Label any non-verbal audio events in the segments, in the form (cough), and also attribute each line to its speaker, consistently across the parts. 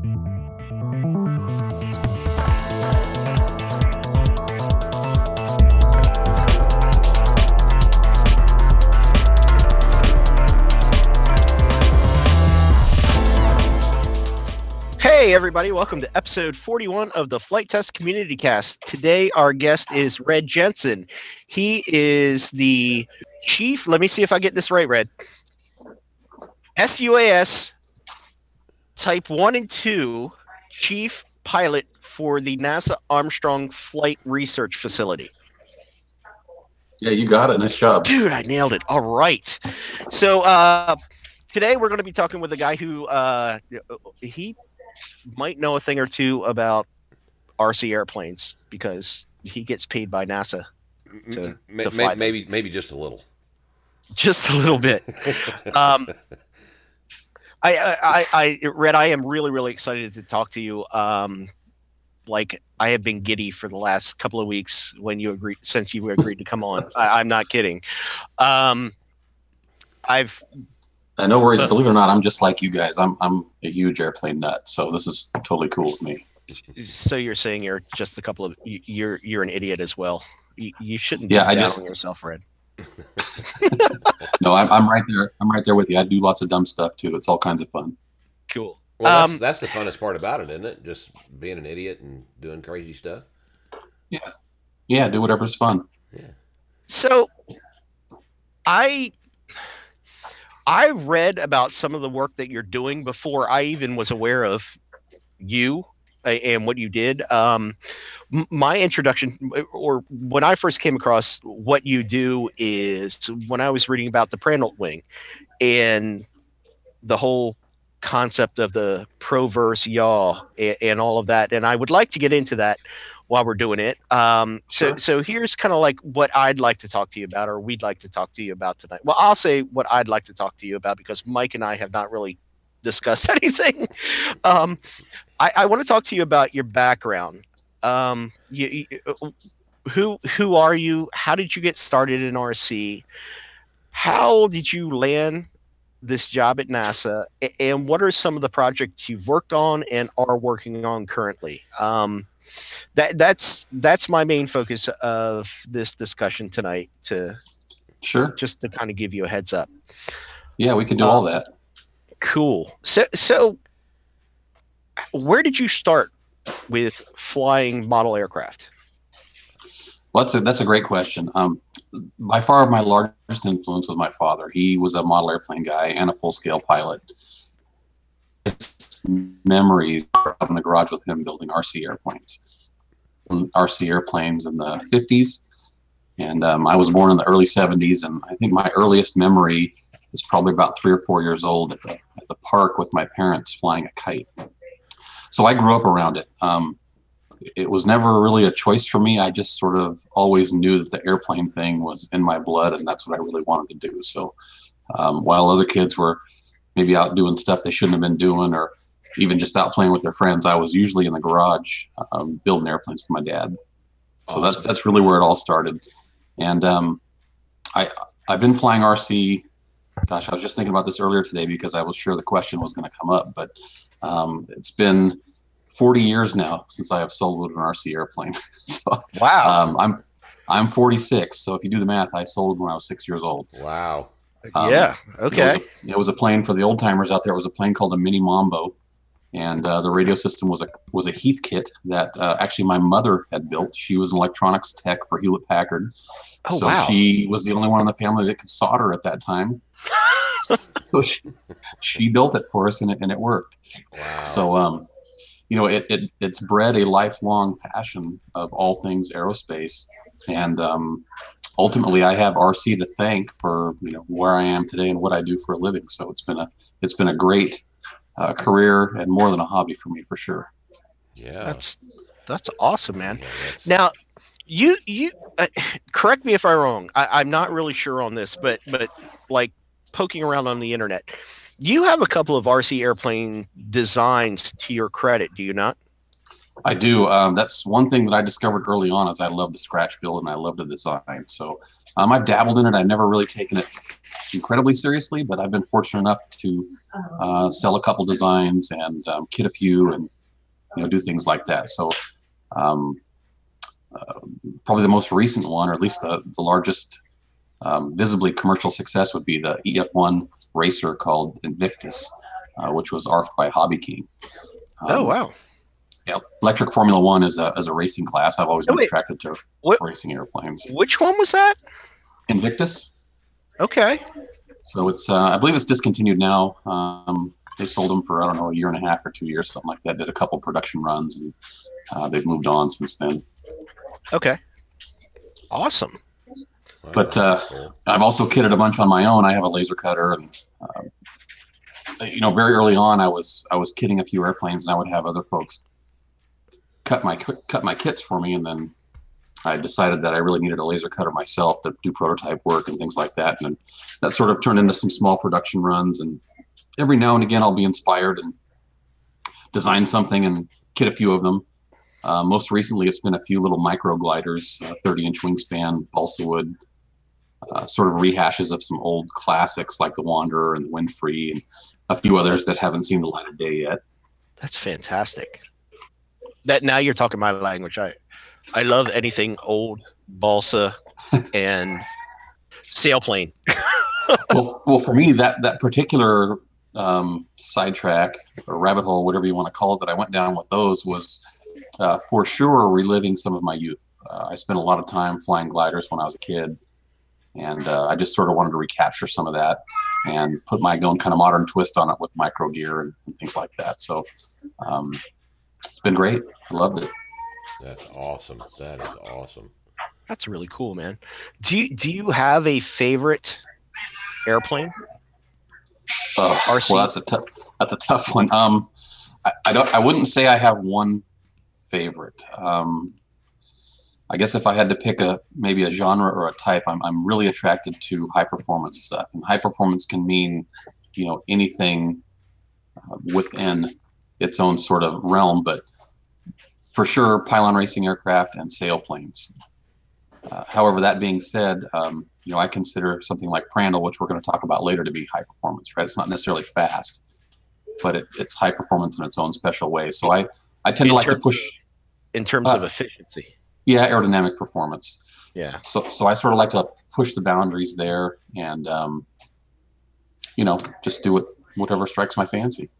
Speaker 1: Hey, everybody, welcome to episode 41 of the Flight Test Community Cast. Today, our guest is Red Jensen. He is the chief, let me see if I get this right, Red. SUAS Type 1 and 2 chief pilot for the NASA Armstrong Flight Research Facility.
Speaker 2: Yeah, you got it. Nice job.
Speaker 1: Dude, I nailed it. All right. So, uh, today we're going to be talking with a guy who uh, he might know a thing or two about RC airplanes because he gets paid by NASA to, to
Speaker 3: ma-
Speaker 1: fly them.
Speaker 3: maybe maybe just a little.
Speaker 1: just a little bit. (laughs) um, I, I, I, I, Red, I am really, really excited to talk to you. Um, like I have been giddy for the last couple of weeks when you agreed, since you agreed to come on. I, I'm not kidding. Um, I've
Speaker 2: Uh, no worries.
Speaker 1: Uh,
Speaker 2: Believe it or not, I'm just like you guys. I'm I'm a huge airplane nut, so this is totally cool with me.
Speaker 1: so you're saying you're just a couple of you- you're you're an idiot as well. You, you shouldn't.
Speaker 2: Yeah,
Speaker 1: be
Speaker 2: I just-
Speaker 1: yourself, Red. (laughs)
Speaker 2: No, I'm, I'm right there. I'm right there with you. I do lots of dumb stuff too. It's all kinds of fun.
Speaker 1: Cool.
Speaker 3: Well,
Speaker 1: Um,
Speaker 3: that's, that's the funnest part about it, isn't it? Just being an idiot and doing crazy stuff.
Speaker 2: Yeah, Yeah. do whatever's fun. Yeah.
Speaker 1: So I I read about some of the work that you're doing before I even was aware of you and what you did. Um, my introduction, or when I first came across what you do, is when I was reading about the Prandtl wing and the whole concept of the proverse yaw and, and all of that. And I would like to get into that while we're doing it. Um, so,
Speaker 2: Sure.
Speaker 1: so here's kind of like what I'd like to talk to you about, or we'd like to talk to you about tonight. Well, I'll say what I'd like to talk to you about because Mike and I have not really discussed (laughs) anything. Um, I, I want to talk to you about your background. Um, you, you, who who are you? How did you get started in RC? How did you land this job at NASA? And what are some of the projects you've worked on and are working on currently? Um, that that's that's my main focus of this discussion tonight. To
Speaker 2: Sure.
Speaker 1: just to kind of give you a heads up.
Speaker 2: Yeah, we can do all that.
Speaker 1: Cool. So so where did you start with flying model aircraft?
Speaker 2: Well, that's a that's a great question. Um, by far, my largest influence was my father. He was a model airplane guy and a full scale pilot. His memories are up in the garage with him building RC airplanes. RC airplanes in the 50s. And um, I was born in the early 70s. And I think my earliest memory is probably about three or four years old at the, at the park with my parents flying a kite. So I grew up around it. Um, it was never really a choice for me. I just sort of always knew that the airplane thing was in my blood, and that's what I really wanted to do. So um, while other kids were maybe out doing stuff they shouldn't have been doing, or even just out playing with their friends, I was usually in the garage um, building airplanes with my dad. So that's that's really where it all started. And um, I I've been flying RC. Gosh, I was just thinking about this earlier today because I was sure the question was going to come up. But um, it's been 40 years now since I have soloed an RC airplane. (laughs) so
Speaker 1: Wow.
Speaker 2: um, I'm I'm 46. So if you do the math, I sold when I was six years old.
Speaker 3: Wow.
Speaker 2: um,
Speaker 1: yeah.
Speaker 2: It was,
Speaker 1: Okay.
Speaker 2: a, it was a plane for the old timers out there. It was a plane called a Mini Mambo, and uh, the radio system was a was a Heathkit that uh, actually my mother had built. She was an electronics tech for Hewlett Packard,
Speaker 1: Oh
Speaker 2: so
Speaker 1: wow.
Speaker 2: she was the only one in the family that could solder at that time. (laughs) so she, she built it for us, and it, and it worked.
Speaker 3: Wow.
Speaker 2: So, um, you know, it, it it's bred a lifelong passion of all things aerospace, and um, ultimately, I have RC to thank for you know where I am today and what I do for a living. So it's been a it's been a great uh, career and more than a hobby for me for sure.
Speaker 3: yeah.
Speaker 1: That's that's awesome, man.
Speaker 3: Yeah, that's-
Speaker 1: Now, you you uh, correct me if I'm wrong. I, I'm not really sure on this, but but like poking around on the internet, you have a couple of RC airplane designs to your credit, do you not?
Speaker 2: I do. Um, that's one thing that I discovered early on is I love to scratch build and I love to design. So um, I've dabbled in it. I've never really taken it incredibly seriously, but I've been fortunate enough to uh, sell a couple designs and um, kit a few and you know do things like that. So um, uh, probably the most recent one, or at least the, the largest um, visibly commercial success, would be the EF1 racer called Invictus, uh, which was ARFed by HobbyKing.
Speaker 1: oh
Speaker 2: Um,
Speaker 1: wow.
Speaker 2: yeah, electric Formula One is a, is a racing class. I've always
Speaker 1: Oh,
Speaker 2: been attracted to
Speaker 1: What-
Speaker 2: racing airplanes.
Speaker 1: Which one was that?
Speaker 2: Invictus.
Speaker 1: Okay.
Speaker 2: So it's, uh, I believe it's discontinued now. Um, they sold them for, I don't know, a year and a half or two years, something like that. Did a couple production runs and uh, they've moved on since then.
Speaker 1: Okay. Awesome.
Speaker 3: Wow,
Speaker 2: But, uh,
Speaker 3: cool.
Speaker 2: I've also kitted a bunch on my own. I have a laser cutter and, um, you know, very early on, I was, I was kitting a few airplanes and I would have other folks cut my, cut my kits for me. And then I decided that I really needed a laser cutter myself to do prototype work and things like that. And then that sort of turned into some small production runs. And every now and again, I'll be inspired and design something and kit a few of them. Uh, most recently, it's been a few little micro gliders, uh, 30 inch wingspan, balsa wood, uh, sort of rehashes of some old classics like the Wanderer and the Windfree and a few others that haven't seen the light of day yet.
Speaker 1: That's fantastic. That now you're talking my language. I I love anything old balsa (laughs) and sailplane. (laughs)
Speaker 2: well, well, for me, that that particular um, sidetrack or rabbit hole, whatever you want to call it, that I went down with those was uh, for sure reliving some of my youth. Uh, I spent a lot of time flying gliders when I was a kid, and uh, I just sort of wanted to recapture some of that and put my own kind of modern twist on it with micro gear and, and things like that. So um, it's been great. I loved it.
Speaker 3: That's awesome. That is awesome.
Speaker 1: That's really cool, man. Do you do you have a favorite airplane?
Speaker 2: Uh,
Speaker 1: RC.
Speaker 2: well, that's a tough. That's a tough one. Um, I, I don't. I wouldn't say I have one favorite. Um, I guess if I had to pick a maybe a genre or a type, I'm I'm really attracted to high performance stuff, and high performance can mean, you know, anything uh, within its own sort of realm, but for sure, pylon racing aircraft and sailplanes. Uh, however, that being said, um, you know, I consider something like Prandtl, which we're going to talk about later, to be high performance. Right? It's not necessarily fast, but it, it's high performance in its own special way. So I, I tend
Speaker 1: In
Speaker 2: to like to push,
Speaker 1: In terms
Speaker 2: Uh,
Speaker 1: of efficiency.
Speaker 2: Yeah, aerodynamic performance.
Speaker 1: Yeah.
Speaker 2: So, so I sort of like to push the boundaries there, and um, you know, just do it whatever strikes my fancy.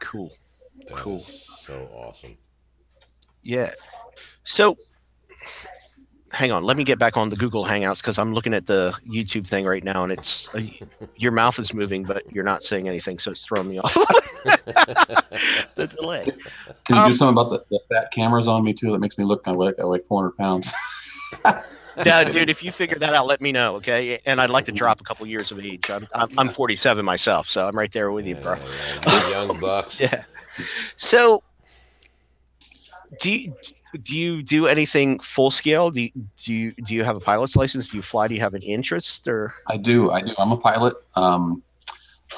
Speaker 1: Cool.
Speaker 3: That
Speaker 1: Cool.
Speaker 3: so awesome.
Speaker 1: Yeah. So hang on, let me get back on the Google Hangouts because I'm looking at the YouTube thing right now and it's uh, your mouth is moving, but you're not saying anything, so it's throwing me (laughs) off. (laughs) the delay.
Speaker 2: Can you
Speaker 1: Um,
Speaker 2: do something about the, the fat cameras on me too? That makes me look I weigh, I weigh 400 pounds. (laughs)
Speaker 1: Yeah, dude, if you figure that out, let me know, okay? And I'd like to drop a couple years of age. I'm, I'm, I'm 47 myself, so I'm right there with you, bro.
Speaker 3: Yeah, yeah, yeah. Young bucks. (laughs)
Speaker 1: Yeah. So, do you, do you do anything full scale? Do you, do you do you have a pilot's license? Do you fly? Do you have an interest or?
Speaker 2: I do. I do. I'm a pilot. Um,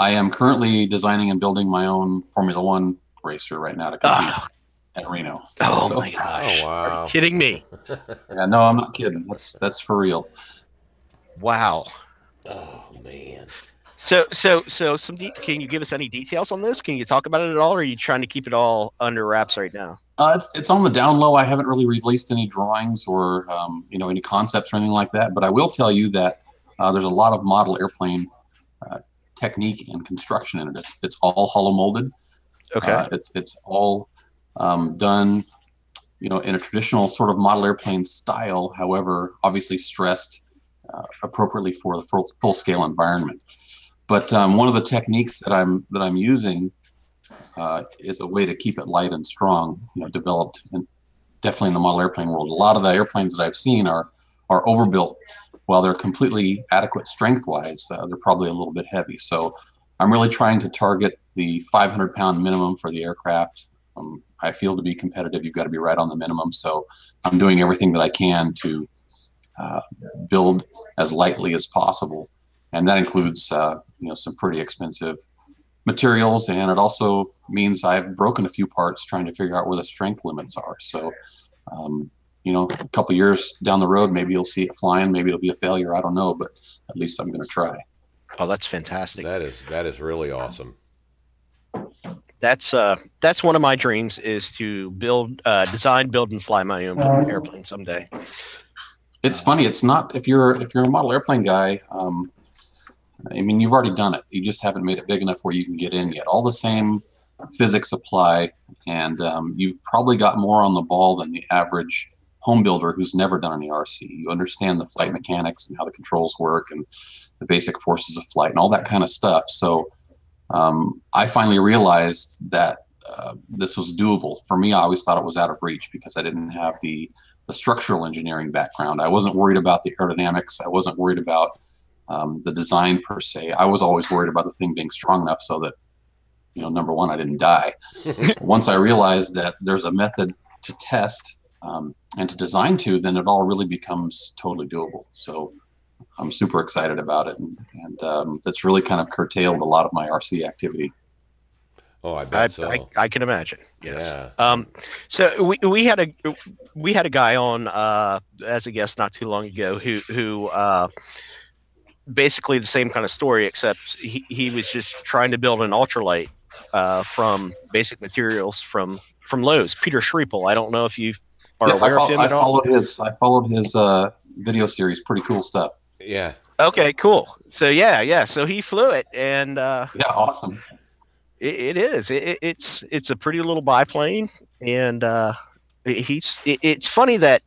Speaker 2: I am currently designing and building my own Formula One racer right now to compete
Speaker 1: Oh,
Speaker 2: at Reno.
Speaker 1: oh
Speaker 2: So-
Speaker 1: my gosh!
Speaker 3: Oh
Speaker 1: Are
Speaker 3: wow.
Speaker 1: you kidding me? (laughs)
Speaker 2: Yeah, no, I'm not kidding. That's that's for real.
Speaker 1: Wow.
Speaker 3: Oh man.
Speaker 1: So so so some. De- can you give us any details on this? Can you talk about it at all? Or are you trying to keep it all under wraps right now?
Speaker 2: Uh, it's it's on the down low. I haven't really released any drawings or um, you know any concepts or anything like that. But I will tell you that uh, there's a lot of model airplane uh, technique and construction in it. It's it's all hollow molded.
Speaker 1: Okay.
Speaker 2: Uh, it's it's all um, done, you know, in a traditional sort of model airplane style. However, obviously stressed uh, appropriately for the full, full scale environment. But um, one of the techniques that I'm that I'm using uh, is a way to keep it light and strong. You know, developed in, definitely in the model airplane world. A lot of the airplanes that I've seen are are overbuilt. While they're completely adequate strength wise, uh, they're probably a little bit heavy. So I'm really trying to target the 500 pound minimum for the aircraft. Um, I feel to be competitive, you've got to be right on the minimum. So I'm doing everything that I can to uh, build as lightly as possible, and that includes uh, you know some pretty expensive materials, and it also means I've broken a few parts trying to figure out where the strength limits are. So, um, you know, a couple years down the road, maybe you'll see it flying. Maybe it'll be a failure. I don't know, but at least I'm going to try.
Speaker 1: Oh, that's fantastic.
Speaker 3: That is that is really awesome.
Speaker 1: That's uh that's one of my dreams is to build uh design, build and fly my own airplane someday.
Speaker 2: It's funny. It's not if you're if you're a model airplane guy. Um, I mean, you've already done it. You just haven't made it big enough where you can get in yet. All the same physics apply, and um, you've probably got more on the ball than the average home builder who's never done any RC. You understand the flight mechanics and how the controls work and the basic forces of flight and all that kind of stuff. So um, I finally realized that uh, this was doable. For me, I always thought it was out of reach because I didn't have the the structural engineering background. I wasn't worried about the aerodynamics. I wasn't worried about um, the design per se. I was always worried about the thing being strong enough so that, you know, number one, I didn't die. (laughs) Once I realized that there's a method to test um, and to design to, then it all really becomes totally doable. So I'm super excited about it, and, and um, that's really kind of curtailed a lot of my RC activity.
Speaker 3: Oh, I bet
Speaker 1: I,
Speaker 3: so.
Speaker 1: I, I can imagine. Yes.
Speaker 3: Yeah.
Speaker 1: Um, so we, we had a we had a guy on uh, as a guest not too long ago who who uh, basically the same kind of story except he, he was just trying to build an ultralight uh, from basic materials from from Lowe's. Peter Sripol. I don't know if you are
Speaker 2: Yeah, I,
Speaker 1: aware of him
Speaker 2: I
Speaker 1: at all.
Speaker 2: followed his I followed his uh, video series. Pretty cool stuff.
Speaker 3: yeah.
Speaker 1: Okay, cool. So yeah, yeah. So he flew it, and uh,
Speaker 2: Yeah, awesome.
Speaker 1: It, it is. It, it- it's it's a pretty little biplane, and uh, he's. It, it's funny that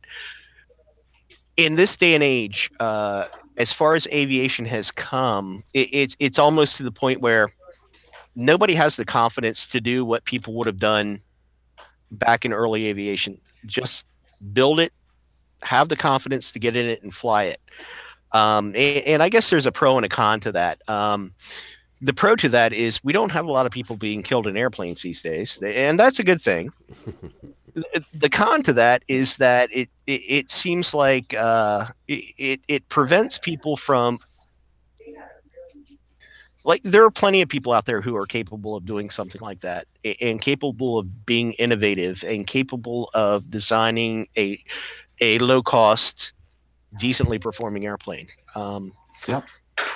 Speaker 1: in this day and age, uh, as far as aviation has come, it, it's it's almost to the point where nobody has the confidence to do what people would have done back in early aviation. Just build it, have the confidence to get in it and fly it. Um, and, and I guess there's a pro and a con to that. Um, the pro to that is we don't have a lot of people being killed in airplanes these days, and that's a good thing. (laughs) The- con to that is that it it, it seems like uh, it it prevents people from like there are plenty of people out there who are capable of doing something like that and capable of being innovative and capable of designing a a low cost decently performing airplane. Um
Speaker 2: Yep.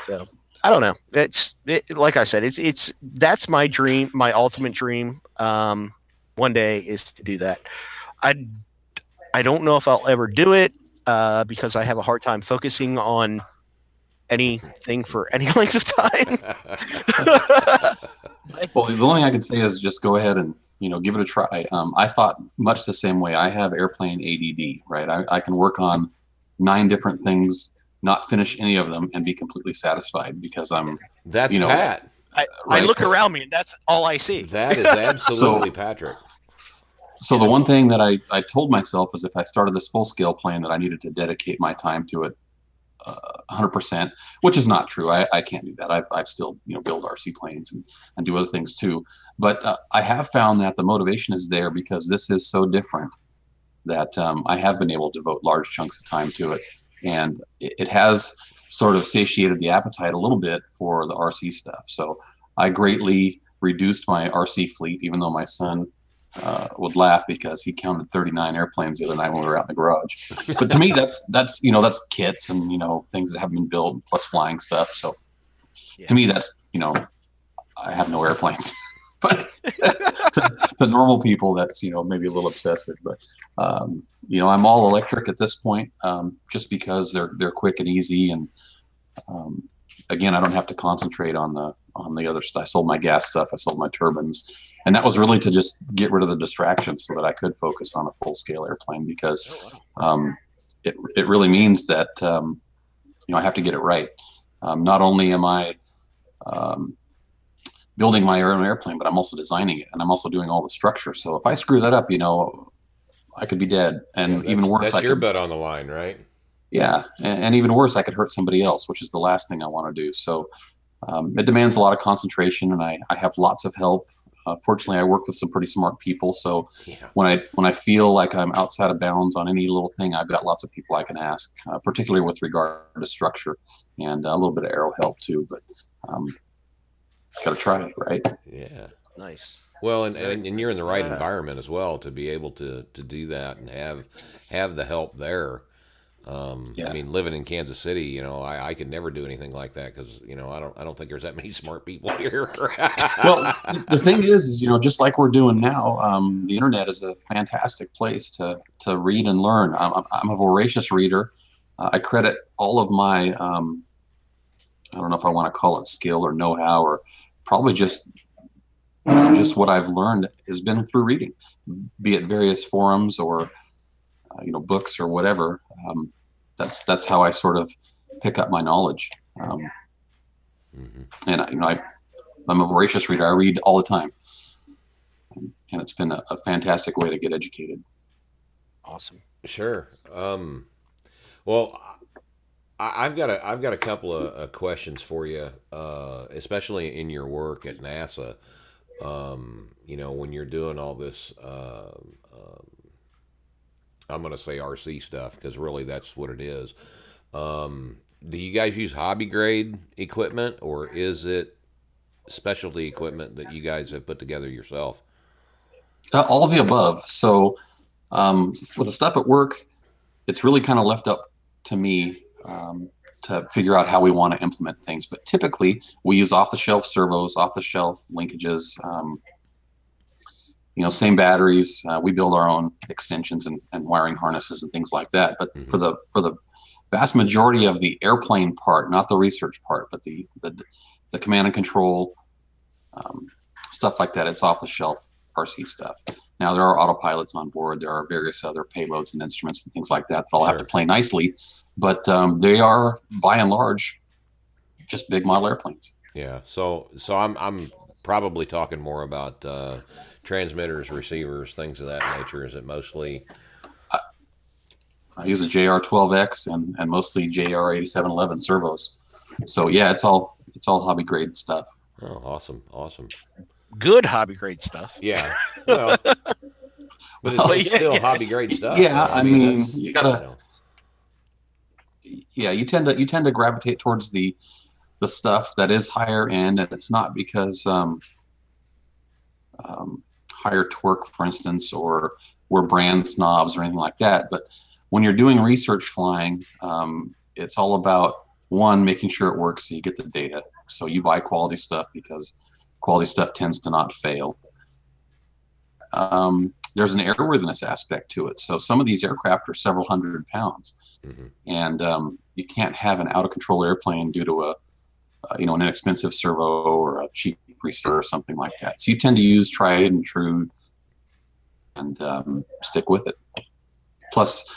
Speaker 1: so i don't know. It's it, like i said it's it's that's my dream my ultimate dream um one day is to do that. I i don't know if i'll ever do it uh because i have a hard time focusing on anything for any (laughs) length of time (laughs)
Speaker 2: Well, the only thing I can say is just go ahead and you know give it a try. Um, I thought much the same way. I have airplane ADD, right? I, I can work on nine different things, not finish any of them, and be completely satisfied because I'm
Speaker 3: That's
Speaker 2: You know,
Speaker 3: Pat.
Speaker 1: I, I look around me and that's all I see.
Speaker 3: That is (laughs) absolutely Patrick.
Speaker 2: So the one thing that I, I told myself is if I started this full scale plan that I needed to dedicate my time to it uh, 100%, which is not true. I, I can't do that. I've, I've still, you know, build RC planes and, and do other things too. But uh, I have found that the motivation is there because this is so different that um, I have been able to devote large chunks of time to it. And it, it has sort of satiated the appetite a little bit for the RC stuff. So I greatly reduced my RC fleet, even though my son uh, would laugh because he counted 39 airplanes the other night when we were out in the garage. But to me, (laughs) that's that's you know that's kits and you know things that haven't been built plus flying stuff. So
Speaker 1: Yeah.
Speaker 2: to me, that's you know I have no airplanes. (laughs) but (laughs) to, to normal people, that's you know maybe a little obsessive. But um, you know I'm all electric at this point, um, just because they're they're quick and easy and um, again, I don't have to concentrate on the on the other stuff. I sold my gas stuff. I sold my turbines, and that was really to just get rid of the distractions so that I could focus on a full scale airplane because um, it it really means that um, you know I have to get it right. Um, not only am I um, building my own airplane, but I'm also designing it, and I'm also doing all the structure. So if I screw that up, you know, I could be dead, and
Speaker 3: Yeah,
Speaker 2: even worse,
Speaker 3: That's
Speaker 2: I
Speaker 3: your
Speaker 2: could
Speaker 3: butt on the line, right?
Speaker 2: yeah and, and even worse i could hurt somebody else which is the last thing i want to do so um, it demands a lot of concentration and i, I have lots of help uh, fortunately i work with some pretty smart people so
Speaker 3: Yeah.
Speaker 2: when i when i feel like i'm outside of bounds on any little thing i've got lots of people i can ask uh, particularly with regard to structure and a little bit of aero help too but um, got to try it, right?
Speaker 3: Yeah.
Speaker 1: Nice.
Speaker 3: Well, and, and, and you're in the right environment as well to be able to, to do that and have have the help there. Um,
Speaker 2: Yeah.
Speaker 3: I mean, living in Kansas City, you know, I, I could never do anything like that because you know I don't I don't think there's that (laughs) many smart people here.
Speaker 2: well, the thing is, is you know, just like we're doing now, um, the internet is a fantastic place to to read and learn. I'm, I'm- a voracious reader. Uh, I credit all of my, um, I don't know if I want to call it skill or know-how, or probably just just what I've learned has been through reading, be it various forums or uh, you know books or whatever. Um, that's that's how I sort of pick up my knowledge. Um,
Speaker 3: Mhm.
Speaker 2: and I- you know, I, I'm a voracious reader. I read all the time, and it's been a, a fantastic way to get educated.
Speaker 1: Awesome.
Speaker 3: Sure. Um, well, I, I've got a I've got a couple of uh, questions for you, uh, especially in your work at NASA. Um, you know, when you're doing all this, uh, um, I'm going to say RC stuff because really that's what it is. Um, do you guys use hobby grade equipment or is it specialty equipment that you guys have put together yourself?
Speaker 2: Uh, all of the above. So, um, with the stuff at work, it's really kind of left up to me um, to figure out how we want to implement things. But typically, we use off-the-shelf servos, off-the-shelf linkages. Um, you know, same batteries. Uh, we build our own extensions and, and wiring harnesses and things like that. But for the for the vast majority of the airplane part, not the research part, but the the, the command and control um, stuff like that, it's off-the-shelf RC stuff. Now there are autopilots on board. There are various other payloads and instruments and things like that that all have
Speaker 3: Sure.
Speaker 2: to play nicely, but um, they are by and large just big model airplanes.
Speaker 3: Yeah. So so I'm I'm probably talking more about uh, transmitters, receivers, things of that nature. Is it mostly?
Speaker 2: I use a JR12X and, and mostly JR8711 servos. So yeah, it's all it's all hobby grade stuff.
Speaker 3: Oh, awesome, awesome.
Speaker 1: Good hobby grade stuff.
Speaker 3: Yeah. (laughs) Well, but it's,
Speaker 2: Well,
Speaker 3: it's
Speaker 1: yeah,
Speaker 3: still
Speaker 1: yeah.
Speaker 3: hobby grade stuff.
Speaker 2: Yeah,
Speaker 3: though.
Speaker 2: I mean,
Speaker 3: that's-
Speaker 2: you gotta-
Speaker 3: know.
Speaker 2: yeah, you tend to you tend to gravitate towards the the stuff that is higher end, and it's not because um, um, higher torque, for instance, or we're brand snobs or anything like that. But when you're doing research flying, um, it's all about one making sure it works, so you get the data. So you buy quality stuff because quality stuff tends to not fail. Um, there's an airworthiness aspect to it. So some of these aircraft are several hundred pounds
Speaker 3: Mhm.
Speaker 2: and um, you can't have an out of control airplane due to a uh, you know an inexpensive servo or a cheap receiver or something like that. So you tend to use tried and true and um, stick with it. Plus,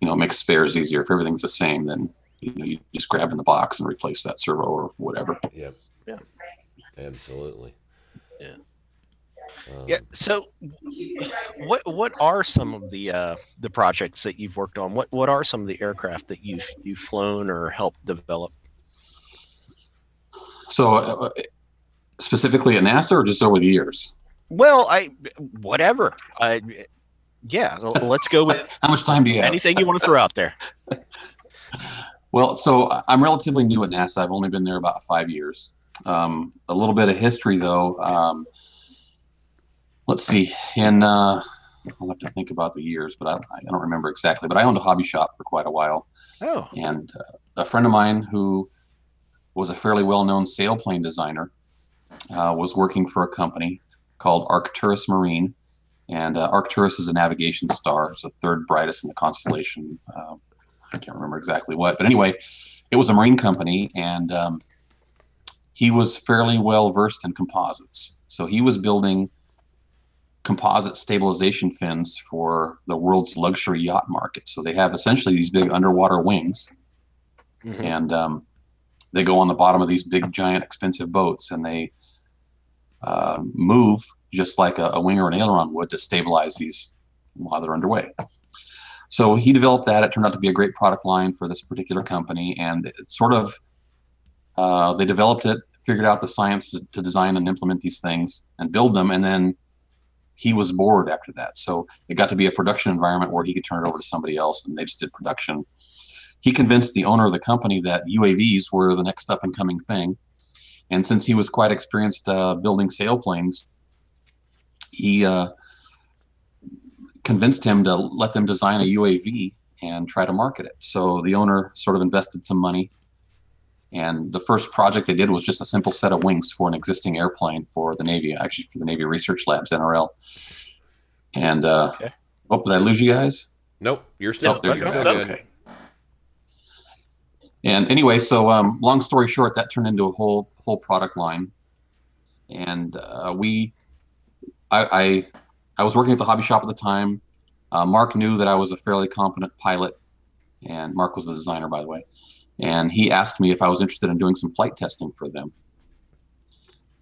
Speaker 2: you know, it makes spares easier. If everything's the same, then you know you just grab in the box and replace that servo or whatever.
Speaker 3: Yep.
Speaker 1: Yeah.
Speaker 3: Absolutely.
Speaker 1: Yeah.
Speaker 3: Um,
Speaker 1: Yeah. So, what what are some of the uh, the projects that you've worked on? What what are some of the aircraft that you've you've flown or helped develop?
Speaker 2: So uh, specifically at NASA or just over the years?
Speaker 1: Well, I whatever. I yeah. Let's go with (laughs)
Speaker 2: How much time do you have?
Speaker 1: anything you want to throw out there. (laughs)
Speaker 2: Well, so I'm relatively new at NASA. I've only been there about five years. Um, a little bit of history, though. Um, let's see. In uh, I'll have to think about the years, but I, I don't remember exactly. But I owned a hobby shop for quite a while,
Speaker 1: Oh,
Speaker 2: and uh, a friend of mine who was a fairly well-known sailplane designer uh, was working for a company called Arcturus Marine, and uh, Arcturus is a navigation star. It's the third brightest in the constellation. Uh, I can't remember exactly what, but anyway, it was a marine company, and um, he was fairly well versed in composites. So he was building composite stabilization fins for the world's luxury yacht market. So they have essentially these big underwater wings,
Speaker 1: mhm.
Speaker 2: and um, they go on the bottom of these big, giant, expensive boats, and they uh, move just like a, a wing or an aileron would to stabilize these while they're underway. So he developed that. It turned out to be a great product line for this particular company, and it sort of uh, they developed it, figured out the science to, to design and implement these things and build them, and then he was bored after that. So it got to be a production environment where he could turn it over to somebody else, and they just did production. He convinced the owner of the company that UAVs were the next up and coming thing, And since he was quite experienced uh, building sailplanes, he uh, convinced him to let them design a UAV and try to market it. So the owner sort of invested some money. And the first project they did was just a simple set of wings for an existing airplane for the Navy, actually for the Navy Research Labs, NRL. And uh,
Speaker 1: Okay.
Speaker 2: oh, did I lose you guys?
Speaker 3: Nope, you're still,
Speaker 2: Oh, there you
Speaker 3: you're
Speaker 2: go.
Speaker 3: good.
Speaker 1: Okay.
Speaker 2: And anyway, so um, long story short, that turned into a whole whole product line, and uh, we, I, I, I was working at the hobby shop at the time. Uh, Mark knew that I was a fairly competent pilot, and Mark was the designer, by the way. And he asked me if I was interested in doing some flight testing for them.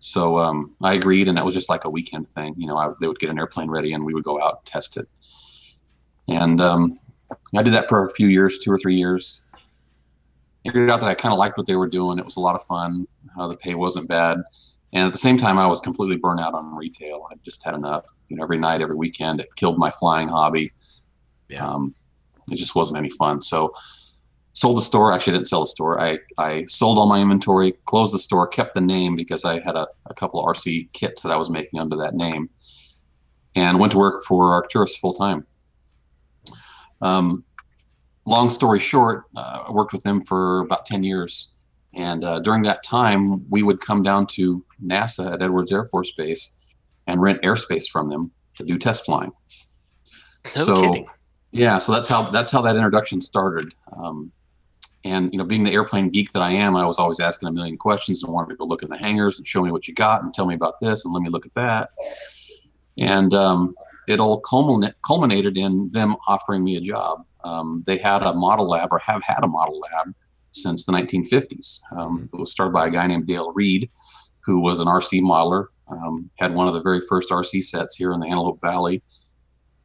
Speaker 2: So um, I agreed, and that was just like a weekend thing. You know, I, they would get an airplane ready, and we would go out and test it. And um, I did that for a few years, two or three years figured out that I kind of liked what they were doing. It was a lot of fun. Uh, the pay wasn't bad, and at the same time, I was completely burnt out on retail. I just had enough. You know, every night, every weekend, it killed my flying hobby.
Speaker 1: Yeah.
Speaker 2: Um, it just wasn't any fun. So, sold the store. Actually, I didn't sell the store. I I sold all my inventory, closed the store, kept the name because I had a, a couple of RC kits that I was making under that name, and went to work for Arcturus full time. Um, long story short, uh, I worked with them for about 10 years. And uh, during that time, we would come down to NASA at Edwards Air Force Base and rent airspace from them to do test flying.
Speaker 1: No
Speaker 2: so,
Speaker 1: kidding.
Speaker 2: yeah, so that's how that's how that introduction started. Um, and you know, being the airplane geek that I am, I was always asking a million questions and wanted to go look in the hangars and show me what you got and tell me about this and let me look at that. And um, it all culminate, culminated in them offering me a job. Um, they had a model lab or have had a model lab since the 1950s. Um, it was started by a guy named Dale Reed, who was an RC modeler, um, had one of the very first RC sets here in the Antelope Valley.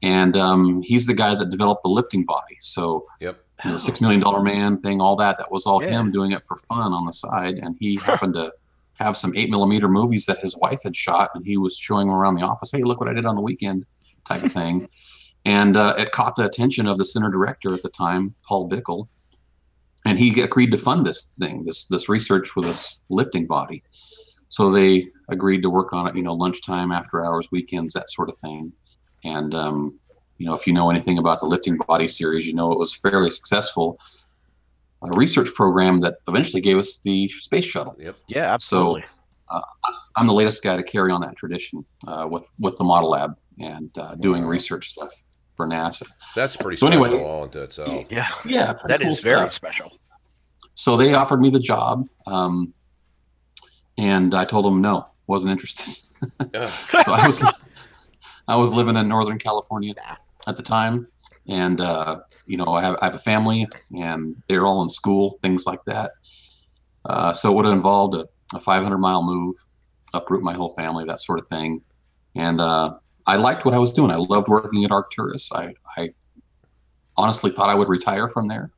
Speaker 2: And um, he's the guy that developed the lifting body. So
Speaker 3: Yep.
Speaker 2: you know, the six million dollar man thing, all that, that was all
Speaker 1: Yeah.
Speaker 2: him doing it for fun on the side. And he happened to have some eight millimeter movies that his wife had shot, and he was showing them around the office. Hey, look what I did on the weekend, type of thing. (laughs) and uh, it caught the attention of the center director at the time, Paul Bikle, and he agreed to fund this thing, this this research with this lifting body. So they agreed to work on it, you know, lunchtime, after hours, weekends, that sort of thing. And um, you know, if you know anything about the lifting body series, you know it was fairly successful. A research program that eventually gave us the space shuttle.
Speaker 3: Yep.
Speaker 1: Yeah, absolutely.
Speaker 2: So I'm the latest guy to carry on that tradition uh, with with the Model Lab and uh, doing
Speaker 3: Wow.
Speaker 2: research stuff for NASA.
Speaker 3: That's pretty
Speaker 2: So
Speaker 3: special
Speaker 2: anyway-
Speaker 3: all unto itself.
Speaker 1: yeah,
Speaker 2: Yeah,
Speaker 1: that
Speaker 2: cool
Speaker 1: is very
Speaker 2: stuff.
Speaker 1: special.
Speaker 2: So they offered me the job, um, and I told them no, wasn't interested.
Speaker 3: Yeah. (laughs)
Speaker 2: so I was I was living in Northern California at the time, and uh, you know I have I have a family, and they're all in school, things like that. Uh, so it would have involved a, a 500 mile move, uproot my whole family, that sort of thing. And uh, I liked what I was doing. I loved working at Arcturus. I, I honestly thought I would retire from there.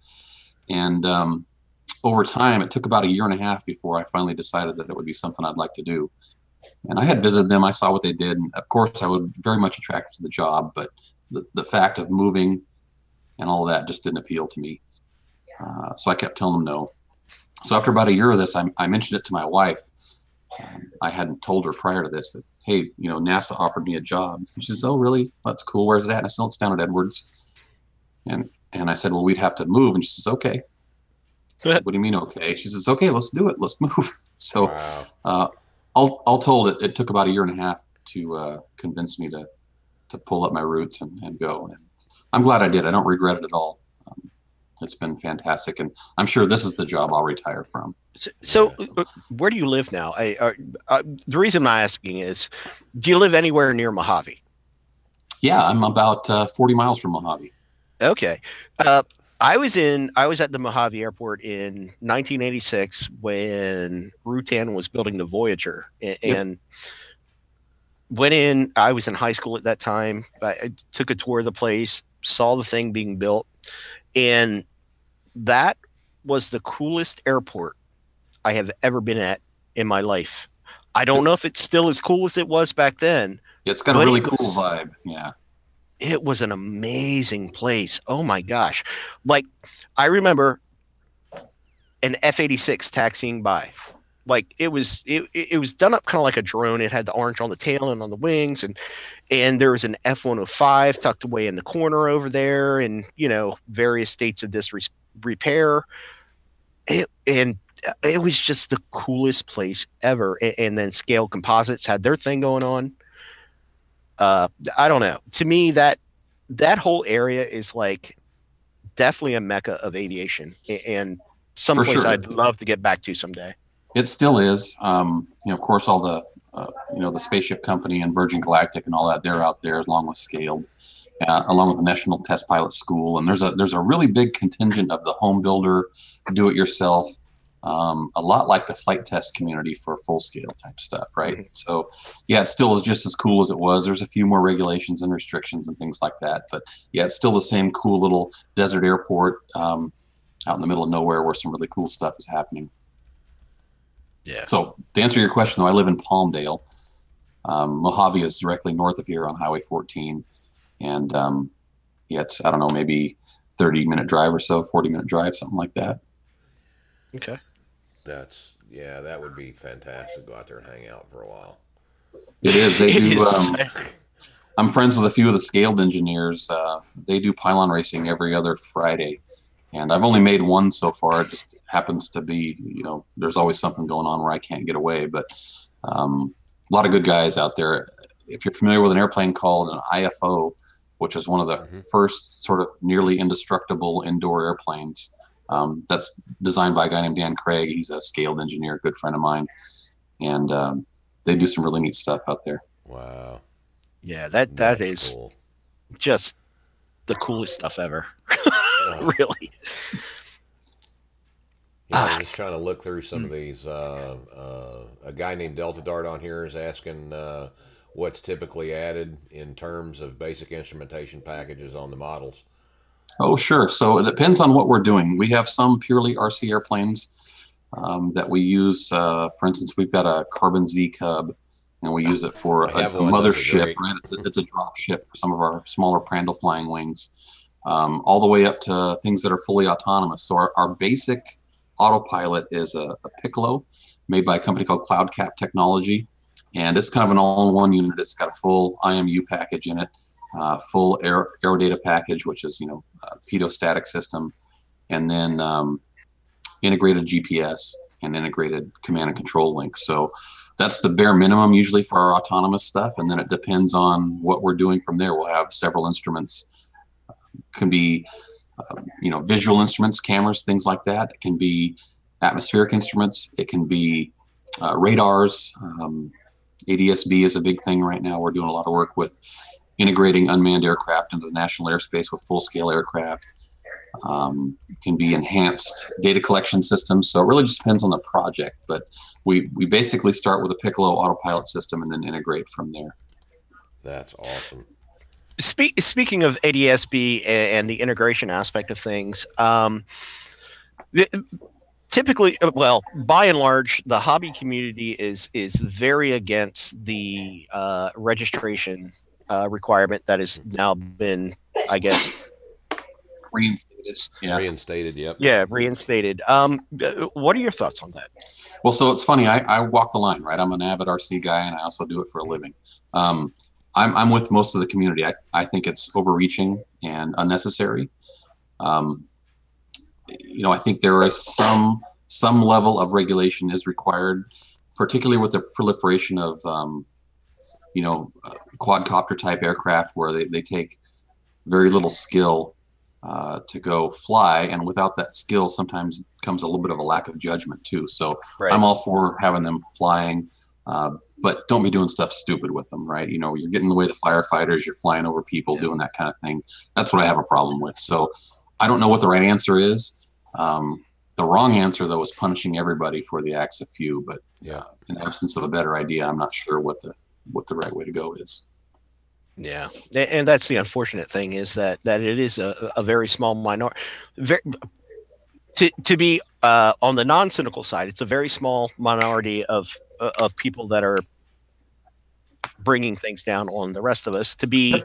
Speaker 2: And um, over time, it took about a year and a half before I finally decided that it would be something I'd like to do. And I had visited them. I saw what they did. And of course, I was very much attracted to the job, but the, the fact of moving and all that just didn't appeal to me. Uh, so I kept telling them no. So after about a year of this, I, I mentioned it to my wife. Um, I hadn't told her prior to this that, hey, you know, NASA offered me a job. And she says, oh, really? That's cool. Where's it at? And I said, oh, it's down at Edwards. And and I said, well, we'd have to move. And she says, okay. what do you mean, okay? She says, okay, let's do it. Let's move. (laughs) So
Speaker 3: Wow.
Speaker 2: uh, all, all told, it, it took about a year and a half to uh, convince me to to pull up my roots and, and go. And I'm glad I did. I don't regret it at all. It's been fantastic, and I'm sure this is the job I'll retire from.
Speaker 1: So, so uh, where do you live now? I, uh, uh, the reason I'm asking is, do you live anywhere near Mojave?
Speaker 2: Yeah, I'm about uh, 40 miles from Mojave.
Speaker 1: Okay. Uh, I was in. I was at the Mojave Airport in 1986 when Rutan was building the Voyager, a-
Speaker 2: Yep.
Speaker 1: and went in. I was in high school at that time. I, I took a tour of the place, saw the thing being built, and that was the coolest airport I have ever been at in my life. I don't know if it's still as cool as it was back then.
Speaker 2: It's got a really
Speaker 1: it was-
Speaker 2: cool vibe. Yeah.
Speaker 1: it was an amazing place. Oh my gosh. Like I remember an F 86 taxiing by like it was it, it was done up kind of like a drone. It had the orange on the tail and on the wings, and and there was an F one hundred five tucked away in the corner over there, and you know various states of this repair. It, and it was just the coolest place ever. And, and, then Scaled Composites had their thing going on. Uh, I don't know. To me, that that whole area is like definitely a mecca of aviation, and someplace sure. I'd love to get back to someday.
Speaker 2: It still is. Um, you know, of course, all the uh, you know the spaceship company and Virgin Galactic and all that they're out there along with Scaled, uh, along with the National Test Pilot School, and there's a there's a really big contingent of the home builder, do it yourself. Um, a lot like the flight test community for full scale type stuff, right? Mm-hmm. So, yeah, it still is just as cool as it was. There's a few more regulations and restrictions and things like that, but yeah, it's still the same cool little desert airport um, out in the middle of nowhere where some really cool stuff is happening.
Speaker 1: Yeah.
Speaker 2: So to answer your question, though, I live in Palmdale. Um, Mojave is directly north of here on Highway 14, and um, yeah, it's I don't know maybe 30 minute drive or so, 40 minute drive, something like that.
Speaker 1: Okay.
Speaker 3: That's yeah, that would be fantastic. To go out there and hang out for a while.
Speaker 2: It is. They (laughs) do. Um, I'm friends with a few of the scaled engineers. Uh, they do pylon racing every other Friday, and I've only made one so far. It just happens to be, you know, there's always something going on where I can't get away. But um, a lot of good guys out there. If you're familiar with an airplane called an IFO, which is one of the mm-hmm. first sort of nearly indestructible indoor airplanes, um, that's designed by a guy named Dan Craig. He's a scaled engineer, good friend of mine, and um, they do some really neat stuff out there.
Speaker 3: Wow.
Speaker 1: Yeah, that that is cool. just the coolest stuff ever. (laughs) (laughs) (laughs) really.
Speaker 3: Yeah, I'm ah. just trying to look through some of these. Uh, uh, a guy named Delta Dart on here is asking uh, what's typically added in terms of basic instrumentation packages on the models.
Speaker 2: Oh, sure. So it depends on what we're doing. We have some purely RC airplanes um, that we use. Uh, for instance, we've got a Carbon Z Cub, and we use it for a, a mothership. Right? It's a, it's a drop ship for some of our smaller Prandtl flying wings um, all the way up to things that are fully autonomous. So our, our basic autopilot is a, a, Piccolo made by a company called CloudCap Technology. And it's kind of an all-in-one unit. It's got a full IMU package in it, uh, full air, aerodata package, which is, you know, a pitot-static system, and then um, integrated GPS and integrated command and control links. So that's the bare minimum usually for our autonomous stuff. And then it depends on what we're doing from there. We'll have several instruments can be uh, you know visual instruments cameras things like that. It can be atmospheric instruments. It can be uh, radars. Um, adsb is a big thing right now. We're doing a lot of work with integrating unmanned aircraft into the national airspace with full scale aircraft. Um, can be enhanced data collection systems. So it really just depends on the project but we we basically start with a piccolo autopilot system and then integrate from there.
Speaker 3: That's awesome
Speaker 1: Speak, speaking of ADSB and the integration aspect of things, um, typically, uh, well, by and large, the hobby community is is very against the uh, registration uh, requirement that has now been, I guess,
Speaker 2: reinstated.
Speaker 3: Yeah, reinstated. Yep.
Speaker 1: Yeah, reinstated. Um, uh, what are your thoughts on that?
Speaker 2: Well, so it's funny. I, I walk the line, right? I'm an avid RC guy, and I also do it for a living. Um, I'm, I'm with most of the community. I, I think it's overreaching and unnecessary. Um, you know, I think there is some some level of regulation is required, particularly with the proliferation of um, you know uh, quadcopter type aircraft where they, they take very little skill uh, to go fly, and without that skill, sometimes comes a little bit of a lack of judgment too. So right. I'm all for having them flying uh, but don't be doing stuff stupid with them, right? You know, you're getting in the way of the firefighters, you're flying over people, doing that kind of thing. That's what I have a problem with. So I don't know what the right answer is. Um, the wrong answer, though, is punishing everybody for the acts of few. But yeah, in absence of a better idea, I'm not sure what the what the right way to go is.
Speaker 1: Yeah, and that's the unfortunate thing is that that it is a, a very small minority. Very, to to be uh, on the non cynical side, it's a very small minority of uh, of people that are bringing things down on the rest of us to be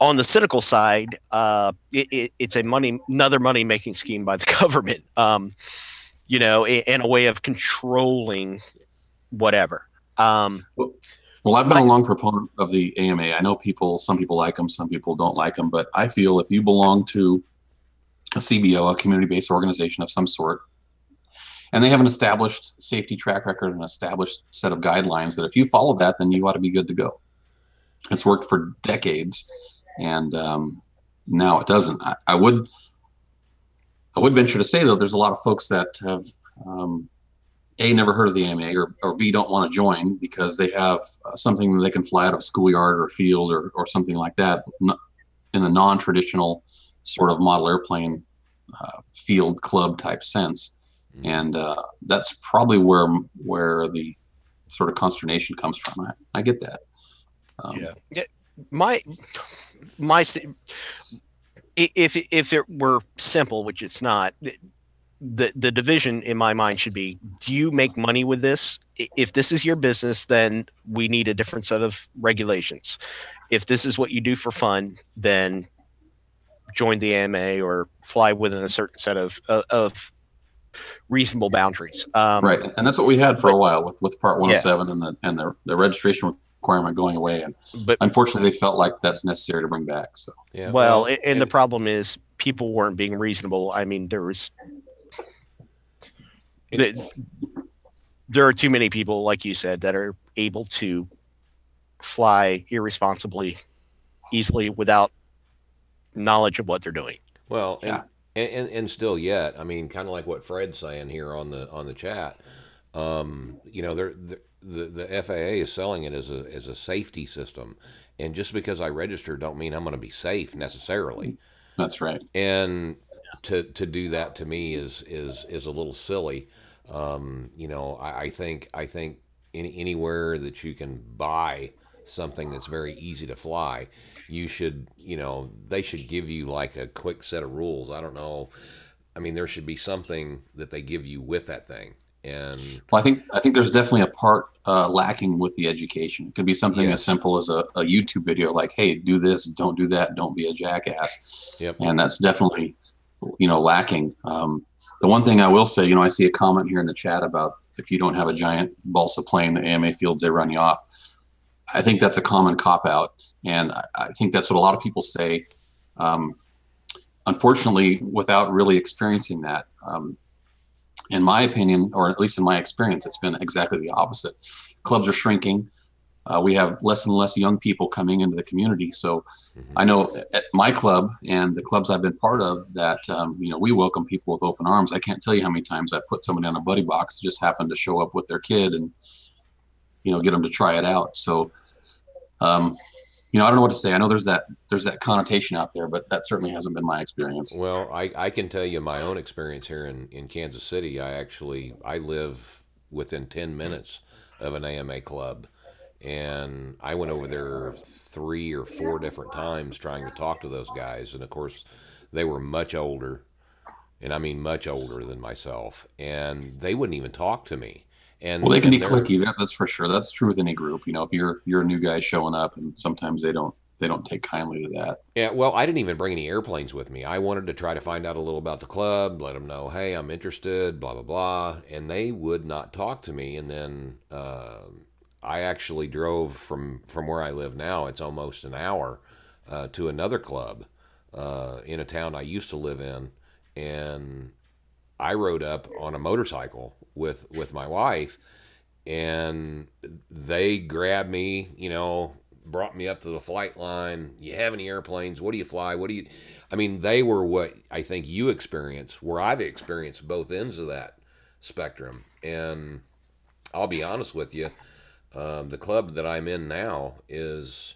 Speaker 1: on the cynical side uh, it, it, it's a money another money making scheme by the (laughs) government um, you know, in, in a way of controlling whatever. Um,
Speaker 2: Well, I've been a long proponent of the AMA. I know people, some people like them, some people don't like them, but I feel if you belong to a CBO, a community-based organization of some sort, and they have an established safety track record, and an established set of guidelines that if you follow that, then you ought to be good to go. It's worked for decades, and um, now it doesn't. I, I would, I would venture to say though, there's a lot of folks that have um, a never heard of the AMA or, or B don't want to join because they have uh, something they can fly out of a schoolyard or field or, or something like that in the non-traditional sort of model airplane uh, field club type sense. And uh, that's probably where where the sort of consternation comes from I, I get that um,
Speaker 1: Yeah. Yeah. My my st- if if it were simple, which it's not, the the division in my mind should be: Do you make money with this? If this is your business, then we need a different set of regulations. If this is what you do for fun, then join the AMA or fly within a certain set of of, of reasonable boundaries. Um,
Speaker 2: right and that's what we had for a while with with part 107 and the and the, the registration requirement going away and
Speaker 1: But
Speaker 2: unfortunately they felt like that's necessary to bring back so
Speaker 3: Yeah.
Speaker 1: well, a- and the problem is people weren't being reasonable. I mean, there was
Speaker 3: it-
Speaker 1: the, there are too many people, like you said, that are able to fly irresponsibly, easily without knowledge of what they're doing.
Speaker 3: Well, and,
Speaker 2: Yeah.
Speaker 3: And, and and still yet, I mean, kind of like what Fred's saying here on the on the chat. Um, you know, they're, they the the FAA is selling it as a as a safety system, and just because I register, don't mean I'm going to be safe necessarily.
Speaker 2: that's right
Speaker 3: And to to do that to me is is is a little silly. Um, you know, I, I think I think any, anywhere that you can buy something that's very easy to fly, you should you know they should give you like a quick set of rules. I don't know. I mean, there should be something that they give you with that thing. And
Speaker 2: Well, I think I think there's definitely a part uh, lacking with the education. It could be something
Speaker 3: Yes.
Speaker 2: as simple as a, a YouTube video, like, "Hey, do this, don't do that, don't be a jackass,"
Speaker 3: Yep.
Speaker 2: and that's definitely, you know, lacking. Um, the one thing I will say, you know, I see a comment here in the chat about if you don't have a giant balsa plane, the AMA fields they run you off. I think that's a common cop out, and I, I think that's what a lot of people say. Um, unfortunately, without really experiencing that, um, in my opinion, or at least in my experience, it's been exactly the opposite. Clubs are shrinking. Uh, we have less and less young people coming into the community. So
Speaker 3: Mhm.
Speaker 2: I know at my club and the clubs I've been part of that, um, you know, we welcome people with open arms. I can't tell you how many times I put somebody on a buddy box that just happened to show up with their kid and, you know, get them to try it out. So, um, you know, I don't know what to say. I know there's that there's that connotation out there, but that certainly hasn't been my experience.
Speaker 3: Well, I, I can tell you my own experience here in, in Kansas City. I actually I live within ten minutes of an AMA club, and I went over there three or four different times trying to talk to those guys, and of course, they were much older, and I mean much older than myself, and they wouldn't even talk to me. And
Speaker 2: Well, they can be cliquey. That's for sure. That's true with any group. You know, if you're you're a new guy showing up, and sometimes they don't they don't take kindly to that.
Speaker 3: Yeah, well, I didn't even bring any airplanes with me. I wanted to try to find out a little about the club, let them know, hey, I'm interested, blah blah blah, and they would not talk to me. And then uh, I actually drove from from where I live now. It's almost an hour uh, to another club uh, in a town I used to live in, and I rode up on a motorcycle with with my wife, and they grabbed me, you know, brought me up to the flight line. You have any airplanes? What do you fly? What do you? I mean, they were what I think you experience, where I've experienced both ends of that spectrum. And I'll be honest with you, um, the club that I'm in now is.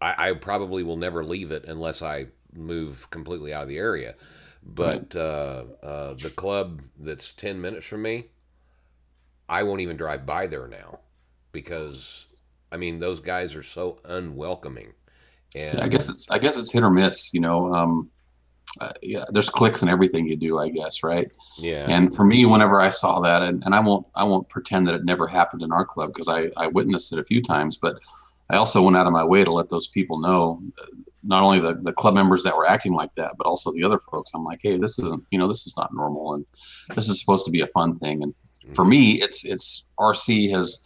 Speaker 3: I, I probably will never leave it unless I move completely out of the area. But uh, uh, the club that's 10 minutes from me, I won't even drive by there now because, I mean, those guys are so unwelcoming. And
Speaker 2: I guess it's I guess it's hit or miss. You know, um, uh, yeah, there's cliques in everything you do. I guess right.
Speaker 3: yeah,
Speaker 2: And for me, whenever I saw that, and, and I won't I won't pretend that it never happened in our club because I I witnessed it a few times, but I also went out of my way to let those people know not only the, the club members that were acting like that, but also the other folks. I'm like, hey, this isn't, you know, this is not normal, and this is supposed to be a fun thing. And for me, it's it's RC has,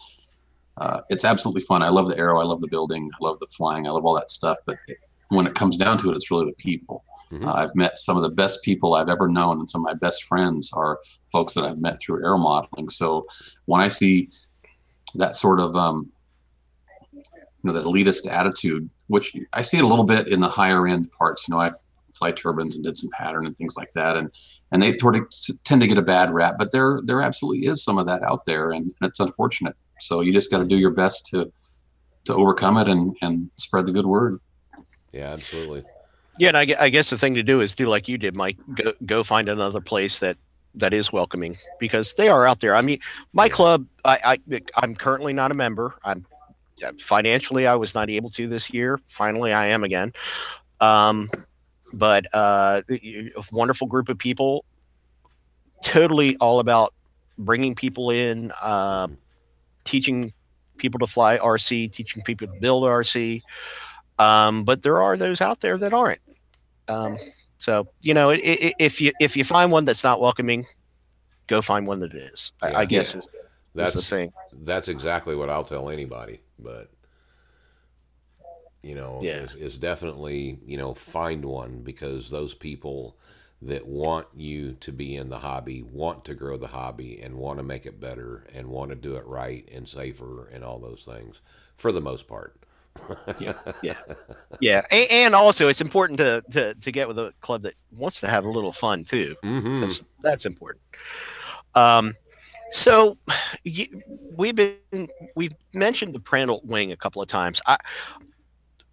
Speaker 2: uh, it's absolutely fun. I love the aero, I love the building, I love the flying, I love all that stuff. But when it comes down to it, it's really the people.
Speaker 3: Mhm.
Speaker 2: Uh, I've met some of the best people I've ever known, and some of my best friends are folks that I've met through air modeling. So when I see that sort of um, you know that elitist attitude, which I see it a little bit in the higher end parts. You know, I fly turbines and did some pattern and things like that, and and they sort of tend to get a bad rap. But there there absolutely is some of that out there, and, and it's unfortunate. So you just got to do your best to to overcome it and and spread the good word.
Speaker 3: Yeah, absolutely.
Speaker 1: Yeah, and I, I guess the thing to do is do like you did, Mike. Go go find another place that that is welcoming because they are out there. I mean, my club. I, I I'm currently not a member. I'm financially I was not able to this year. Finally, I am again. Um, but uh, a wonderful group of people. Totally all about bringing people in, uh, teaching people to fly RC, teaching people to build RC. Um, but there are those out there that aren't. Um, so you know, i i if you if you find one that's not welcoming, go find one that is. I,
Speaker 3: Yeah.
Speaker 1: I guess is, is the thing.
Speaker 3: that's exactly what I'll tell anybody. But you know,
Speaker 1: Yeah.
Speaker 3: is, is definitely you know find one because those people that want you to be in the hobby want to grow the hobby and want to make it better and want to do it right and safer and all those things for the most part.
Speaker 1: Yeah, (laughs) yeah, and, and also it's important to, to to get with a club that wants to have a little fun too.
Speaker 3: hmm
Speaker 1: That's that's important. Um, so you, we've been we've mentioned the Prandtl wing a couple of times. I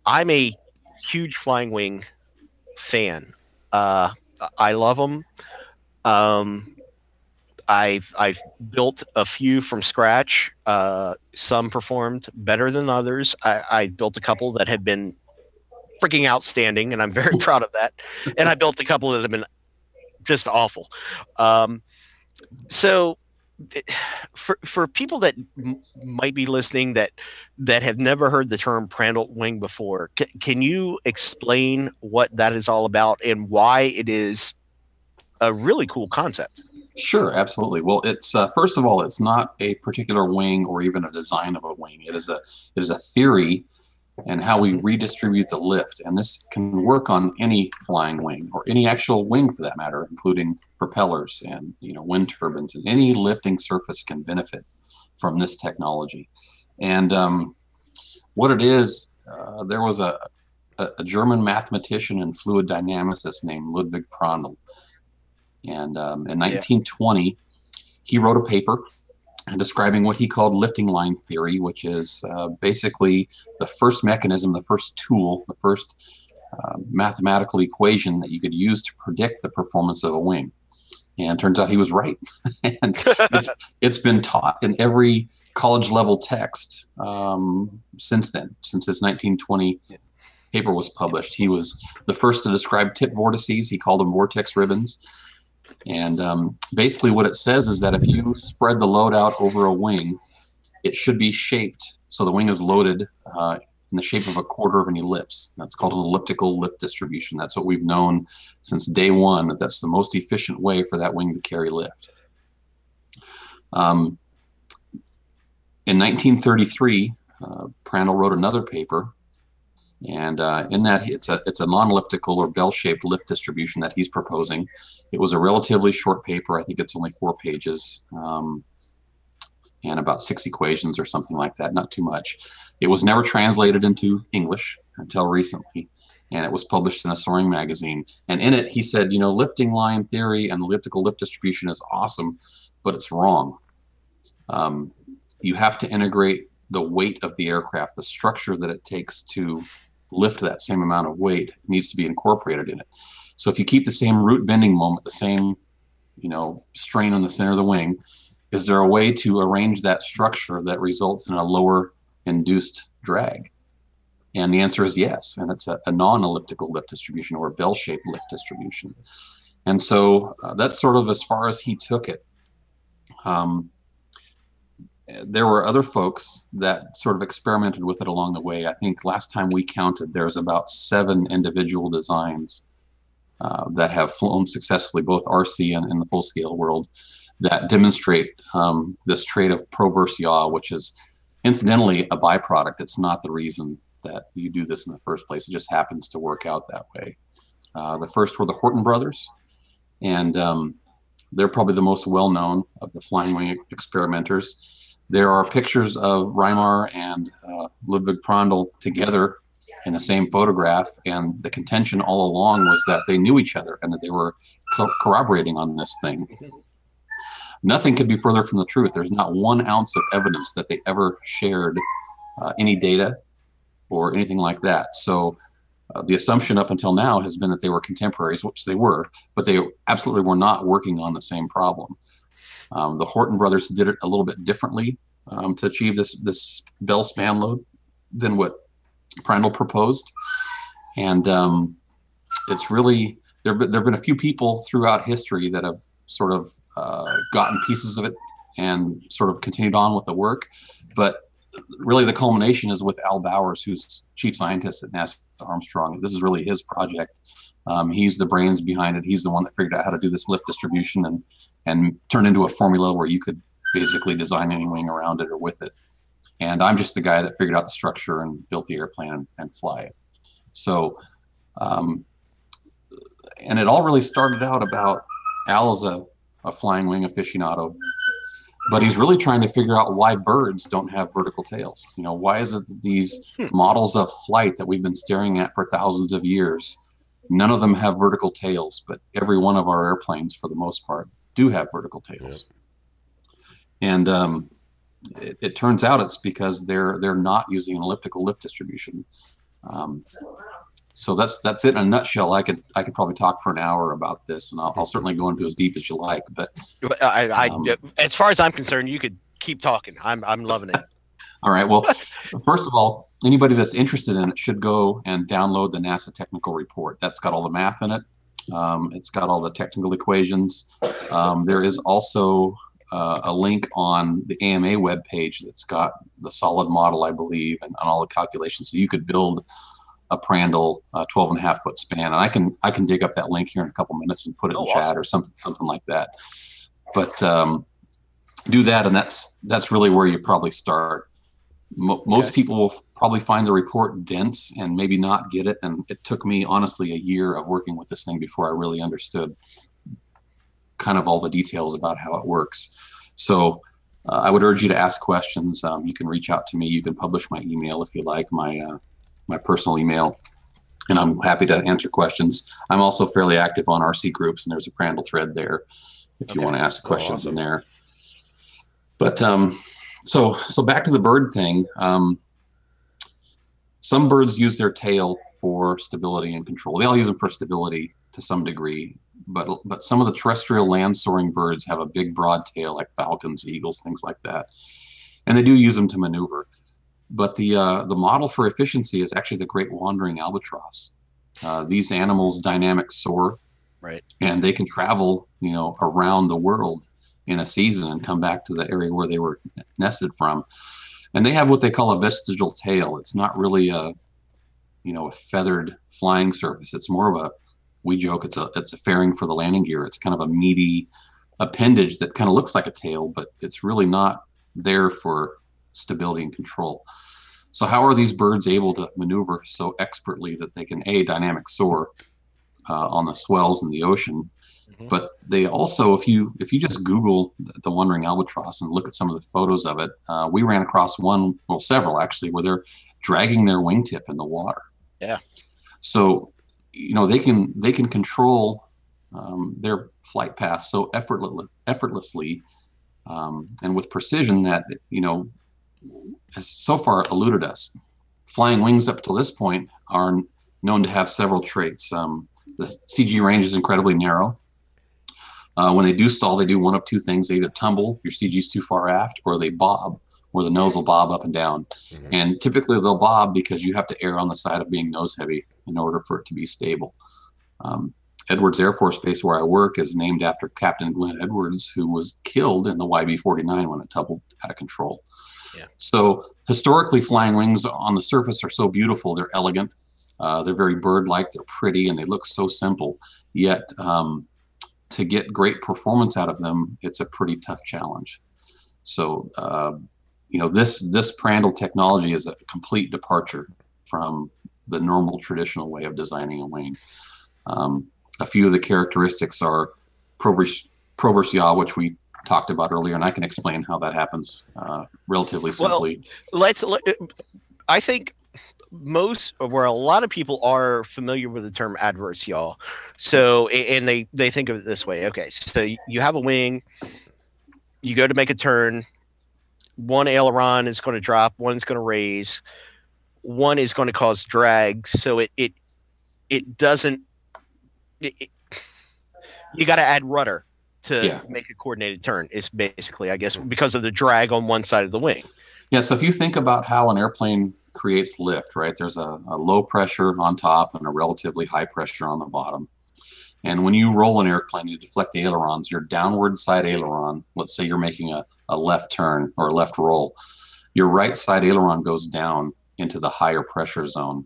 Speaker 1: I'm a huge flying wing fan. Uh, I love them. Um, I've I've built a few from scratch. Uh, some performed better than others. I, I built a couple that have been freaking outstanding, and I'm very (laughs) proud of that. And I built a couple that have been just awful. Um, so, for for people that m- might be listening that that have never heard the term Prandtl wing before, c- can you explain what that is all about and why it is a really cool concept?
Speaker 2: Sure, absolutely. Well, it's uh, first of all, it's not a particular wing or even a design of a wing. It is a it is a theory and how we redistribute the lift, and this can work on any flying wing or any actual wing for that matter, including propellers and you know wind turbines, and any lifting surface can benefit from this technology. And um, what it is, uh, there was a, a German mathematician and fluid dynamicist named Ludwig Prandtl. And um, in 1920, he wrote a paper describing what he called lifting line theory, which is uh, basically the first mechanism, the first tool, the first uh, mathematical equation that you could use to predict the performance of a wing. And turns out he was right. (laughs) and it's, it's been taught in every college level text um, since then, since his 1920 paper was published. He was the first to describe tip vortices. He called them vortex ribbons. And um, basically, what it says is that if you spread the load out over a wing, it should be shaped so the wing is loaded uh, in the shape of a quarter of an ellipse. That's called an elliptical lift distribution. That's what we've known since day one that that's the most efficient way for that wing to carry lift. Um, in 1933, uh, Prandtl wrote another paper and uh, in that, it's a it's a non-elliptical or bell-shaped lift distribution that he's proposing. It was a relatively short paper. I think it's only four pages um, and about six equations or something like that. Not too much. It was never translated into English until recently, and it was published in a Soaring magazine. And in it, he said, you know, lifting line theory and elliptical lift distribution is awesome, but it's wrong. Um, you have to integrate the weight of the aircraft, the structure that it takes to lift that same amount of weight needs to be incorporated in it. So if you keep the same root bending moment, the same, you know, strain on the center of the wing, is there a way to arrange that structure that results in a lower induced drag? And the answer is yes. And it's a, a non-elliptical lift distribution or bell-shaped lift distribution. And so uh, that's sort of as far as he took it. Um, there were other folks that sort of experimented with it along the way. I think last time we counted, there's about seven individual designs uh, that have flown successfully, both RC and in the full scale world, that demonstrate um, this trait of proverse yaw, which is incidentally a byproduct. It's not the reason that you do this in the first place. It just happens to work out that way. Uh, the first were the Horten brothers, and um, they're probably the most well known of the flying wing experimenters. There are pictures of Reimar and uh, Ludwig Prandtl together in the same photograph, and the contention all along was that they knew each other and that they were co- corroborating on this thing. Nothing could be further from the truth. There's not one ounce of evidence that they ever shared uh, any data or anything like that. So uh, the assumption up until now has been that they were contemporaries, which they were, but they absolutely were not working on the same problem. Um, the Horten brothers did it a little bit differently um, to achieve this this Bell span load than what Prandtl proposed, and um, it's really there. There have been a few people throughout history that have sort of uh, gotten pieces of it and sort of continued on with the work, but really the culmination is with Al Bowers, who's chief scientist at NASA Armstrong. This is really his project. Um, he's the brains behind it. He's the one that figured out how to do this lift distribution and and turn into a formula where you could basically design any wing around it or with it. And I'm just the guy that figured out the structure and built the airplane and, and fly it. So, um, and it all really started out about Al is a, a flying wing aficionado, but he's really trying to figure out why birds don't have vertical tails. You know, why is it that these hmm. models of flight that we've been staring at for thousands of years, none of them have vertical tails, but every one of our airplanes, for the most part, do have vertical tails. And um, it, it, turns out it's because they're they're not using an elliptical lift distribution. Um, so that's that's it in a nutshell. I could I could probably talk for an hour about this, and I'll, I'll certainly go into as deep as you like. But
Speaker 1: I, I um, as far as I'm concerned, you could keep talking. I'm I'm loving it. (laughs)
Speaker 2: all right. Well, first of all, anybody that's interested in it should go and download the NASA technical report. That's got all the math in it. Um, it's got all the technical equations. Um, there is also uh, a link on the AMA webpage that's got the solid model, I believe, and, and all the calculations. So you could build a Prandtl uh, 12 and a half foot span. And I can I can dig up that link here in a couple minutes and put it oh, in awesome. chat or something something like that. But um, do that, and that's that's really where you probably start. Mo- most people will probably find the report dense and maybe not get it. And it took me honestly a year of working with this thing before I really understood kind of all the details about how it works. So uh, I would urge you to ask questions. Um, you can reach out to me. You can publish my email if you like, my uh, my personal email, and I'm happy to answer questions. I'm also fairly active on RC groups, and there's a Prandtl thread there if okay. you want to ask questions oh, awesome. in there. But um, so so back to the bird thing. Um, some birds use their tail for stability and control. They all use them for stability to some degree, but but some of the terrestrial land soaring birds have a big broad tail, like falcons, eagles, things like that, and they do use them to maneuver. But the uh, the model for efficiency is actually the great wandering albatross. Uh, these animals dynamic soar,
Speaker 1: right,
Speaker 2: and they can travel, you know, around the world in a season and come back to the area where they were nested from. And they have what they call a vestigial tail. It's not really a, you know, a feathered flying surface. It's more of a, we joke, it's a it's a fairing for the landing gear. It's kind of a meaty appendage that kind of looks like a tail, but it's really not there for stability and control. So how are these birds able to maneuver so expertly that they can a dynamic soar uh, on the swells in the ocean, mm-hmm. but they also, if you if you just Google the wandering albatross and look at some of the photos of it, uh, we ran across one, well, several actually, where they're dragging their wingtip in the water.
Speaker 1: Yeah.
Speaker 2: So you know they can they can control um, their flight path so effortlessly effortlessly um, and with precision that you know has so far eluded us. Flying wings up to this point are known to have several traits. Um, the CG range is incredibly narrow. Uh, when they do stall, they do one of two things: they either tumble, your CG is too far aft, or they bob, where the nose will bob up and down. Mm-hmm. And typically they'll bob because you have to err on the side of being nose heavy in order for it to be stable. Um, Edwards Air Force Base, where I work, is named after Captain Glenn Edwards, who was killed in the YB 49 when it tumbled out of control. So, historically, flying wings on the surface are so beautiful. They're elegant, uh, they're very bird like, they're pretty, and they look so simple. Yet, um, to get great performance out of them, it's a pretty tough challenge. So, uh, you know, this this Prandtl technology is a complete departure from the normal traditional way of designing a wing. Um, a few of the characteristics are yaw, which we talked about earlier, and I can explain how that happens uh, relatively simply.
Speaker 1: Well, let's. Let, I think most where a lot of people are familiar with the term adverse yaw. So and they they think of it this way. Okay, so you have a wing, you go to make a turn, one aileron is going to drop, one's going to raise, one is going to cause drag, so it it it doesn't. It, it, you got to add rudder to
Speaker 2: Yeah.
Speaker 1: make a coordinated turn. Is basically, I guess, because of the drag on one side of the wing.
Speaker 2: Yeah, so if you think about how an airplane creates lift, right? There's a, a low pressure on top and a relatively high pressure on the bottom. And when you roll an airplane, you deflect the ailerons, your downward side aileron, let's say you're making a, a left turn or a left roll, your right side aileron goes down into the higher pressure zone.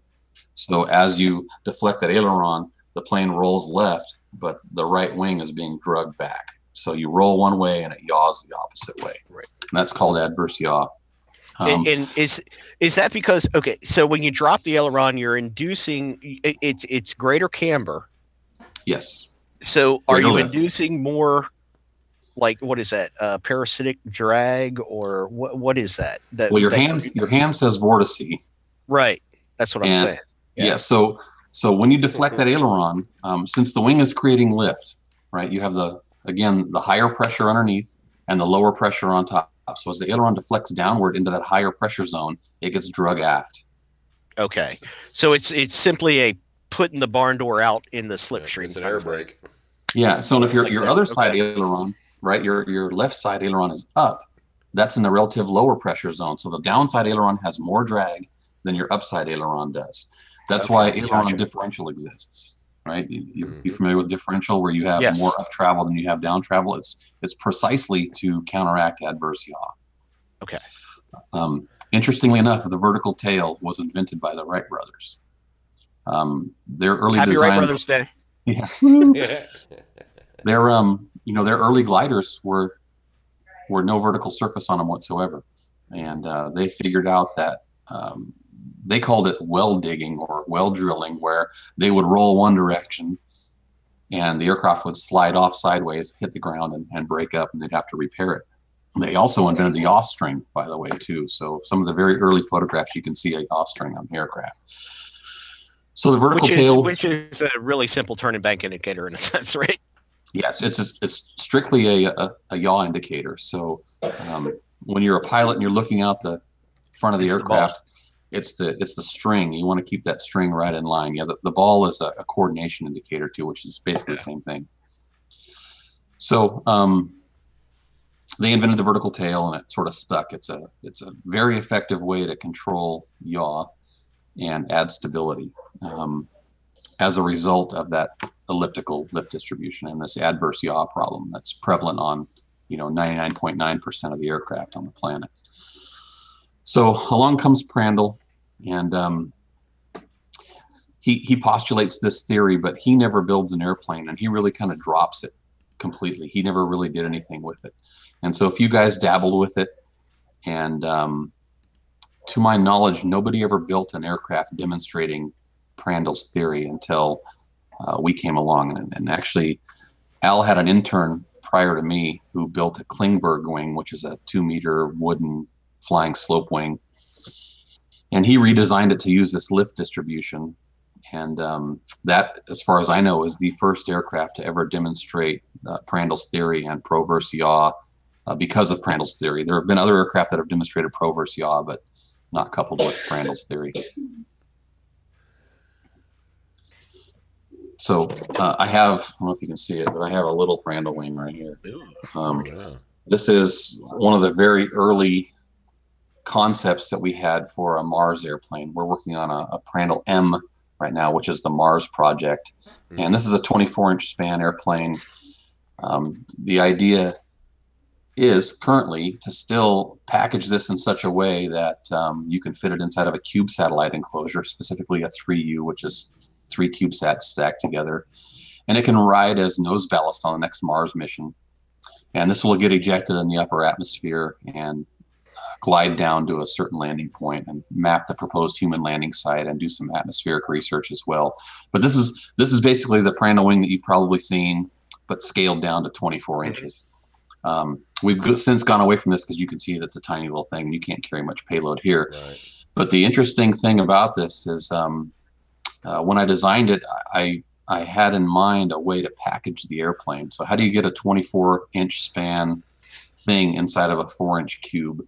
Speaker 2: So as you deflect that aileron, the plane rolls left, but the right wing is being drugged back. So you roll one way and it yaws the opposite way.
Speaker 1: Right.
Speaker 2: And that's called adverse yaw. Um,
Speaker 1: and, and is is that because okay? So when you drop the aileron, you're inducing it, it's it's greater camber.
Speaker 2: yes.
Speaker 1: So are
Speaker 2: Greater
Speaker 1: you
Speaker 2: lift.
Speaker 1: inducing more? Like what is that? Uh, parasitic drag or what? What is that? that
Speaker 2: Well, your
Speaker 1: that-
Speaker 2: hand your hand says vortice.
Speaker 1: Right. That's what I'm saying.
Speaker 2: Yeah.
Speaker 1: Yeah.
Speaker 2: So so when you deflect that aileron, um, since the wing is creating lift, right? You have the again the higher pressure underneath and the lower pressure on top. So as the aileron deflects downward into that higher pressure zone, it gets drug aft.
Speaker 1: Okay. So it's it's simply a putting the barn door out in the slipstream.
Speaker 3: It's an air brake.
Speaker 2: Yeah. So if your your other side
Speaker 1: okay.
Speaker 2: aileron, right? Your your left side aileron is up. That's in the relative lower pressure zone. So the downside aileron has more drag than your upside aileron does. That's
Speaker 1: Okay,
Speaker 2: why aileron
Speaker 1: gotcha.
Speaker 2: differential exists, right? You,
Speaker 3: Mhm.
Speaker 2: you familiar with differential, where you have
Speaker 1: Yes.
Speaker 2: more up travel than you have down travel? It's it's precisely to counteract adverse yaw.
Speaker 1: Okay.
Speaker 2: Um, interestingly enough, the vertical tail was invented by the Wright brothers. Um, their early
Speaker 1: Happy
Speaker 2: designs.
Speaker 1: Wright Brothers Day. (laughs)
Speaker 2: Yeah. (laughs) their um you know their early gliders were were no vertical surface on them whatsoever and uh, they figured out that um, they called it well digging or well drilling where they would roll one direction and the aircraft would slide off sideways hit the ground and, and break up and they'd have to repair it. They also invented the yaw string by the way too. So some of the very early photographs you can see a yaw string on the aircraft. So the vertical
Speaker 1: Which is
Speaker 2: tail
Speaker 1: which is a really simple turn and bank indicator in a (laughs) sense, right?
Speaker 2: Yes, it's it's strictly a, a, a yaw indicator. So um, when you're a pilot and you're looking out the front of the
Speaker 1: It's the
Speaker 2: aircraft, it's the it's the string. You want to keep that string right in line. Yeah, the, the ball is a, a coordination indicator too, which is basically the same thing. So um, they invented the vertical tail, and it sort of stuck. It's a it's a very effective way to control yaw and add stability. Um, as a result of that elliptical lift distribution and this adverse yaw problem that's prevalent on you know 99.9% of the aircraft on the planet so along comes prandtl and um, he, he postulates this theory but he never builds an airplane and he really kind of drops it completely. He never really did anything with it. And so a few guys dabbled with it and um, to my knowledge nobody ever built an aircraft demonstrating prandtl's theory until uh, we came along. And, and actually al had an intern prior to me who built a klingberg wing which is a two meter wooden flying slope wing. And he redesigned it to use this lift distribution. And um, that as far as i know is the first aircraft to ever demonstrate uh, prandtl's theory and proverse yaw uh, because of prandtl's theory. There have been other aircraft that have demonstrated proverse yaw but not coupled with prandtl's theory. So uh, I have, I don't know if you can see it, but I have a little Prandtl wing right here. Um, this is one of the very early concepts that we had for a Mars airplane. We're working on a, a Prandtl M right now, which is the Mars project. And this is a 24 inch span airplane. Um, the idea is currently to still package this in such a way that um, you can fit it inside of a cube satellite enclosure, specifically a 3U, which is three CubeSats stacked together. And it can ride as nose ballast on the next Mars mission. And this will get ejected in the upper atmosphere and glide down to a certain landing point and map the proposed human landing site and do some atmospheric research as well. But this is this is basically the Prandtl wing that you've probably seen, but scaled down to 24 inches. Um, we've go- since gone away from this because you can see that it's a tiny little thing and you can't carry much payload here.
Speaker 3: Right.
Speaker 2: But the interesting thing about this is um, uh, when I designed it, I I had in mind a way to package the airplane. So how do you get a 24 inch span thing inside of a four inch cube?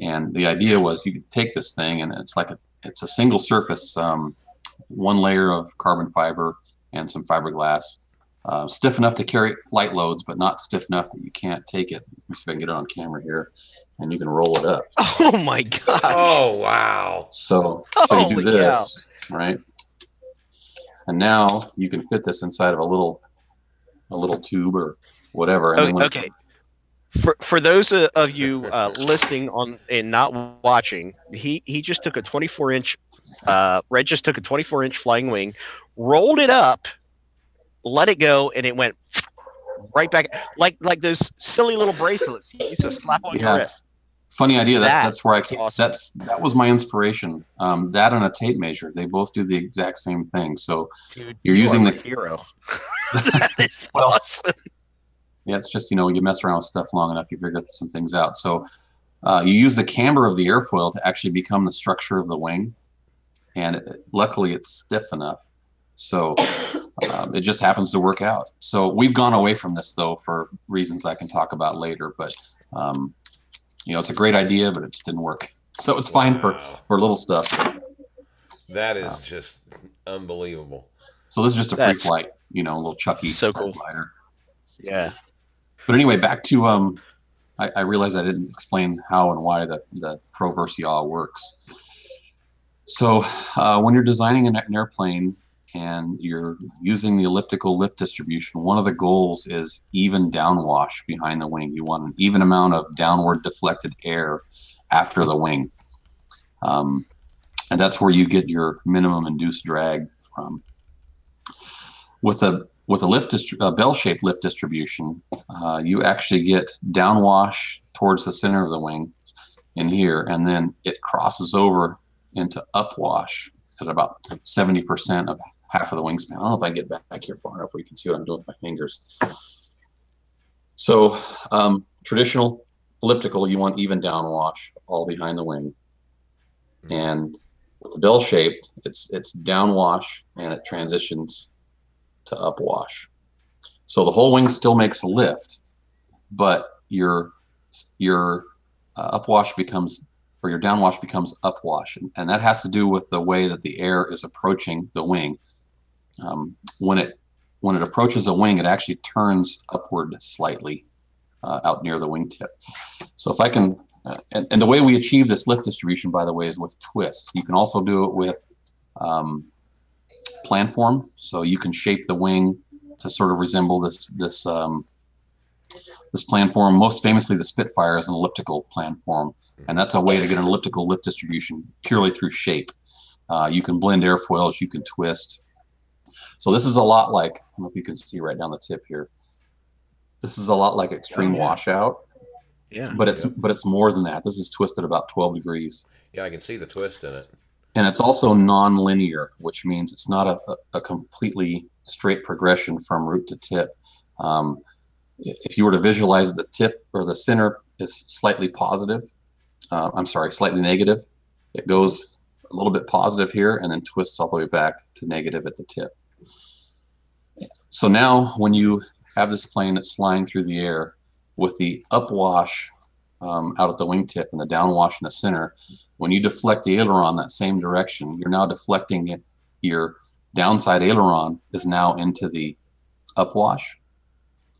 Speaker 2: And the idea was you could take this thing and it's like a it's a single surface, um, one layer of carbon fiber and some fiberglass, uh, stiff enough to carry flight loads, but not stiff enough that you can't take it. Let me see if I can get it on camera here, and you can roll it up. (laughs)
Speaker 1: Oh my god!
Speaker 3: Oh wow!
Speaker 2: So, so you do
Speaker 1: Holy
Speaker 2: this, right? And now you can fit this inside of a little, a little tube or whatever. And then when it-
Speaker 1: okay. For for those uh, of you (laughs) uh, listening on and not watching, he he just took a 24 inch. Uh, Red just took a 24 inch flying wing, rolled it up, let it go, and it went right back like like those silly little bracelets you used to slap on
Speaker 2: Yeah.
Speaker 1: your wrist.
Speaker 2: funny idea. That's
Speaker 1: That
Speaker 2: that's where I came.
Speaker 1: awesome.
Speaker 2: That's that was my inspiration. Um, that and a tape measure. They both do the exact same thing. So
Speaker 1: Dude,
Speaker 2: You're
Speaker 1: you
Speaker 2: using the-
Speaker 1: hero. (laughs) (laughs)
Speaker 2: Well,
Speaker 1: awesome.
Speaker 2: Yeah, it's just you know you mess around with stuff long enough, you figure some things out. So uh, you use the camber of the airfoil to actually become the structure of the wing, and it, luckily it's stiff enough. So (coughs) um, it just happens to work out. So we've gone away from this though for reasons I can talk about later. But um, you know, it's a great idea, but it just didn't work. (laughs) So it's fine for for little stuff.
Speaker 3: That is
Speaker 2: Wow.
Speaker 3: just unbelievable.
Speaker 2: So this is just a free
Speaker 1: That's
Speaker 2: flight, you know, a little Chucky
Speaker 1: so cool.
Speaker 2: glider.
Speaker 1: Yeah.
Speaker 2: But anyway, back to um, I, I realized I didn't explain how and why the the proverse yaw works. So uh, when you're designing an, an airplane and you're using the elliptical lift distribution, one of the goals is even downwash behind the wing. You want an even amount of downward deflected air after the wing, um, and that's where you get your minimum induced drag from. With a with a lift a bell-shaped lift distribution, uh, you actually get downwash towards the center of the wing in here, and then it crosses over into upwash at about 70% of half of the wingspan. I don't know if I get back, back here far enough where you can see what I'm doing with my fingers. So um, traditional elliptical, you want even downwash all behind the wing. And with the bell shaped, it's it's downwash and it transitions to upwash. So the whole wing still makes a lift, but your your uh, upwash becomes or your downwash becomes upwash, and, and that has to do with the way that the air is approaching the wing. Um, when it when it approaches a wing, it actually turns upward slightly uh, out near the wingtip. So if I can, uh, and, and the way we achieve this lift distribution, by the way, is with twist. You can also do it with um, planform. So you can shape the wing to sort of resemble this this um, this planform. Most famously, the Spitfire is an elliptical plan form, and that's a way to get an elliptical lift distribution purely through shape. Uh, you can blend airfoils, you can twist. So this is a lot like I don't know if you can see right down the tip here. This is a lot like extreme
Speaker 1: Oh, yeah.
Speaker 2: washout,
Speaker 1: Yeah.
Speaker 2: but it's
Speaker 3: Yeah.
Speaker 2: but it's more than that. This is twisted about 12 degrees
Speaker 3: Yeah, I can see the twist in it.
Speaker 2: And it's also non-linear, which means it's not a, a, completely straight progression from root to tip. Um, if you were to visualize the tip or the center is slightly positive, uh, I'm sorry, slightly negative, it goes a little bit positive here and then twists all the way back to negative at the tip. So now when you have this plane that's flying through the air with the upwash um, out at the wingtip and the downwash in the center, when you deflect the aileron that same direction, you're now deflecting it. Your downside aileron is now into the upwash.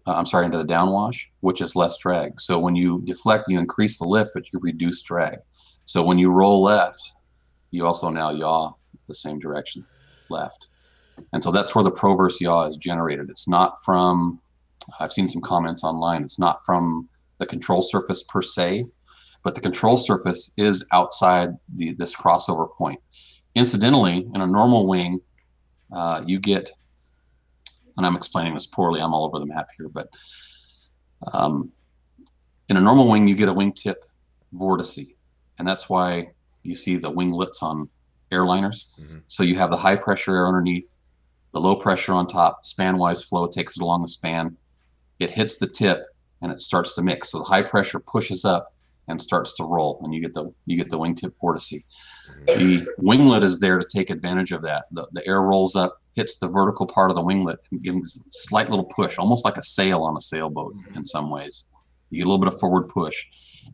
Speaker 2: Uh, I'm sorry, into the downwash, which is less drag. So when you deflect, you increase the lift, but you reduce drag. So when you roll left, you also now yaw the same direction. left. And so that's where the proverse yaw is generated. It's not from, I've seen some comments online, it's not from the control surface per se, but the control surface is outside the, this crossover point. Incidentally, in a normal wing, uh, you get, and I'm explaining this poorly, I'm all over the map here, but um, in a normal wing, you get a wingtip vortice, and that's why you see the winglets on airliners.
Speaker 3: Mhm.
Speaker 2: So you have the high pressure air underneath, the low pressure on top, span wise flow takes it along the span. It hits the tip and it starts to mix. So the high pressure pushes up and starts to roll, and you get the you get the wingtip vortice. The winglet is there to take advantage of that. The, the air rolls up, hits the vertical part of the winglet, and gives a slight little push, almost like a sail on a sailboat in some ways. You get a little bit of forward push,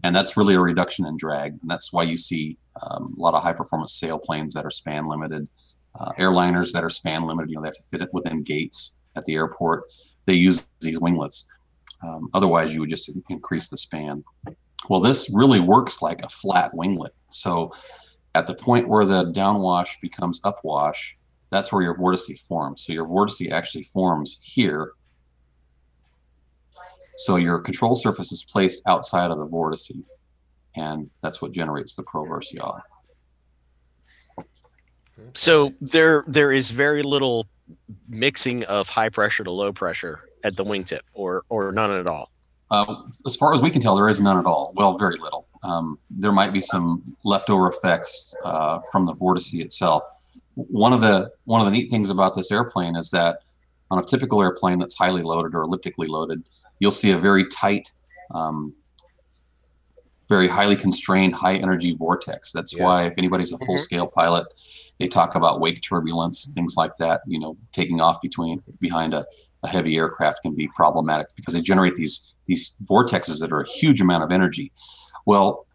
Speaker 2: and that's really a reduction in drag. And that's why you see um, a lot of high performance sailplanes that are span limited, uh, airliners that are span limited. You know, they have to fit it within gates at the airport. They use these winglets. Um, otherwise, you would just increase the span. Well, this really works like a flat winglet. So at the point where the downwash becomes upwash, that's where your vortice forms. So your vortice actually forms here. So your control surface is placed outside of the vortice, and that's what generates the proverse yaw.
Speaker 1: So there there is very little mixing of high pressure to low pressure at the wingtip, or or none at all.
Speaker 2: Uh, as far as we can tell, there is none at all. Well, very little. Um, there might be some leftover effects uh, from the vortice itself. One of the one of the neat things about this airplane is that on a typical airplane that's highly loaded or elliptically loaded, you'll see a very tight, um, very highly constrained, high energy vortex. That's
Speaker 3: Yeah.
Speaker 2: why if anybody's a full scale pilot, they talk about wake turbulence, things like that. You know, taking off between behind a, a heavy aircraft can be problematic because they generate these these vortexes that are a huge amount of energy. Well,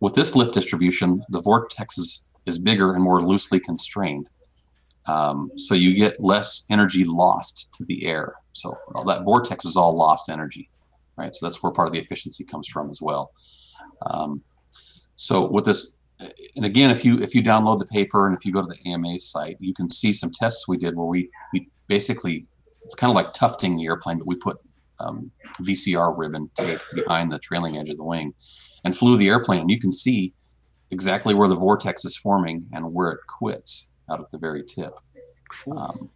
Speaker 2: with this lift distribution, the vortex is, is bigger and more loosely constrained. Um, so you get less energy lost to the air. So that vortex is all lost energy, right? So that's where part of the efficiency comes from as well. Um, so with this, and again, if you if you download the paper and if you go to the AMA site, you can see some tests we did where we we basically it's kind of like tufting the airplane, but we put um, VCR ribbon tape behind the trailing edge of the wing and flew the airplane. And you can see exactly where the vortex is forming and where it quits out at the very tip. Um,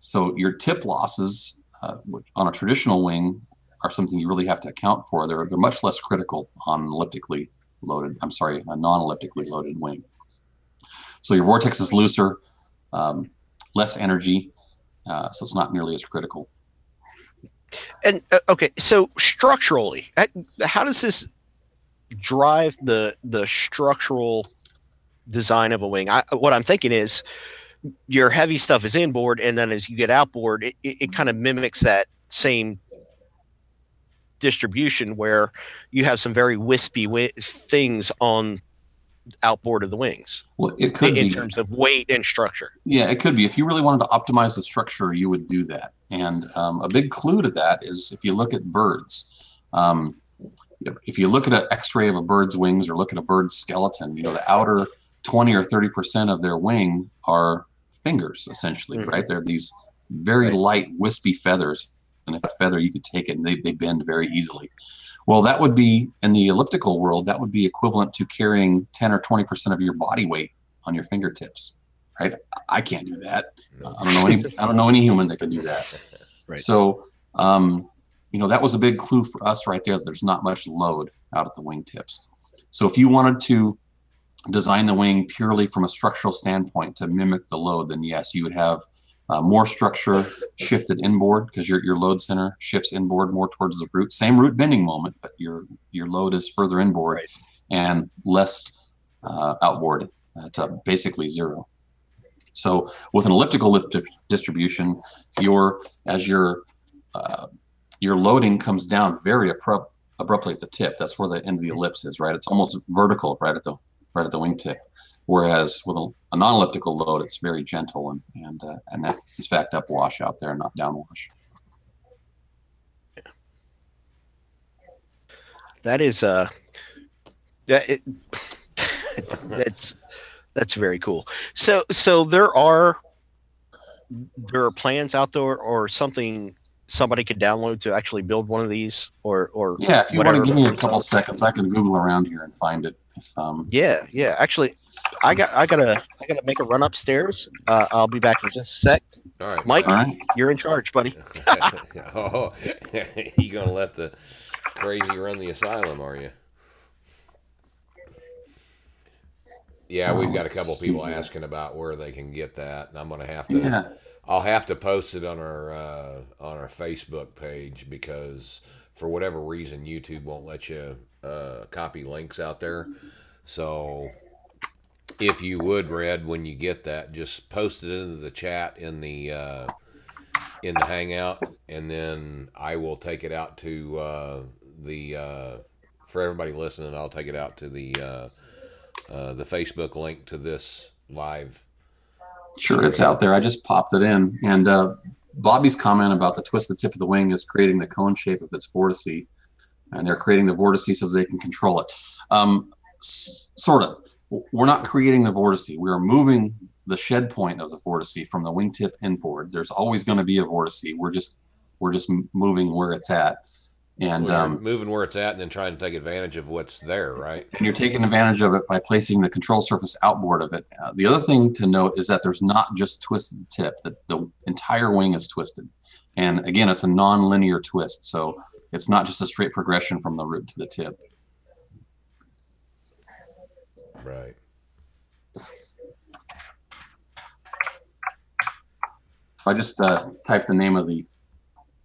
Speaker 2: so your tip losses uh, on a traditional wing are something you really have to account for. They're, they're much less critical on elliptically loaded, I'm sorry, a non-elliptically loaded wing. So your vortex is looser, um, less energy, uh, so it's not nearly as critical.
Speaker 1: And uh, okay, so structurally, uh, how does this drive the the structural design of a wing? I, what I'm thinking is your heavy stuff is inboard, and then as you get outboard, it, it, it kind of mimics that same distribution where you have some very wispy wi- things on outboard of the wings
Speaker 2: Well, it could
Speaker 1: in
Speaker 2: be.
Speaker 1: terms of weight and structure.
Speaker 2: Yeah, it could be. If you really wanted to optimize the structure, you would do that. And um, a big clue to that is if you look at birds. Um, if you look at an X-ray of a bird's wings or look at a bird's skeleton, you know the outer 20 or 30 percent of their wing are fingers, essentially,
Speaker 1: Mhm.
Speaker 2: right? They're these very
Speaker 1: Right.
Speaker 2: light, wispy feathers, and if a feather you could take it and they, they bend very easily. Well, that would be in the elliptical world. That would be equivalent to carrying 10 or 20 percent of your body weight on your fingertips, right? I can't do that.
Speaker 3: No.
Speaker 2: I don't know any. I don't know any human that can do that. (laughs)
Speaker 1: Right.
Speaker 2: So, um, you know, that was a big clue for us right there. That there's not much load out at the wingtips. So, if you wanted to design the wing purely from a structural standpoint to mimic the load, then yes, you would have uh, more structure shifted inboard because your your load center shifts inboard more towards the root. Same root bending moment, but your your load is further inboard
Speaker 1: Right.
Speaker 2: and less uh, outboard uh, to basically zero. So with an elliptical lift di- distribution, your as your uh, your loading comes down very abrupt, abruptly at the tip. That's where the end of the ellipse is, right? It's almost vertical right at the right at the wingtip. Whereas with a, a non-elliptical load, it's very gentle and and uh, and that is fact upwash out there, not downwash.
Speaker 1: That is uh that it, (laughs) that's that's very cool. So so there are there are plans out there or something somebody could download to actually build one of these or or
Speaker 2: Yeah, if you want to give me a couple seconds, I can Google around here and find it. If, um,
Speaker 1: Yeah, yeah. Actually, I got I gotta I gotta make a run upstairs. Uh, I'll be back in just a sec.
Speaker 3: All right,
Speaker 1: Mike,
Speaker 2: all right.
Speaker 1: you're in charge, buddy. (laughs) (laughs)
Speaker 3: oh, (laughs) you gonna let the crazy run the asylum, are you? Yeah, we've got a couple
Speaker 2: Let's
Speaker 3: people asking about where they can get that, and I'm gonna have to.
Speaker 2: Yeah.
Speaker 3: I'll have to post it on our uh, on our Facebook page because for whatever reason YouTube won't let you uh, copy links out there. So if you would, Red, when you get that, just post it into the chat in the uh, in the Hangout, and then I will take it out to uh, the uh, for everybody listening. I'll take it out to the uh, uh, the Facebook link to this live.
Speaker 2: Sure, it's out there. I just popped it in. And uh, Bobby's comment about the twist of the tip of the wing is creating the cone shape of its vortice, and they're creating the vortice so they can control it. Um, s- sort of. We're not creating the vortice. We are moving the shed point of the vortice from the wingtip inboard. There's always going to be a vortice. We're just we're just moving where it's at, and
Speaker 3: We're
Speaker 2: um,
Speaker 3: moving where it's at, and then trying to take advantage of what's there, right?
Speaker 2: and you're taking advantage of it by placing the control surface outboard of it. Uh, the other thing to note is that there's not just twisted tip; that the entire wing is twisted. And again, it's a non-linear twist, so it's not just a straight progression from the root to the tip.
Speaker 3: Right.
Speaker 2: So I just uh, typed the name of the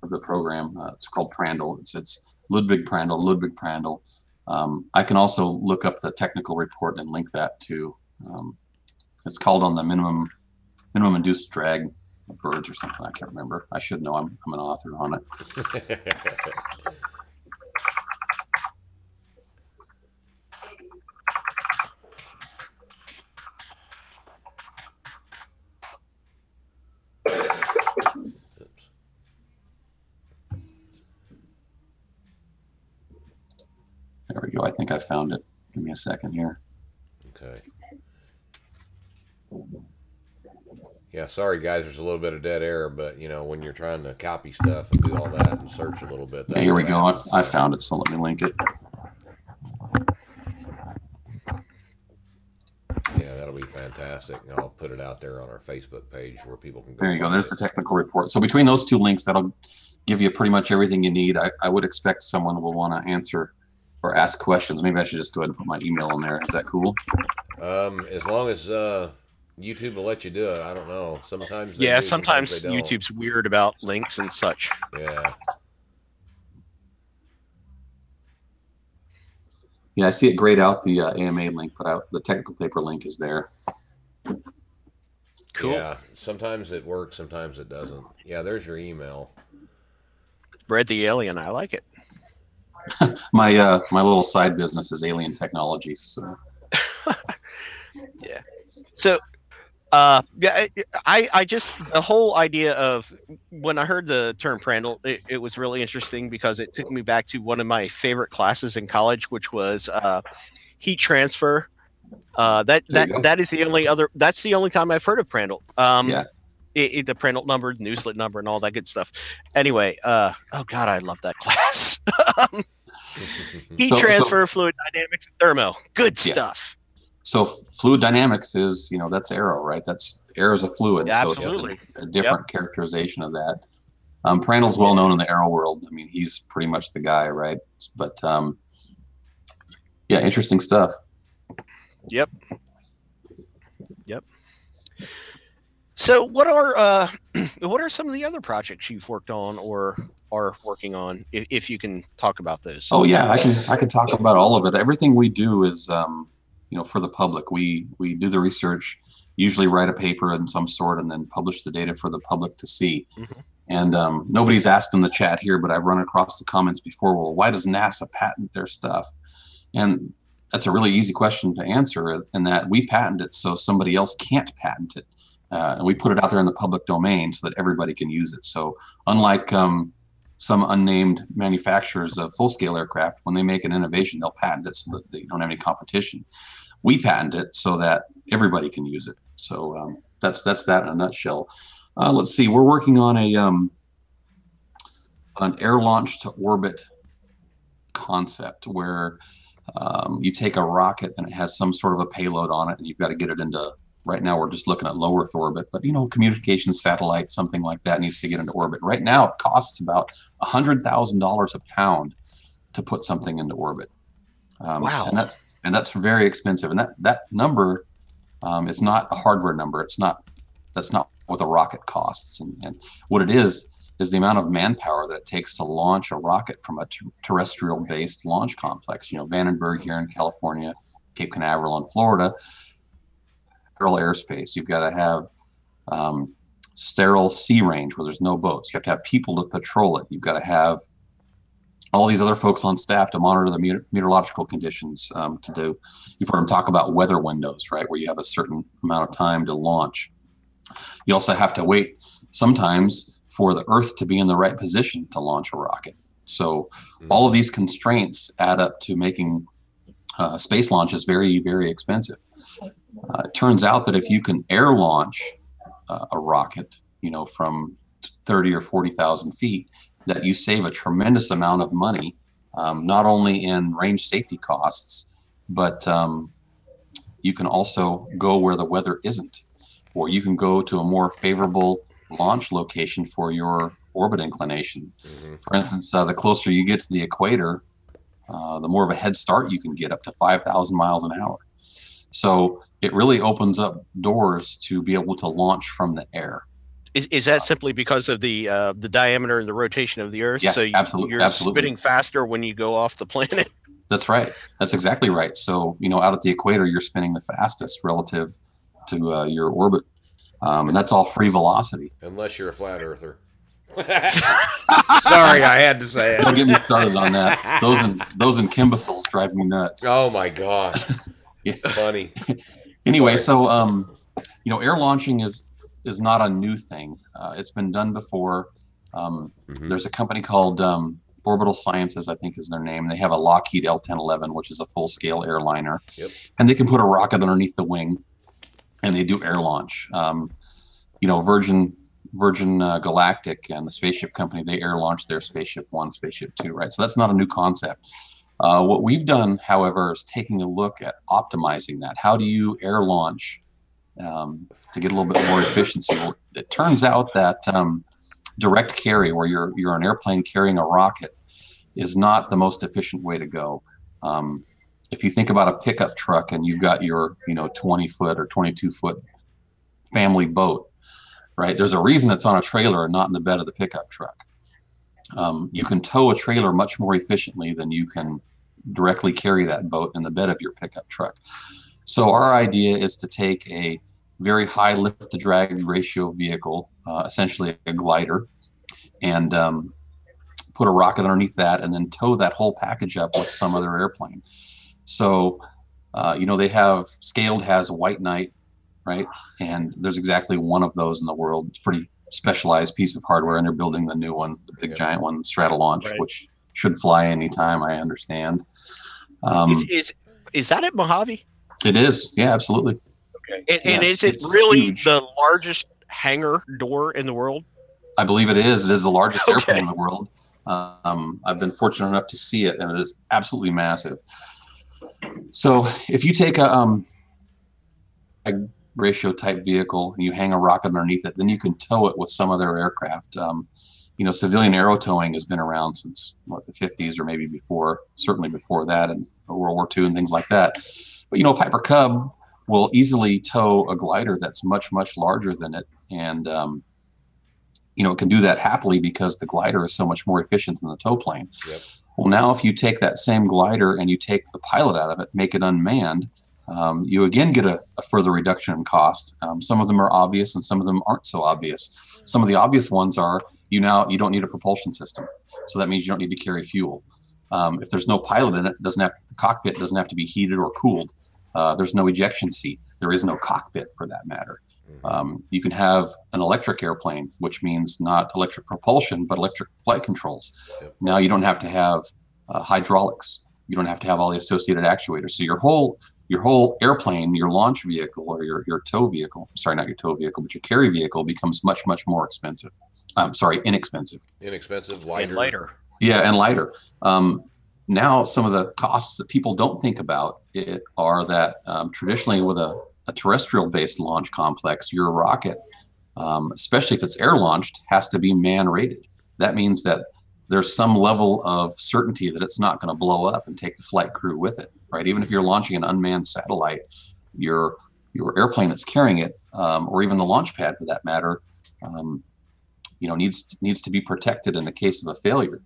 Speaker 2: of the program. Uh, it's called Prandtl. It's it's Ludwig Prandtl. Ludwig Prandtl. Um, I can also look up the technical report and link that to. Um, it's called on the minimum minimum induced drag of birds or something. I can't remember. I should know. I'm I'm an author on it. (laughs) I think I found it. Give me a second here.
Speaker 3: okay. Yeah, sorry guys, there's a little bit of dead air, but you know when you're trying to copy stuff and do all that and search a little bit.
Speaker 2: Yeah, here we go. I. I found it. So let me link it.
Speaker 3: Yeah, that'll be fantastic. And I'll put it out there on our Facebook page where people can go.
Speaker 2: There you go. There's the technical report. So between those two links, that'll give you pretty much everything you need. I, I would expect someone will want to answer or ask questions. Maybe I should just go ahead and put my email in there. Is that cool?
Speaker 3: Um, as long as uh, YouTube will let you do it, I don't know. Sometimes they
Speaker 1: Yeah,
Speaker 3: do,
Speaker 1: sometimes
Speaker 3: they don't.
Speaker 1: YouTube's weird about links and such.
Speaker 3: Yeah,
Speaker 2: Yeah, I see it grayed out the uh, AMA link, but I, the technical paper link is there.
Speaker 1: Cool.
Speaker 3: Yeah, sometimes it works, sometimes it doesn't. Yeah, there's your email.
Speaker 1: Bread the alien. I like it. (laughs)
Speaker 2: My uh, my little side business is alien technologies. So (laughs)
Speaker 1: So, uh, yeah, I, I just the whole idea of when I heard the term Prandtl, it, it was really interesting because it took me back to one of my favorite classes in college, which was uh, heat transfer. Uh, that that that is the only other. That's the only time I've heard of Prandtl. Um,
Speaker 2: Yeah.
Speaker 1: it, it- the Prandtl number, the Nusselt number, and all that good stuff. Anyway, uh, oh god, I love that (laughs) class. (laughs) heat
Speaker 2: So- so-
Speaker 1: transfer, fluid dynamics, and thermo, good
Speaker 2: Yeah.
Speaker 1: stuff.
Speaker 2: so fluid dynamics is you know that's aero, right? That's air is a fluid.
Speaker 1: Yeah,
Speaker 2: so it's just a, a different characterization of that. Um, Prandtl's well known in the aero world. I mean, he's pretty much the guy, right? But um, yeah, interesting stuff.
Speaker 1: Yep. Yep. So, what are uh, (clears throat) what are some of the other projects you've worked on or are working on, if, if you can talk about those?
Speaker 2: Oh yeah, I can I can talk about all of it. Everything we do is um, you know for the public. We we do the research, usually write a paper in some sort, and then publish the data for the public to see.
Speaker 1: Mhm.
Speaker 2: And um, nobody's asked in the chat here, but I've run across the comments before. Well, why does NASA patent their stuff? And that's a really easy question to answer. In that we patent it so somebody else can't patent it, uh, and we put it out there in the public domain so that everybody can use it. So unlike um, some unnamed manufacturers of full-scale aircraft, when they make an innovation, they'll patent it so that they don't have any competition. We patent it so that everybody can use it. So um, that's that's that in a nutshell. Uh, let's see. We're working on a um, an air launch to orbit concept where um, you take a rocket and it has some sort of a payload on it, and you've got to get it into. Right now, we're just looking at low Earth orbit, but you know, communication satellite, something like that, needs to get into orbit. Right now, it costs about a hundred thousand dollars a pound to put something into orbit. Um,
Speaker 1: Wow.
Speaker 2: And that's and that's very expensive. And that that number um, is not a hardware number. It's not that's not what the rocket costs. And, and what it is is the amount of manpower that it takes to launch a rocket from a ter- terrestrial based launch complex. You know, Vandenberg here in California, Cape Canaveral in Florida, sterile airspace. You've got to have um, sterile sea range where there's no boats. You have to have people to patrol it. You've got to have all these other folks on staff to monitor the meteor- meteorological conditions um, to do. You've heard them talk about weather windows, right, where you have a certain amount of time to launch. You also have to wait sometimes for the Earth to be in the right position to launch a rocket. So all of these constraints add up to making uh, space launches very, very expensive. Uh, it turns out that if you can air launch uh, a rocket, you know, from 30 or 40,000 feet, that you save a tremendous amount of money, um, not only in range safety costs, but um, you can also go where the weather isn't, or you can go to a more favorable launch location for your orbit inclination.
Speaker 3: Mhm.
Speaker 2: For instance, uh, the closer you get to the equator, uh, the more of a head start you can get up to 5,000 miles an hour. So it really opens up doors to be able to launch from the air.
Speaker 1: Is, is that simply because of the uh, the diameter and the rotation of the Earth?
Speaker 2: Yeah,
Speaker 1: so you,
Speaker 2: absolute-
Speaker 1: you're
Speaker 2: absolutely.
Speaker 1: spinning faster when you go off the planet. (laughs)
Speaker 2: That's right. That's exactly right. So, you know, out at the equator, you're spinning the fastest relative to uh, your orbit. Um, and that's all free velocity.
Speaker 3: Unless you're a flat earther. (laughs) Sorry, I had to say it.
Speaker 2: Don't get me started on that. Those and those and imbeciles drive me nuts.
Speaker 3: Oh my god.
Speaker 2: Yeah. (laughs)
Speaker 3: Funny. (laughs)
Speaker 2: Anyway,
Speaker 3: Sorry.
Speaker 2: so um, you know, air launching is is not a new thing. Uh, it's been done before. Um,
Speaker 3: Mhm.
Speaker 2: There's a company called um, Orbital Sciences, I think is their name. They have a Lockheed L1011, which is a full scale airliner,
Speaker 3: Yep.
Speaker 2: and they can put a rocket underneath the wing, and they do air launch. Um, you know, Virgin Virgin uh, Galactic and the spaceship company they air launched their spaceship one, spaceship two, right? So that's not a new concept. Uh, what we've done, however, is taking a look at optimizing that. How do you air launch um, to get a little bit more efficiency? It turns out that um, direct carry, where you're you're an airplane carrying a rocket, is not the most efficient way to go. Um, if you think about a pickup truck and you've got your you know 20 foot or 22 foot family boat, right? There's a reason it's on a trailer and not in the bed of the pickup truck. Um, you can tow a trailer much more efficiently than you can directly carry that boat in the bed of your pickup truck. So our idea is to take a very high lift to drag ratio vehicle, uh, essentially a glider, and um, put a rocket underneath that, and then tow that whole package up with some other airplane. So, uh, you know, they have Scaled has White Knight, right? And there's exactly one of those in the world. It's pretty specialized piece of hardware, and they're building the new one, the big
Speaker 3: Yeah.
Speaker 2: giant one, Stratolaunch,
Speaker 1: Right.
Speaker 2: which should fly anytime. I understand. Um,
Speaker 1: is, is is that at Mojave?
Speaker 2: it is, yeah, absolutely.
Speaker 1: And, and
Speaker 2: Yes,
Speaker 1: is it really
Speaker 2: huge.
Speaker 1: the largest hangar door in the world?
Speaker 2: I believe it is. It is the largest
Speaker 1: Okay.
Speaker 2: airplane in the world. Um, I've been fortunate enough to see it, and it is absolutely massive. So, if you take a, um, a ratio type vehicle and you hang a rocket underneath it, then you can tow it with some other aircraft. Um, you know, civilian aero towing has been around since what the 50s or maybe before, certainly before that, and World War II and things like that. But you know, Piper Cub will easily tow a glider that's much much larger than it, and um, you know, it can do that happily because the glider is so much more efficient than the tow plane.
Speaker 3: Yep.
Speaker 2: Well, now if you take that same glider and you take the pilot out of it, make it unmanned, um, you again get a, a further reduction in cost. Um, some of them are obvious and some of them aren't so obvious. Some of the obvious ones are you now you don't need a propulsion system, so that means you don't need to carry fuel. Um, if there's no pilot in it, it doesn't have the cockpit doesn't have to be heated or cooled. Uh, there's no ejection seat. There is no cockpit for that matter. Um, you can have an electric airplane, which means not electric propulsion, but electric flight controls.
Speaker 3: Yep.
Speaker 2: Now you don't have to have uh, hydraulics. you don't have to have all the associated actuators. So your whole your whole airplane, your launch vehicle or your, your tow vehicle, sorry, not your tow vehicle, but your carry vehicle becomes much, much more expensive. I'm sorry, inexpensive.
Speaker 3: Inexpensive, lighter.
Speaker 1: And lighter.
Speaker 2: Yeah, and lighter. Um, now, some of the costs that people don't think about it are that um, traditionally with a, a terrestrial based launch complex, your rocket, um, especially if it's air launched, has to be man rated. That means that there's some level of certainty that it's not going to blow up and take the flight crew with it, right? Even if you're launching an unmanned satellite, your your airplane that's carrying it, um, or even the launch pad for that matter, um, you know, needs needs to be protected in the case of a failure.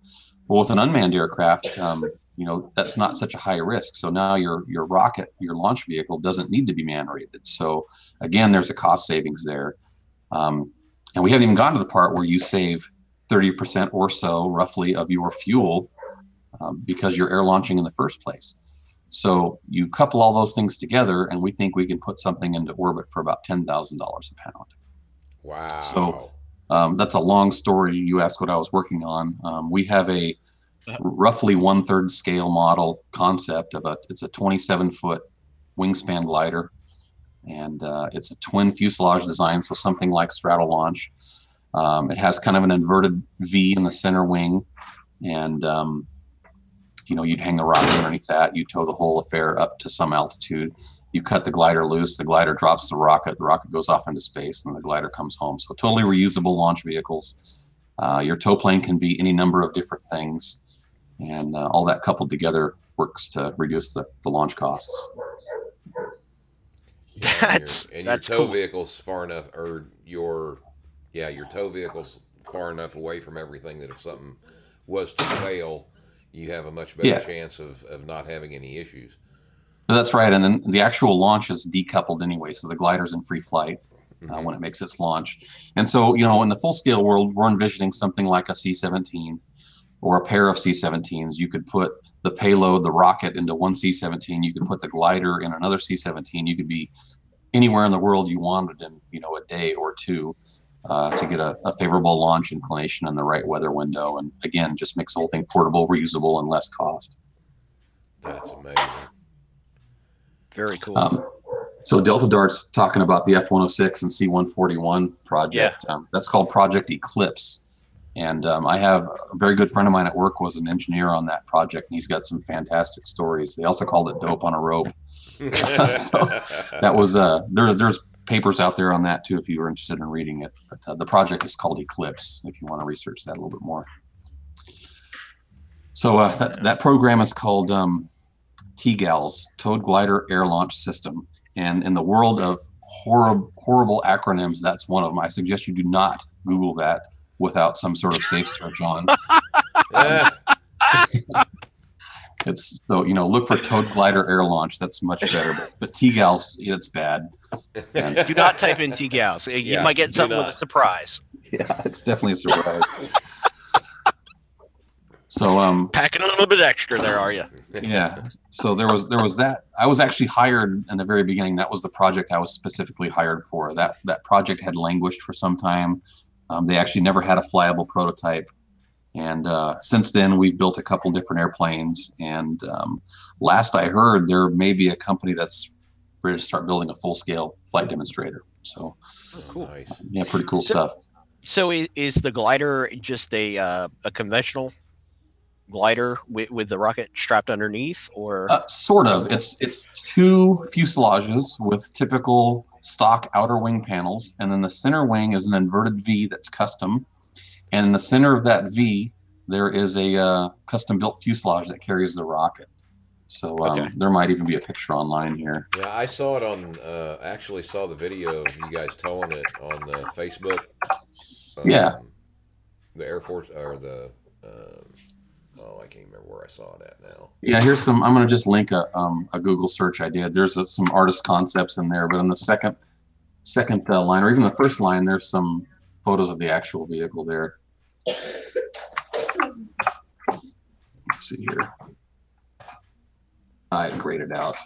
Speaker 2: Well, with an unmanned aircraft, um, you know, that's not such a high risk. So now your your rocket, your launch vehicle, doesn't need to be man rated. So again, there's a cost savings there, um, and we haven't even gotten to the part where you save 30% or so, roughly, of your fuel um, because you're air launching in the first place. So you couple all those things together, and we think we can put something into orbit for about ten thousand dollars a pound.
Speaker 3: Wow.
Speaker 2: So um, that's a long story. You asked what I was working on. Um, we have a roughly one third scale model concept of a. It's a 27 foot wingspan glider, and uh, it's a twin fuselage design, so something like Stratolaunch. Um, it has kind of an inverted V in the center wing, and um, you know you'd hang the rocket underneath that. You tow the whole affair up to some altitude. You cut the glider loose. The glider drops the rocket. The rocket goes off into space, and the glider comes home. So totally reusable launch vehicles. Uh, your tow plane can be any number of different things, and uh, all that coupled together works to reduce the, the launch costs.
Speaker 3: Yeah,
Speaker 1: That's-
Speaker 3: and your, and
Speaker 1: that's
Speaker 3: your tow
Speaker 1: cool.
Speaker 3: vehicle's far enough, or your yeah, your tow vehicle's far enough away from everything that if something was to fail, you have a much better
Speaker 2: Yeah.
Speaker 3: chance of, of not having any issues.
Speaker 2: That's right, and then the actual launch is decoupled anyway, so the glider's in free flight. uh,
Speaker 3: Mhm.
Speaker 2: when it makes its launch. And so, you know, in the full scale world, we're envisioning something like a C 17 or a pair of C 17s. You could put the payload, the rocket, into one C 17. You could put the glider in another C 17. You could be anywhere in the world you wanted in, you know, a day or two. Uh, to get a, a favorable launch inclination and the right weather window, and again, just makes the whole thing portable, reusable, and less cost.
Speaker 3: That's amazing.
Speaker 1: Very cool.
Speaker 2: Um, so Delta Dart's talking about the F-106 and C-141 project. Um, that's called Project Eclipse. And um, I have a very good friend of mine at work was an engineer on that project, and he's got some fantastic stories. They also called it dope on a rope. (laughs) So, (laughs) That was uh, there's there's papers out there on that too if you are interested in reading it. But uh, the project is called Eclipse if you want to research that a little bit more. So uh, that that program is called um, TGALS, Towed Glider Air Launch System. And in the world of horrible, horrible acronyms, that's one of them. I suggest you do not Google that without some sort of safe search on.
Speaker 3: Yeah. (laughs)
Speaker 2: It's so you know, look for Towed Glider Air Launch. That's much better. But, but TGALS, it's bad. And-
Speaker 1: do not type in T gals. You
Speaker 3: Yeah,
Speaker 1: might get something with a surprise.
Speaker 2: Yeah, it's definitely a surprise. so um,
Speaker 1: Packing a little bit extra there, are you?
Speaker 2: yeah so there was there was that i was actually hired in the very beginning that was the project i was specifically hired for that that project had languished for some time um, they actually never had a flyable prototype and uh, since then we've built a couple different airplanes and um, last i heard there may be a company that's ready to start building a full-scale flight demonstrator so
Speaker 1: Oh, cool.
Speaker 3: Nice.
Speaker 2: yeah pretty cool
Speaker 1: So-
Speaker 2: stuff
Speaker 1: So is the glider just a uh, a conventional glider with, with the rocket strapped underneath, or
Speaker 2: Uh, sort of. It's it's two fuselages with typical stock outer wing panels, and then the center wing is an inverted V that's custom. And in the center of that V, there is a uh, custom built fuselage that carries the rocket. So um,
Speaker 1: Okay.
Speaker 2: there might even be a picture online here.
Speaker 3: Yeah, I saw it on. Uh, actually, saw the video of you guys towing it on the Facebook.
Speaker 2: Yeah.
Speaker 3: Um, The Air Force or the. Um, oh, I can't remember where I saw it at now.
Speaker 2: Yeah, here's some. I'm going to just link a um, a Google search I did. There's a, some artist concepts in there, but on the second second uh, line, or even the first line, there's some photos of the actual vehicle there. Let's see here. I graded out.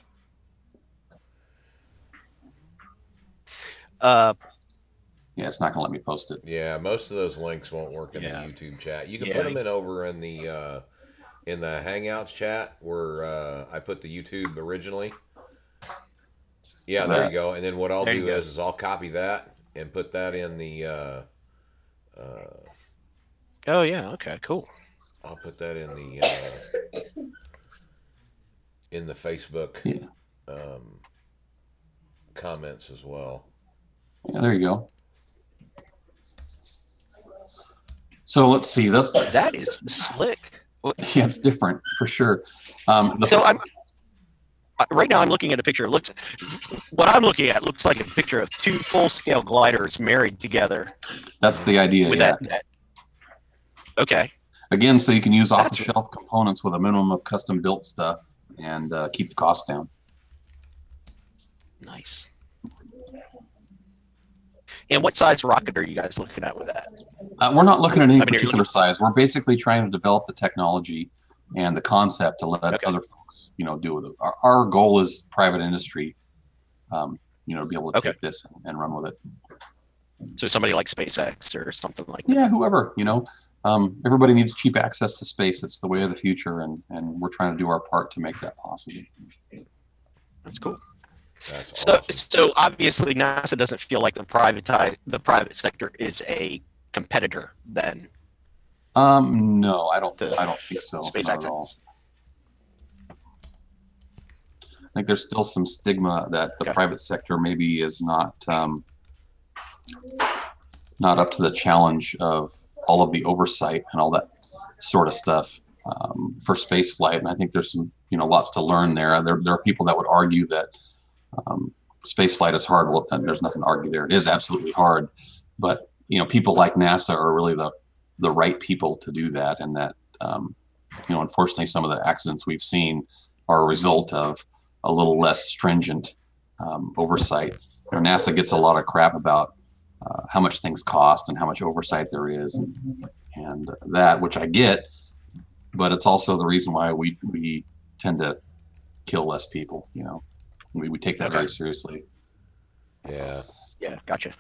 Speaker 1: uh,
Speaker 2: Yeah, it's not going to let me post it.
Speaker 3: Yeah, most of those links won't work in
Speaker 1: Yeah.
Speaker 3: the YouTube chat. You can
Speaker 1: Yeah.
Speaker 3: put them in over in the uh, in the Hangouts chat where uh, I put the YouTube originally. Yeah, there you go. And then what I'll
Speaker 1: There
Speaker 3: do is, is I'll copy that and put that in the. Uh, uh,
Speaker 1: Oh yeah. Okay. Cool.
Speaker 3: I'll put that in the uh, in the Facebook
Speaker 2: Yeah.
Speaker 3: um, comments as well.
Speaker 2: Yeah, there you go. So let's see. That's
Speaker 1: That is slick. (laughs)
Speaker 2: Yeah, it's different for sure. Um, the,
Speaker 1: So I'm right now. I'm looking at a picture. It looks what I'm looking at looks like a picture of two full-scale gliders married together
Speaker 2: that's the idea.
Speaker 1: with
Speaker 2: Yeah.
Speaker 1: that net. Okay.
Speaker 2: Again, so you can use off-the-shelf components with a minimum of custom-built stuff and uh, keep the cost down.
Speaker 1: Nice. And what size rocket are you guys looking at with that?
Speaker 2: Uh, we're not looking at any
Speaker 1: I mean,
Speaker 2: particular size. We're basically trying to develop the technology and the concept to let
Speaker 1: Okay.
Speaker 2: other folks, you know, do with it. Our, our goal is private industry, um, you know, to be able to
Speaker 1: Okay.
Speaker 2: take this and run with it.
Speaker 1: So somebody like SpaceX or something like that.
Speaker 2: Yeah, whoever, you know, um, everybody needs cheap access to space. It's the way of the future, and and we're trying to do our part to make that possible.
Speaker 1: That's cool.
Speaker 3: That's
Speaker 1: So,
Speaker 3: awesome.
Speaker 1: so obviously NASA doesn't feel like the private the private sector is a competitor. Then
Speaker 2: Um, no, I don't.
Speaker 1: The
Speaker 2: I don't think so.
Speaker 1: space
Speaker 2: not at all. I think there's still some stigma that the
Speaker 1: Okay.
Speaker 2: private sector maybe is not um, not up to the challenge of all of the oversight and all that sort of stuff um, for space flight. And I think there's some you know lots to learn there. There, there are people that would argue that um, space flight is hard. Well, there's nothing to argue there. It is absolutely hard, but you know people like NASA are really the the right people to do that and that um, you know unfortunately some of the accidents we've seen are a result of a little less stringent um, oversight you know, nasa gets a lot of crap about uh, how much things cost and how much oversight there is and, and that which i get but it's also the reason why we we tend to kill less people you know we, we take that
Speaker 1: Okay.
Speaker 2: very seriously
Speaker 3: Yeah.
Speaker 1: yeah, gotcha.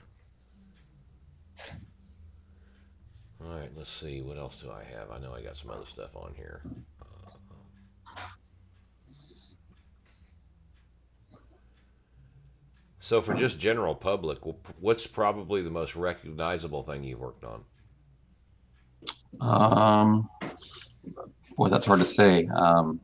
Speaker 3: All right. Let's see. What else do I have? I know I got some other stuff on here. So, for just general public, what's probably the most recognizable thing you've worked on?
Speaker 2: Um, boy, that's hard to say. Um,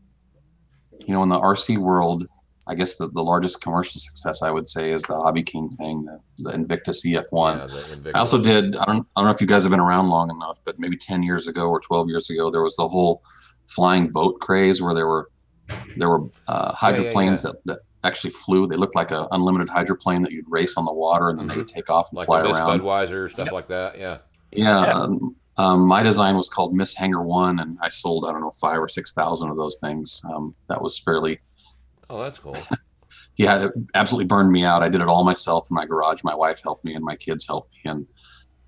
Speaker 2: you know, in the RC world, I guess the, the largest commercial success I would say is the HobbyKing thing, the, the Invictus EF1.
Speaker 3: Yeah, the Invictus.
Speaker 2: I also did. I don't. I don't know if you guys have been around long enough, but maybe ten years ago or twelve years ago, there was the whole flying boat craze where there were there were uh,
Speaker 3: Yeah, yeah,
Speaker 2: hydroplanes that that actually flew. They looked like an unlimited hydroplane that you'd race on the water and then they would take off and
Speaker 3: like
Speaker 2: fly
Speaker 3: the Miss
Speaker 2: around.
Speaker 3: Budweiser stuff like that. Yeah.
Speaker 2: Yeah.
Speaker 1: Yeah.
Speaker 2: Um, um, my design was called Miss Hanger One, and I sold I don't know five or six thousand of those things. Um, that was fairly
Speaker 3: Oh, that's cool. (laughs)
Speaker 2: yeah, it absolutely burned me out. I did it all myself in my garage. My wife helped me, and my kids helped me. And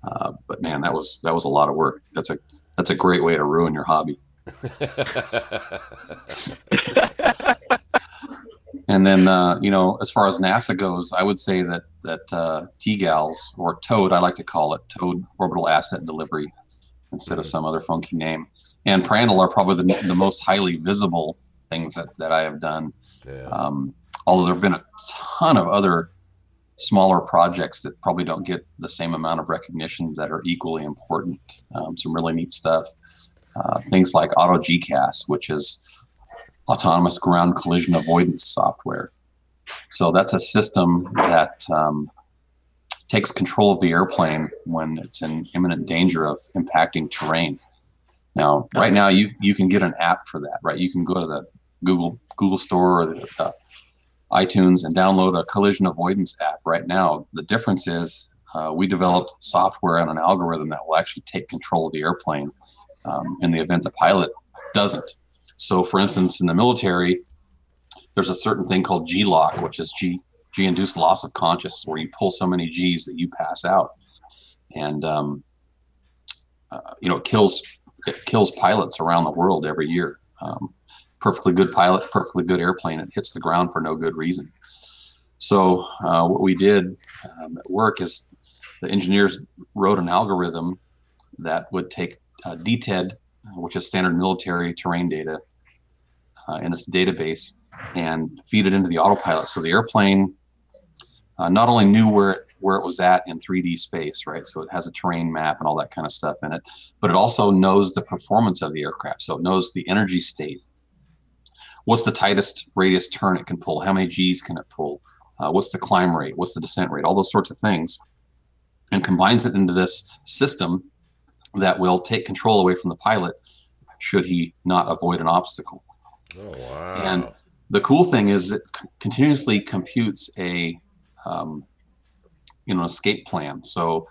Speaker 2: uh, but man, that was that was a lot of work. That's a that's a great way to ruin your hobby. (laughs) And then uh, you know, as far as NASA goes, I would say that that uh, TGALS or TOAD, I like to call it TOAD Orbital Asset Delivery, instead of some other funky name. And Prandtl are probably the, the most highly visible things that, that I have done.
Speaker 3: yeah.
Speaker 2: Um, although there have been a ton of other smaller projects that probably don't get the same amount of recognition that are equally important. Um, some really neat stuff. Uh, things like Auto GCAS, which is autonomous ground collision avoidance software. So that's a system that um, takes control of the airplane when it's in imminent danger of impacting terrain. Now, right now, you you can get an app for that. Right, you can go to the Google Google Store or the, the iTunes and download a collision avoidance app. Right now, the difference is uh, we developed software and an algorithm that will actually take control of the airplane um, in the event the pilot doesn't. So, for instance, in the military, there's a certain thing called G lock, which is G G induced loss of consciousness, where you pull so many G's that you pass out, and um, uh, you know it kills it kills pilots around the world every year. Um, perfectly good pilot, perfectly good airplane, it hits the ground for no good reason. So uh, what we did um, at work is the engineers wrote an algorithm that would take uh, DTED which is standard military terrain data, uh, in this database and feed it into the autopilot. So the airplane uh, not only knew where it, where it was at in 3D space, right? So it has a terrain map and all that kind of stuff in it, but it also knows the performance of the aircraft. So it knows the energy state. What's the tightest radius turn it can pull? How many G's can it pull? Uh, what's the climb rate? What's the descent rate? All those sorts of things, and combines it into this system that will take control away from the pilot should he not avoid an obstacle.
Speaker 3: Oh wow!
Speaker 2: And the cool thing is it c- continuously computes a um, you know escape plan. So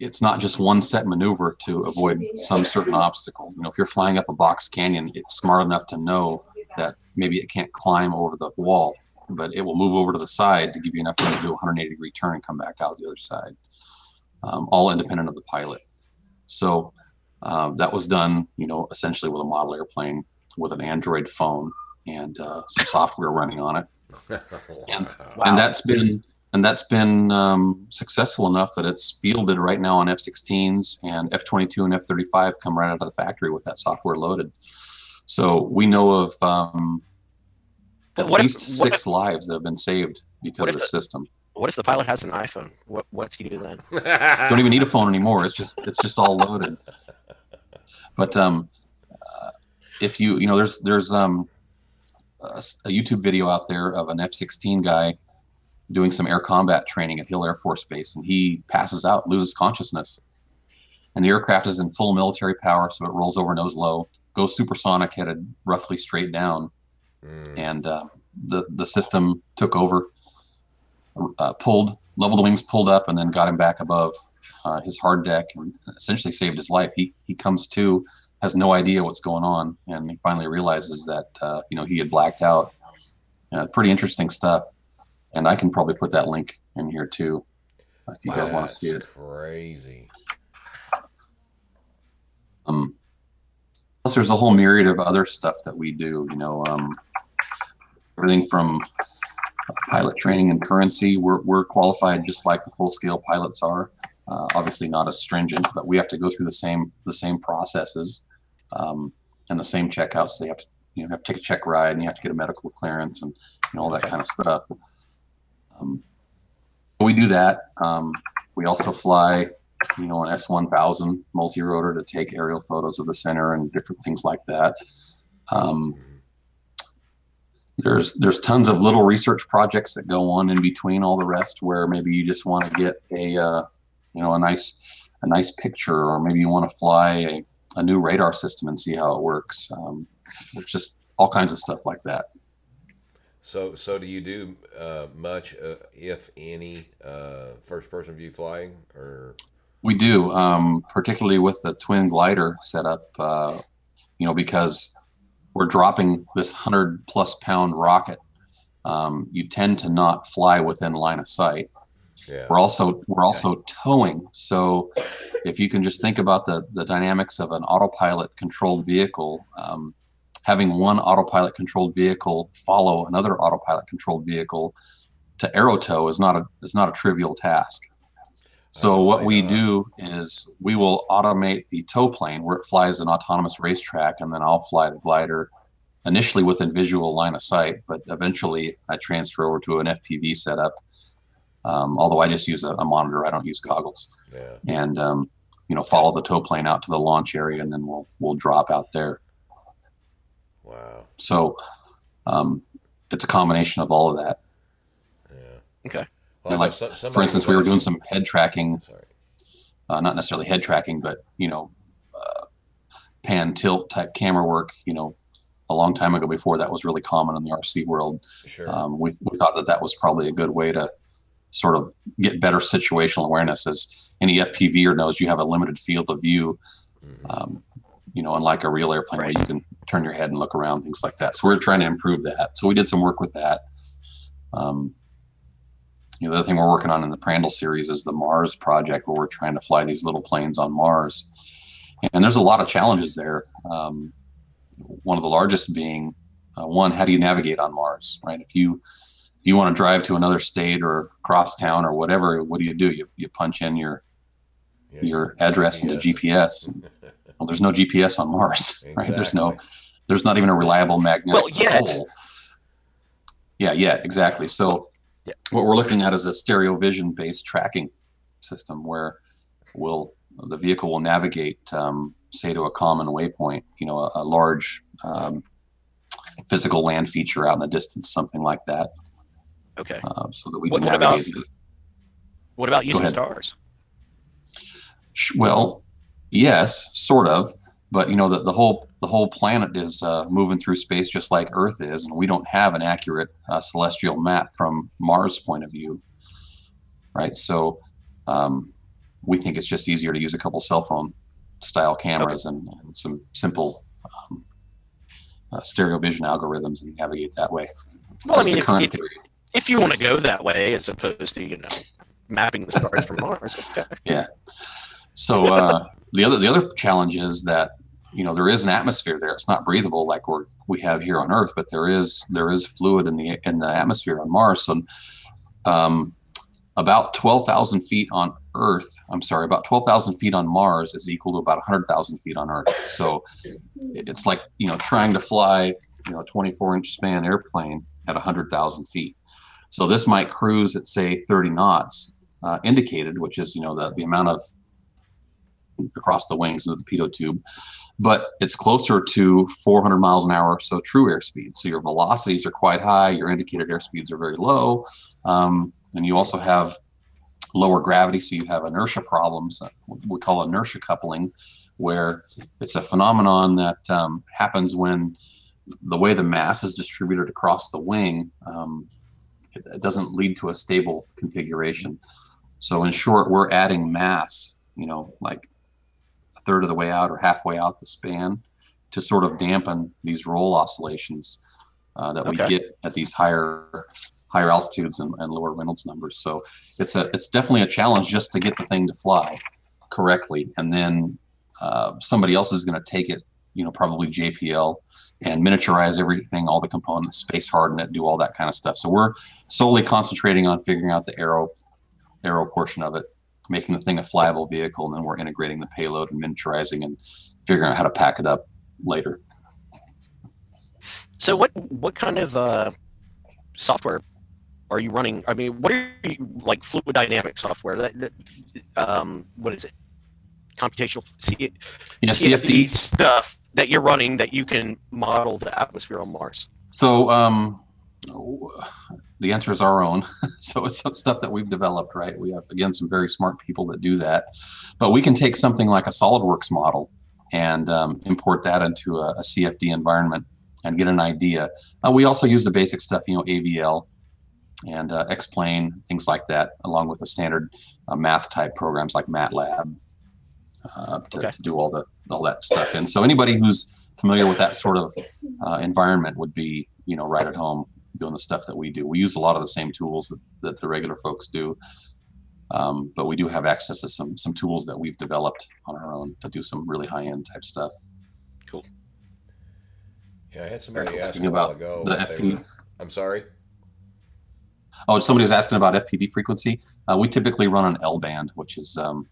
Speaker 2: it's not just one set maneuver to avoid some certain obstacle. You know, if you're flying up a box canyon, it's smart enough to know that maybe it can't climb over the wall, but it will move over to the side to give you enough room to do a 180 degree turn and come back out the other side, um, all independent of the pilot. So um, that was done, you know, essentially with a model airplane with an Android phone and uh, some software running on it (laughs) and-
Speaker 3: Wow.
Speaker 2: and that's been and that's been um, successful enough that it's fielded right now on F-16s and F-22 and F-35 come right out of the factory with that software loaded. So we know of um, at
Speaker 1: what if-
Speaker 2: least
Speaker 1: what
Speaker 2: six lives that have been saved because of the
Speaker 1: the-
Speaker 2: system.
Speaker 1: What if the pilot has an iPhone? What what's he do then? (laughs)
Speaker 2: Don't even need a phone anymore. It's just it's just all loaded. But um, uh, if you you know there's there's um a, s- a YouTube video out there of an F-16 guy doing some air combat training at Hill Air Force Base, and he passes out, loses consciousness, and the aircraft is in full military power, so it rolls over nose low, goes supersonic, headed roughly straight down,
Speaker 3: Mm.
Speaker 2: and uh, the the system took over, uh, pulled level the wings, pulled up, and then got him back above uh, his hard deck, and essentially saved his life. He he comes to, has no idea what's going on, and he finally realizes that uh, you know he had blacked out. Uh, pretty interesting stuff, and I can probably put that link in here too, if you guys want to see it.
Speaker 3: Crazy.
Speaker 2: Um, plus, there's a whole myriad of other stuff that we do. You know, um, everything from pilot training and currency. We're we're qualified just like the full scale pilots are. Uh, obviously, not as stringent, but we have to go through the same the same processes um, and the same checkouts. They have to you know have to take a check ride, and you have to get a medical clearance and you know, all that kind of stuff. Um, we do that. Um, we also fly you know, an S1000 multi-rotor to take aerial photos of the center and different things like that. Um, there's there's tons of little research projects that go on in between all the rest, where maybe you just want to get a uh, you know a nice a nice picture, or maybe you want to fly a, a new radar system and see how it works. Um, there's just all kinds of stuff like that.
Speaker 3: So, so do you do uh, much, uh, if any, uh, first-person view flying, or
Speaker 2: We do, um, particularly with the twin glider setup, uh, you know, because we're dropping this hundred plus pound rocket. Um, you tend to not fly within line of sight.
Speaker 3: yeah?
Speaker 2: We're also we're also towing. So if you can just think about the the dynamics of an autopilot controlled vehicle, um, having one autopilot controlled vehicle follow another autopilot controlled vehicle to aero tow is not a is not a trivial task. So
Speaker 3: would
Speaker 2: what we do is we will automate the tow plane where it flies an autonomous racetrack, and then I'll fly the glider initially within visual line of sight, but eventually I transfer over to an FPV setup. Um, although I just use a, a monitor, I don't use goggles,
Speaker 3: Yeah.
Speaker 2: and um, you know follow the tow plane out to the launch area, and then we'll we'll drop out there.
Speaker 3: Wow.
Speaker 2: So um, it's a combination of all of that.
Speaker 3: Yeah.
Speaker 1: Okay.
Speaker 3: Well,
Speaker 2: And like,
Speaker 3: some- somebody
Speaker 2: For instance, we were doing some head tracking
Speaker 3: Sorry.
Speaker 2: uh, not necessarily head tracking, but you know, uh, pan tilt type camera work. You know, a long time ago before that was really common in the RC world.
Speaker 3: Sure.
Speaker 2: Um, we, we thought that that was probably a good way to sort of get better situational awareness. As any FPVer knows, you have a limited field of view.
Speaker 3: Mhm.
Speaker 2: Um, you know, unlike a real airplane
Speaker 1: Right.
Speaker 2: where you can turn your head and look around, things like that. So we're trying to improve that. So we did some work with that. Um, you know, the other thing we're working on in the Prandtl series is the Mars project, where we're trying to fly these little planes on Mars. And there's a lot of challenges there. Um, one of the largest being uh, one, how do you navigate on Mars, right? If you if you want to drive to another state or cross town or whatever, what do you do? You, you punch in your
Speaker 3: Yeah,
Speaker 2: your address into GPS. (laughs) Well, there's no GPS on Mars, (laughs) right? There's no, there's not even a reliable magnetic
Speaker 1: Well, yet.
Speaker 2: pole. Yeah, yeah, exactly. So
Speaker 1: Yeah.
Speaker 2: what we're looking at is a stereo vision based tracking system where will the vehicle will navigate, um, say, to a common waypoint, you know, a, a large um, physical land feature out in the distance, something like that,
Speaker 1: Okay.
Speaker 2: uh, so that we
Speaker 1: What-
Speaker 2: can
Speaker 1: what about-
Speaker 2: navigate. it.
Speaker 1: What about using stars?
Speaker 2: Well, yes, sort of, but you know that the whole the whole planet is uh, moving through space just like Earth is, and we don't have an accurate uh, celestial map from Mars' point of view, right? So um, we think it's just easier to use a couple cell phone style cameras and, and some simple um, uh, stereo vision algorithms and navigate that way.
Speaker 1: Well, I mean,
Speaker 2: the
Speaker 1: if, if, if you want to go that way, as opposed to you know mapping the stars from Mars. Okay.
Speaker 2: So uh, the other the other challenge is that you know there is an atmosphere there. It's not breathable like we we have here on Earth, but there is there is fluid in the in the atmosphere on Mars. So um, about twelve thousand feet on Earth. I'm sorry, about twelve thousand feet on Mars is equal to about hundred thousand feet on Earth. So it's like you know trying to fly you know a 24 inch span airplane at hundred thousand feet. So this might cruise at say 30 knots uh, indicated, which is you know the the amount of across the wings into the pitot tube, but it's closer to 400 miles an hour, so true airspeed. So your velocities are quite high, your indicated airspeeds are very low, um, and you also have lower gravity, so you have inertia problems. uh, We call inertia coupling, where it's a phenomenon that um, happens when the way the mass is distributed across the wing, um, it, doesn't lead to a stable configuration. So in short, we're adding mass, you know, like third of the way out or halfway out the span to sort of dampen these roll oscillations uh, that we get at these higher higher altitudes and, and lower Reynolds numbers. So it's a it's definitely a challenge just to get the thing to fly correctly, and then uh, somebody else is going to take it, you know, probably JPL and miniaturize everything, all the components, space harden it, do all that kind of stuff. So we're solely concentrating on figuring out the aero aero portion of it, making the thing a flyable vehicle, and then we're integrating the payload and miniaturizing and figuring out how to pack it up later.
Speaker 1: So what what kind of uh, software are you running? I mean, what are you like fluid dynamic software? That, that um, what is it? Computational C-
Speaker 2: Yeah,
Speaker 1: CFD
Speaker 2: CFD.
Speaker 1: stuff that you're running that you can model the atmosphere on Mars.
Speaker 2: So um, (sighs) the answer is our own. (laughs) so it's some stuff that we've developed, right? We have again some very smart people that do that, but we can take something like a SolidWorks model and um, import that into a, a CFD environment and get an idea. Uh, we also use the basic stuff, you know, AVL and uh, Xplane, things like that, along with the standard uh, math type programs like MATLAB uh, to,
Speaker 1: Okay.
Speaker 2: to do all the all that stuff. And so anybody who's familiar with that sort of uh, environment would be, you know, right at home doing the stuff that we do. We use a lot of the same tools that, that the regular folks do, um, but we do have access to some some tools that we've developed on our own to do some really high end type stuff. Cool.
Speaker 3: Yeah, I had somebody
Speaker 1: cool.
Speaker 3: ask
Speaker 2: Speaking
Speaker 3: a while
Speaker 2: about
Speaker 3: ago.
Speaker 2: the FP.
Speaker 3: were- I'm sorry.
Speaker 2: Oh, somebody was asking about FPV frequency. Uh, we typically run an L band, which is, um,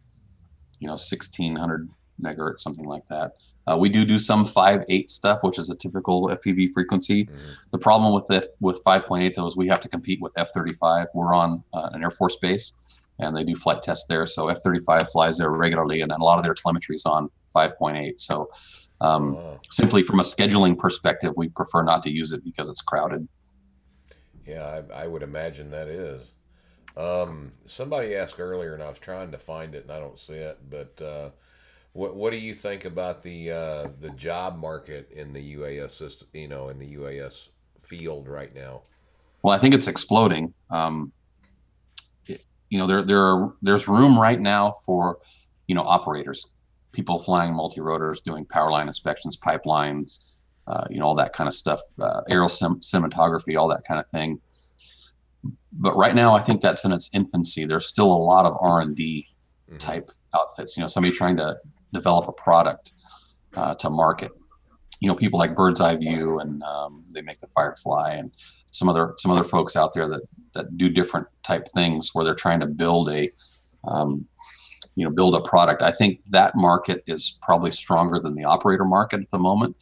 Speaker 2: you know, 1600 megahertz, something like that. Uh, we do do some five eight stuff, which is a typical FPV frequency.
Speaker 3: Mhm.
Speaker 2: The problem with the, with 5.8 though is we have to compete with F-35. We're on uh, an Air Force base, and they do flight tests there. So F-35 flies there regularly, and a lot of their telemetry is on 5.8. So um,
Speaker 3: Wow.
Speaker 2: simply from a scheduling perspective, we prefer not to use it because it's crowded.
Speaker 3: Yeah, I, I would imagine that is. Um, somebody asked earlier, and I was trying to find it, and I don't see it. But uh, what what do you think about the uh, the job market in the UAS system? You know, in the UAS field right now.
Speaker 2: Well, I think it's exploding. Um, it- you know, there there are there's room right now for you know operators, people flying multi rotors, doing power line inspections, pipelines, uh, you know, all that kind of stuff, uh, aerial sim- cinematography, all that kind of thing. But right now, I think that's in its infancy. There's still a lot of R and D
Speaker 3: Mhm.
Speaker 2: type outfits. You know, somebody trying to develop a product uh, to market. You know, people like Bird's Eye View, and um, they make the Firefly, and some other some other folks out there that that do different type things where they're trying to build a um, you know build a product. I think that market is probably stronger than the operator market at the moment.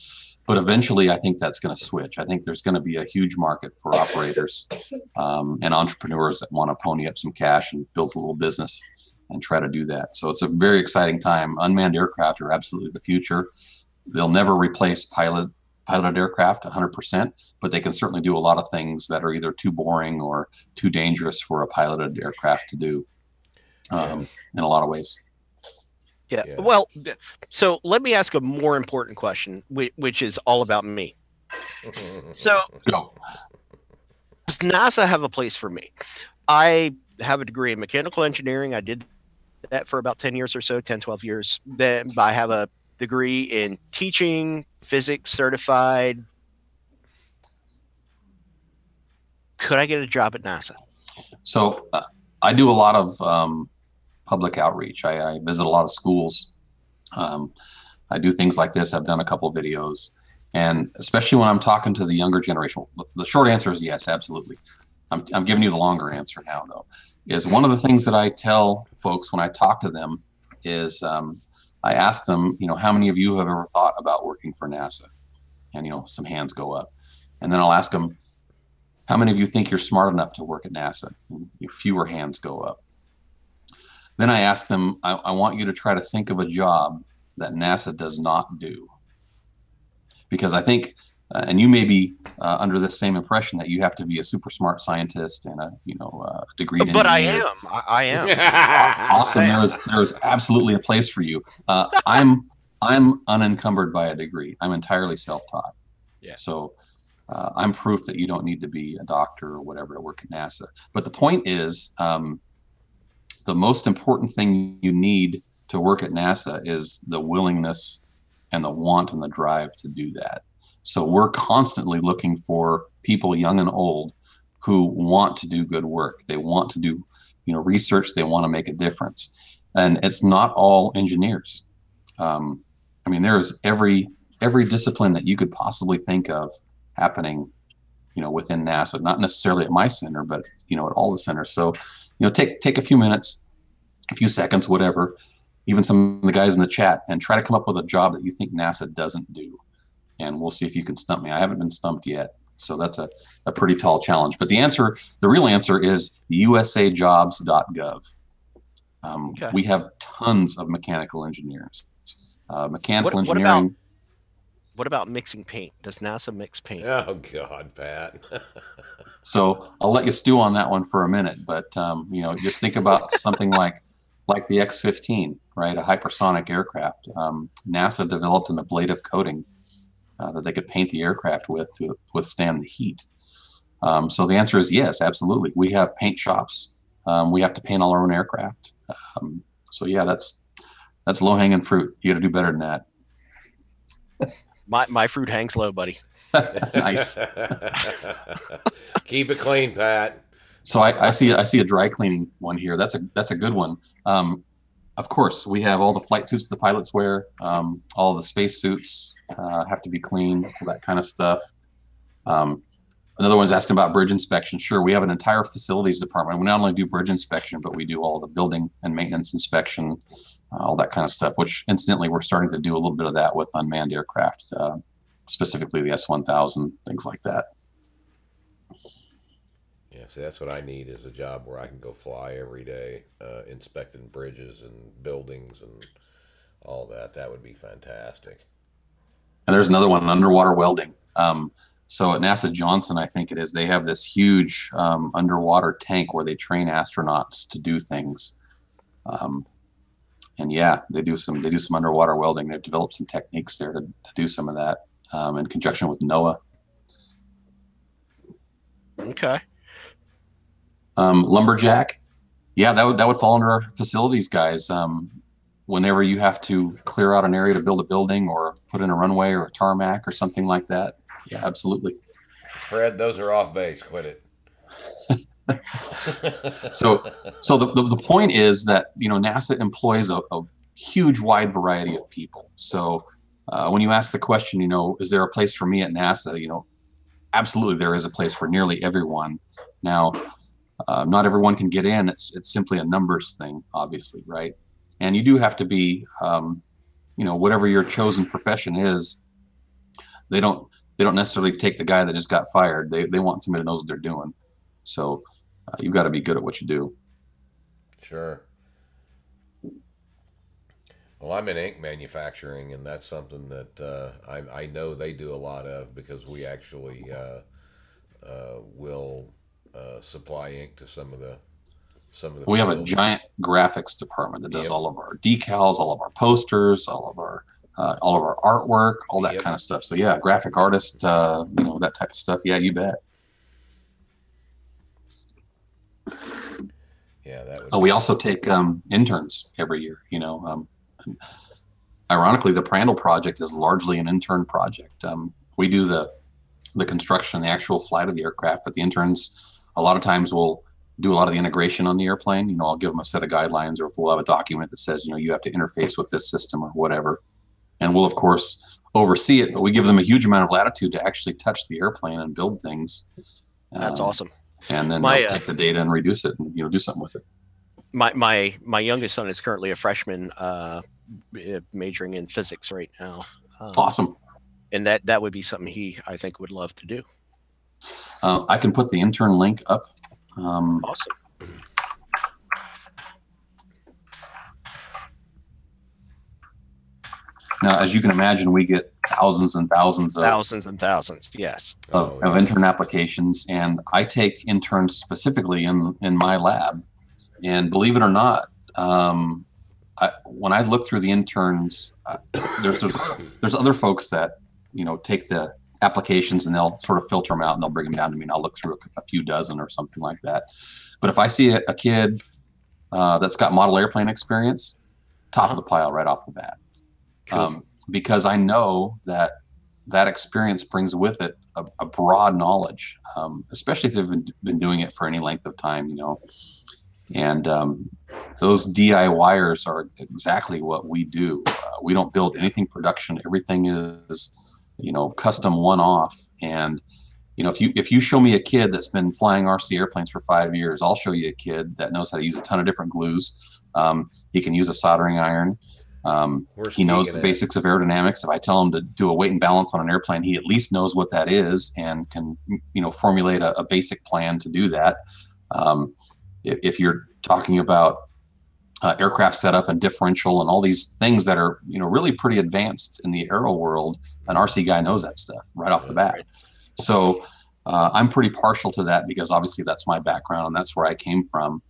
Speaker 2: But eventually, I think that's going to switch. I think there's going to be a huge market for operators um, and entrepreneurs that want to pony up some cash and build a little business and try to do that. So it's a very exciting time. Unmanned aircraft are absolutely the future. They'll never replace pilot piloted aircraft 100%, but they can certainly do a lot of things that are either too boring or too dangerous for a piloted aircraft to do um, in a lot of ways.
Speaker 1: Yeah.
Speaker 3: Yeah.
Speaker 1: Well, so let me ask a more important question, which, which is all about me. So,
Speaker 2: Go.
Speaker 1: does NASA have a place for me? I have a degree in mechanical engineering. I did that for about 10 years or so, 10, 12 years. Then I have a degree in teaching, physics certified. Could I get a job at NASA?
Speaker 2: So uh, I do a lot of um, public outreach. I, I visit a lot of schools. Um, I do things like this. I've done a couple videos, and especially when I'm talking to the younger generation, the- the short answer is yes, absolutely. I'm, I'm giving you the longer answer now, though. Is one of the things that I tell folks when I talk to them is um, I ask them, you know, how many of you have ever thought about working for NASA? And you know, some hands go up, and then I'll ask them, how many of you think you're smart enough to work at NASA? And fewer hands go up. Then I ask them, I, I want you to try to think of a job that NASA does not do. Because I think, uh, and you may be uh, under the same impression that you have to be a super smart scientist and a, you know, uh, degree.
Speaker 1: But I am. I, I am. (laughs)
Speaker 2: Awesome. There is there is absolutely a place for you. Uh, I'm I'm unencumbered by a degree. I'm entirely self-taught.
Speaker 1: Yeah.
Speaker 2: So uh, I'm proof that you don't need to be a doctor or whatever to work at NASA. But the point is, um, the most important thing you need to work at NASA is the willingness and the want and the drive to do that. So we're constantly looking for people, young and old, who want to do good work. They want to do, you know, research. They want to make a difference, and it's not all engineers. Um, I mean, there's every every discipline that you could possibly think of happening, you know, within NASA. Not necessarily at my center, but you know, at all the centers. So, you know, take take a few minutes, a few seconds, whatever. Even some of the guys in the chat, and try to come up with a job that you think NASA doesn't do, and we'll see if you can stump me. I haven't been stumped yet, so that's a, a pretty tall challenge. But the answer, the real answer, is usajobs.gov. Um,
Speaker 1: Okay.
Speaker 2: We have tons of mechanical engineers. Uh, mechanical
Speaker 1: What- what
Speaker 2: engineering.
Speaker 1: about- What about mixing paint? Does NASA mix paint?
Speaker 3: oh God, Pat. (laughs)
Speaker 2: So I'll let you stew on that one for a minute, but um, you know, just think about (laughs) something like like the X-15, right? A hypersonic aircraft. Um, NASA developed an ablative coating uh, that they could paint the aircraft with to withstand the heat. Um, so the answer is yes, absolutely. We have paint shops. Um, we have to paint all our own aircraft. Um, so yeah, that's that's low-hanging fruit. You got to do better than that. (laughs)
Speaker 1: My my fruit hangs low, buddy. (laughs)
Speaker 2: nice. (laughs)
Speaker 3: Keep it clean, Pat.
Speaker 2: So I, I see I see a dry cleaning one here. That's a that's a good one. Um, of course, we have all the flight suits the pilots wear. Um, all the space suits uh, have to be cleaned, all that kind of stuff. Um, another one's asking about bridge inspection. Sure, we have an entire facilities department. We not only do bridge inspection, but we do all the building and maintenance inspection, uh, all that kind of stuff. Which, incidentally, we're starting to do a little bit of that with unmanned aircraft, uh, specifically the S1000, things like that.
Speaker 3: Yeah, see, that's what I need is a job where I can go fly every day, uh, inspecting bridges and buildings and all that. That would be fantastic.
Speaker 2: And there's another one, underwater welding. Um, so at NASA Johnson, I think it is, they have this huge um, underwater tank where they train astronauts to do things. Um, and yeah, they do some they do some underwater welding. They've developed some techniques there to, to do some of that um, in conjunction with NOAA.
Speaker 1: Okay.
Speaker 2: Um, lumberjack, yeah, that would that would fall under our facilities guys. Um, whenever you have to clear out an area to build a building or put in a runway or a tarmac or something like that, yeah, absolutely.
Speaker 3: Fred, those are off base. Quit it. (laughs)
Speaker 2: So, so the, the, the point is that you know NASA employs a, a huge wide variety of people. So uh, when you ask the question, you know, is there a place for me at NASA? You know, absolutely there is a place for nearly everyone. Now, uh, not everyone can get in. It's it's simply a numbers thing, obviously, right? and you do have to be, um, you know, whatever your chosen profession is. They don't they don't necessarily take the guy that just got fired. They they want somebody that knows what they're doing. So uh, you've got to be good at what you do.
Speaker 3: Sure. Well, I'm in ink manufacturing, and that's something that uh, I, I know they do a lot of because we actually uh, uh, will uh, supply ink to some of the some of the.
Speaker 2: We have a giant graphics department that does
Speaker 3: Yep.
Speaker 2: all of our decals, all of our posters, all of our uh, all of our artwork, all that
Speaker 3: Yep.
Speaker 2: kind of stuff. So yeah, graphic artist, uh, you know that type of stuff. Yeah, you bet.
Speaker 3: Yeah, that would.
Speaker 2: Oh, we also take um, interns every year. You know, um, ironically, the Prandtl project is largely an intern project. Um, we do the the construction, the actual flight of the aircraft, but the interns a lot of times we'll do a lot of the integration on the airplane. You know, I'll give them a set of guidelines, or we'll have a document that says, you know, you have to interface with this system or whatever, and we'll of course oversee it. But we give them a huge amount of latitude to actually touch the airplane and build things.
Speaker 1: That's
Speaker 2: Um,
Speaker 1: awesome.
Speaker 2: And then
Speaker 1: My,
Speaker 2: they'll
Speaker 1: uh,
Speaker 2: take the data and reduce it, and you know, do something with it.
Speaker 1: My my my youngest son is currently a freshman, uh, eh, majoring in physics right now. Um,
Speaker 2: Awesome.
Speaker 1: And that that would be something he I think would love to do.
Speaker 2: Uh, I can put the intern link up. Um,
Speaker 1: Awesome.
Speaker 2: now, as you can imagine, we get thousands and thousands of,
Speaker 1: Thousands and thousands. Yes.
Speaker 2: of,
Speaker 3: Oh,
Speaker 2: of intern applications, and I take interns specifically in in my lab. And believe it or not, um, I, when I look through the interns, uh, there's, there's there's other folks that you know take the applications and they'll sort of filter them out and they'll bring them down to me and I'll look through a, a few dozen or something like that. But if I see a, a kid uh, that's got model airplane experience, top of the pile right off the bat,
Speaker 1: Cool.
Speaker 2: um, because I know that that experience brings with it a, a broad knowledge, um, especially if they've been, been doing it for any length of time, you know. And um, those DIYers are exactly what we do. Uh, we don't build anything production. Everything is, you know, custom one off. And you know, if you if you show me a kid that's been flying RC airplanes for five years, I'll show you a kid that knows how to use a ton of different glues. Um, he can use a soldering iron. Um, he knows the
Speaker 3: at?
Speaker 2: basics of aerodynamics. If I tell him to do a weight and balance on an airplane, he at least knows what that is and can, you know, formulate a, a basic plan to do that. Um, if, if you're talking about uh, aircraft setup and differential and all these things that are, you know, really pretty advanced in the aero world, an RC guy knows that stuff right off the bat. So uh, I'm pretty partial to that because obviously that's my background and that's where I came from.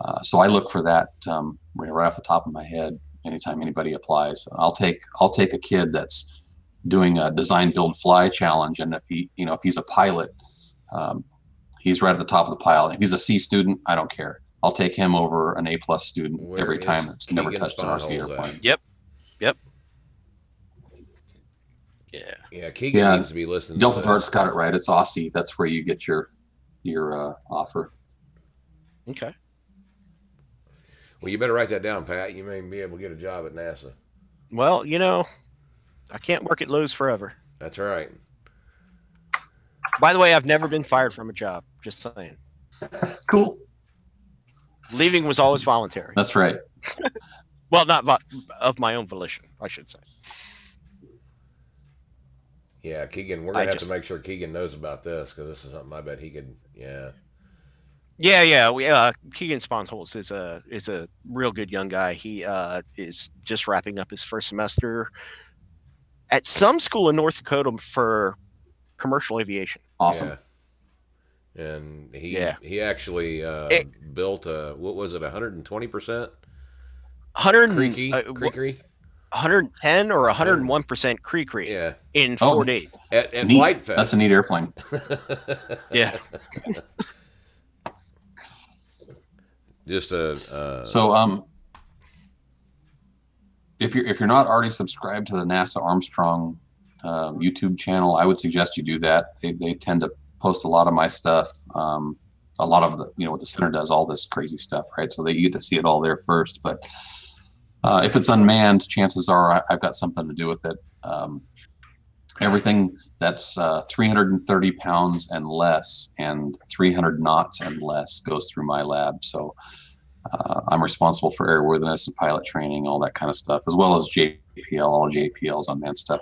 Speaker 2: Uh, so I look for that um, right, off the top of my head anytime anybody applies. I'll take I'll take a kid that's doing a design build fly challenge, and if he you know if he's a pilot, um, he's right at the top of the pile. If he's a C student, I don't care. I'll take him over an A plus student
Speaker 3: Where
Speaker 2: every
Speaker 3: is
Speaker 2: time that's never
Speaker 3: Keegan
Speaker 2: touched an RC airplane.
Speaker 3: at?
Speaker 1: Yep. Yeah.
Speaker 3: Yeah, Keegan
Speaker 2: Yeah,
Speaker 3: needs to be listening.
Speaker 2: Delta
Speaker 3: to
Speaker 2: Dart's
Speaker 3: this.
Speaker 2: got it right. It's Aussie. That's where you get your your uh, offer.
Speaker 1: Okay.
Speaker 3: Well, you better write that down, Pat. You may be able to get a job at NASA.
Speaker 1: Well, you know, I can't work at Lowe's forever.
Speaker 3: That's right.
Speaker 1: By the way, I've never been fired from a job. Just saying. (laughs)
Speaker 2: Cool.
Speaker 1: Leaving was always voluntary.
Speaker 2: That's right. (laughs)
Speaker 1: Well, not vo- of my own volition, I should say.
Speaker 3: Yeah, Keegan. We're gonna have
Speaker 1: just-
Speaker 3: to make sure Keegan knows about this because this is something I bet he could. Yeah.
Speaker 1: Yeah, yeah. We uh Keegan Sponholz is a is a real good young guy. He uh is just wrapping up his first semester at some school in North Dakota for commercial aviation.
Speaker 2: Awesome.
Speaker 3: Yeah. And he
Speaker 1: Yeah.
Speaker 3: he actually uh,
Speaker 1: It-
Speaker 3: built a what was it 120 percent
Speaker 1: 100
Speaker 3: creaky
Speaker 1: uh, wh- 110 or 101 percent Creek
Speaker 3: yeah
Speaker 1: in
Speaker 2: Oh.
Speaker 1: four days.
Speaker 3: at, at Flight Fest.
Speaker 2: That's a neat airplane. (laughs)
Speaker 1: Yeah.
Speaker 3: Just a uh,
Speaker 2: So um, if you're if you're not already subscribed to the NASA Armstrong um, YouTube channel, I would suggest you do that. They they tend to post a lot of my stuff. Um, a lot of the you know what the center does all this crazy stuff, right? So they you get to see it all there first. But uh, if it's unmanned, chances are I, I've got something to do with it. Um, everything that's uh, 330 pounds and less and 300 knots and less goes through my lab. So uh, I'm responsible for airworthiness and pilot training, all that kind of stuff, as well as JPL, all JPLs unmanned stuff.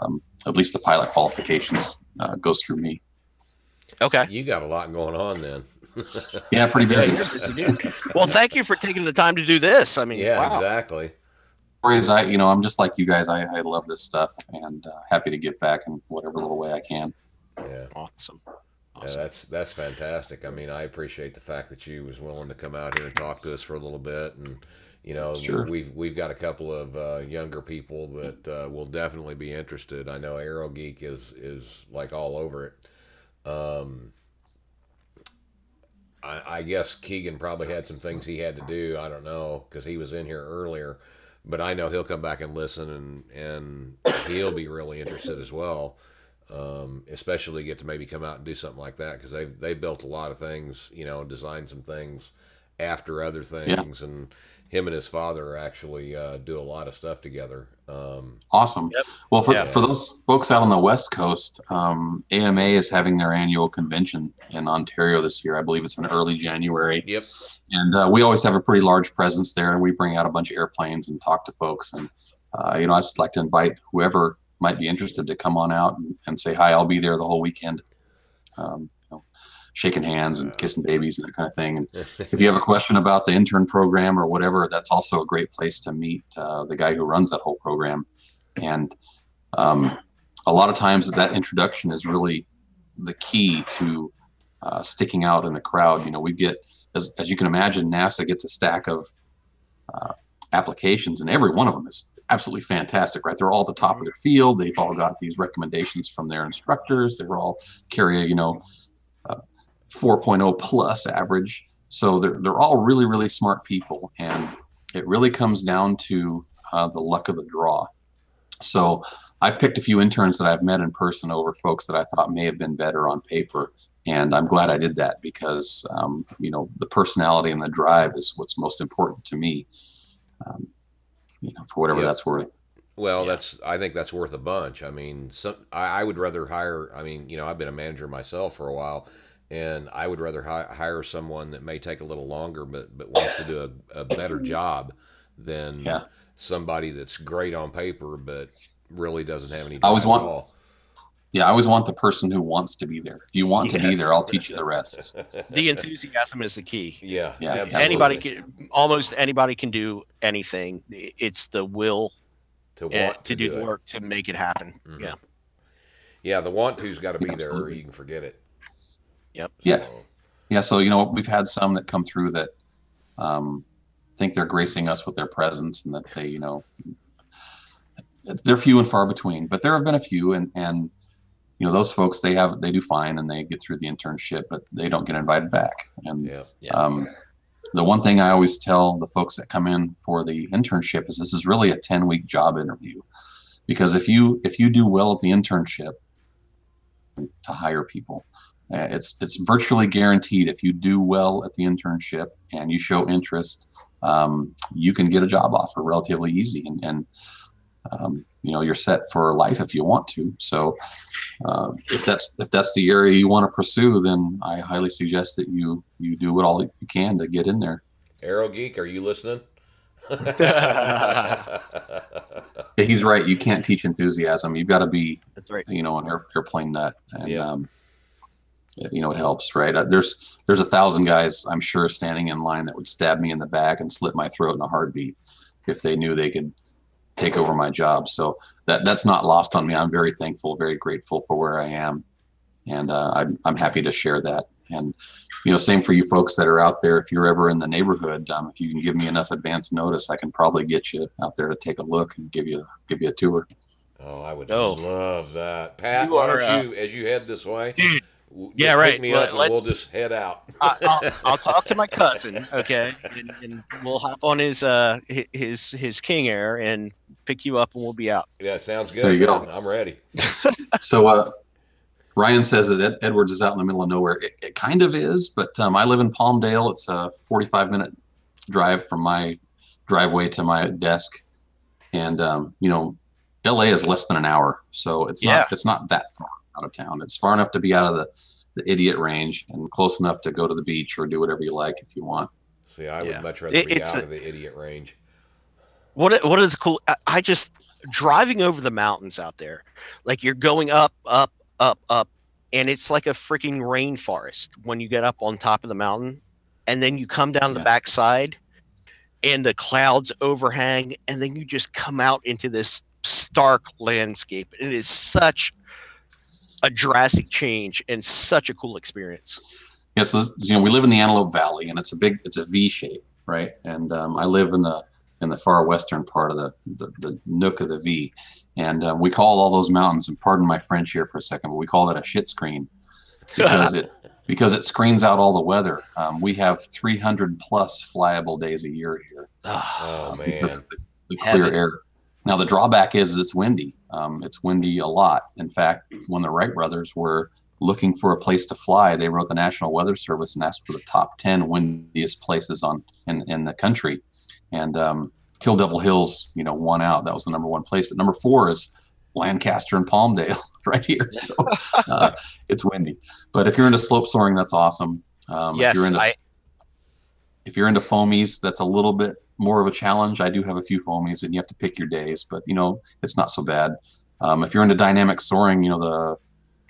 Speaker 2: Um, at least the pilot qualifications uh, goes through me.
Speaker 1: Okay.
Speaker 3: You got a lot going on then.
Speaker 2: Yeah, pretty busy.
Speaker 1: you're busy dude. Well, thank you for taking the time to do this. I mean,
Speaker 3: yeah,
Speaker 1: wow.
Speaker 3: exactly.
Speaker 2: Stories, I, you know, I'm just like you guys. I, I love this stuff and uh, happy to give back in whatever little way I can.
Speaker 3: Yeah.
Speaker 1: Awesome.
Speaker 3: Yeah, that's that's fantastic. I mean, I appreciate the fact that you was willing to come out here and talk to us for a little bit, and you know,
Speaker 2: Sure.
Speaker 3: we've we've got a couple of uh, younger people that uh, will definitely be interested. I know Aero Geek is is like all over it. Um, I, I guess Keegan probably had some things he had to do. I don't know because he was in here earlier, but I know he'll come back and listen, and and he'll be really interested as well um, especially get to maybe come out and do something like that because they've they built a lot of things, you know, designed some things after other things, and him and his father actually uh, do a lot of stuff together. Um,
Speaker 2: Awesome.
Speaker 1: Yep.
Speaker 2: Well, for,
Speaker 1: Yeah.
Speaker 2: for those folks out on the West Coast, um, AMA is having their annual convention in Ontario this year. I believe it's in early January.
Speaker 3: yep,
Speaker 2: And uh, we always have a pretty large presence there, and we bring out a bunch of airplanes and talk to folks. And uh, you know, I just like to invite whoever might be interested to come on out and, and say hi. I'll be there the whole weekend, um, you know, shaking hands and kissing babies and that kind of thing. And (laughs) if you have a question about the intern program or whatever, that's also a great place to meet uh, the guy who runs that whole program. And um, a lot of times, that introduction is really the key to uh, sticking out in the crowd. You know, we get, as, as you can imagine, NASA gets a stack of uh, applications, and every one of them is absolutely fantastic, right? They're all at the top of their field. They've all got these recommendations from their instructors. They're all carry a, you know, 4.0 plus average. So they're, they're all really, really smart people. And it really comes down to uh, the luck of the draw. So I've picked a few interns that I've met in person over folks that I thought may have been better on paper. And I'm glad I did that because, um, you know, the personality and the drive is what's most important to me, um, you know, for whatever
Speaker 3: Yep.
Speaker 2: that's worth.
Speaker 3: Well,
Speaker 1: Yeah.
Speaker 3: that's I think that's worth a bunch. I mean, some I, I would rather hire. I mean, you know, I've been a manager myself for a while, and I would rather hi, hire someone that may take a little longer, but but wants to do a, a better (laughs) job than
Speaker 2: Yeah.
Speaker 3: somebody that's great on paper but really doesn't have any.
Speaker 2: I always want-
Speaker 3: at all.
Speaker 2: Yeah, I always want the person who wants to be there. If you want to be there, I'll teach you the rest. (laughs)
Speaker 1: The enthusiasm is the key.
Speaker 3: Yeah,
Speaker 2: Yeah,
Speaker 3: absolutely.
Speaker 1: Anybody can, almost anybody can do anything. It's the will
Speaker 3: to
Speaker 1: uh,
Speaker 3: want
Speaker 1: to, do, the
Speaker 3: it.
Speaker 1: work to make it happen.
Speaker 3: Mhm.
Speaker 1: Yeah.
Speaker 3: Yeah, the want to's got to be there, or you can forget it.
Speaker 1: Yep.
Speaker 2: Yeah.
Speaker 3: So,
Speaker 2: Yeah, so you know we've had some that come through that um, think they're gracing us with their presence, and that they, you know, they're few and far between. But there have been a few, and and you know those folks they have they do fine and they get through the internship, but they don't get invited back. And
Speaker 3: yeah,
Speaker 1: Yeah.
Speaker 2: um, the one thing I always tell the folks that come in for the internship is this is really a ten week job interview, because if you if you do well at the internship, to hire people. Uh, it's it's virtually guaranteed if you do well at the internship and you show interest, um, you can get a job offer relatively easy, and, and um, you know you're set for life if you want to. So uh, if that's if that's the area you want to pursue, then I highly suggest that you you do what all you can to get in there.
Speaker 3: Aero Geek, are you listening? (laughs)
Speaker 2: He's right. You can't teach enthusiasm. You've got to be
Speaker 1: That's right.
Speaker 2: you know, an air, airplane nut, and
Speaker 3: Yeah.
Speaker 2: um, you know, it helps, right? Uh, there's there's a thousand guys I'm sure standing in line that would stab me in the back and slit my throat in a heartbeat if they knew they could take over my job. So that that's not lost on me. I'm very thankful, very grateful for where I am, and uh, I'm I'm happy to share that. And you know, same for you folks that are out there. If you're ever in the neighborhood, um, if you can give me enough advance notice, I can probably get you out there to take a look and give you give you a tour.
Speaker 3: oh, I would
Speaker 1: Oh.
Speaker 3: love that, Pat.
Speaker 1: You
Speaker 3: why
Speaker 1: are,
Speaker 3: don't you, as you head this way,
Speaker 1: Dude,
Speaker 3: w- just
Speaker 1: yeah,
Speaker 3: pick
Speaker 1: right.
Speaker 3: me
Speaker 1: Well,
Speaker 3: up and we'll just head out. (laughs)
Speaker 1: I, I'll, I'll talk to my cousin, (laughs) okay, and, and we'll hop on his uh his his King Air and pick you up, and we'll be out.
Speaker 3: yeah, sounds good.
Speaker 2: There you go.
Speaker 3: I'm ready. (laughs)
Speaker 2: So uh, Ryan says that Ed- Edwards is out in the middle of nowhere. It, it kind of is, but um, I live in Palmdale. It's a 45 minute drive from my driveway to my desk, and um, you know, LA is less than an hour, so it's
Speaker 1: Yeah.
Speaker 2: not it's not that far out of town. It's far enough to be out of the the idiot range and close enough to go to the beach or do whatever you like if you want.
Speaker 3: See, I would much rather
Speaker 1: It-
Speaker 3: be
Speaker 1: it's
Speaker 3: out
Speaker 1: a-
Speaker 3: of the idiot range.
Speaker 1: What what is cool? I, I just driving over the mountains out there, like you're going up, up, up, up, and it's like a freaking rainforest when you get up on top of the mountain, and then you come down the
Speaker 2: Yeah.
Speaker 1: backside, and the clouds overhang, and then you just come out into this stark landscape. It is such a drastic change and such a cool experience.
Speaker 2: Yeah, so this- you know we live in the Antelope Valley, and it's a big, it's a V shape, right? And um, I live in the in the far western part of the the, the nook of the V, and um, we call all those mountains. And pardon my French here for a second, but we call that a shit screen because it (laughs) because it screens out all the weather. Um, we have 300 plus flyable days a year here
Speaker 3: Oh
Speaker 2: um, because of the, the clear air. Now the drawback is it's windy. Um, it's windy a lot. In fact, when the Wright brothers were looking for a place to fly, they wrote the National Weather Service and asked for the top 10 windiest places on in, in the country. And um, Kill Devil Hills, you know, won out. That was the number one place. But number four is Lancaster and Palmdale (laughs) right here. So uh, it's windy. But if you're into slope soaring, that's awesome. Um,
Speaker 1: yes,
Speaker 2: if you're into
Speaker 1: I
Speaker 2: if you're into foamies, that's a little bit more of a challenge. I do have a few foamies, and you have to pick your days, but you know it's not so bad. Um, if you're into dynamic soaring, you know the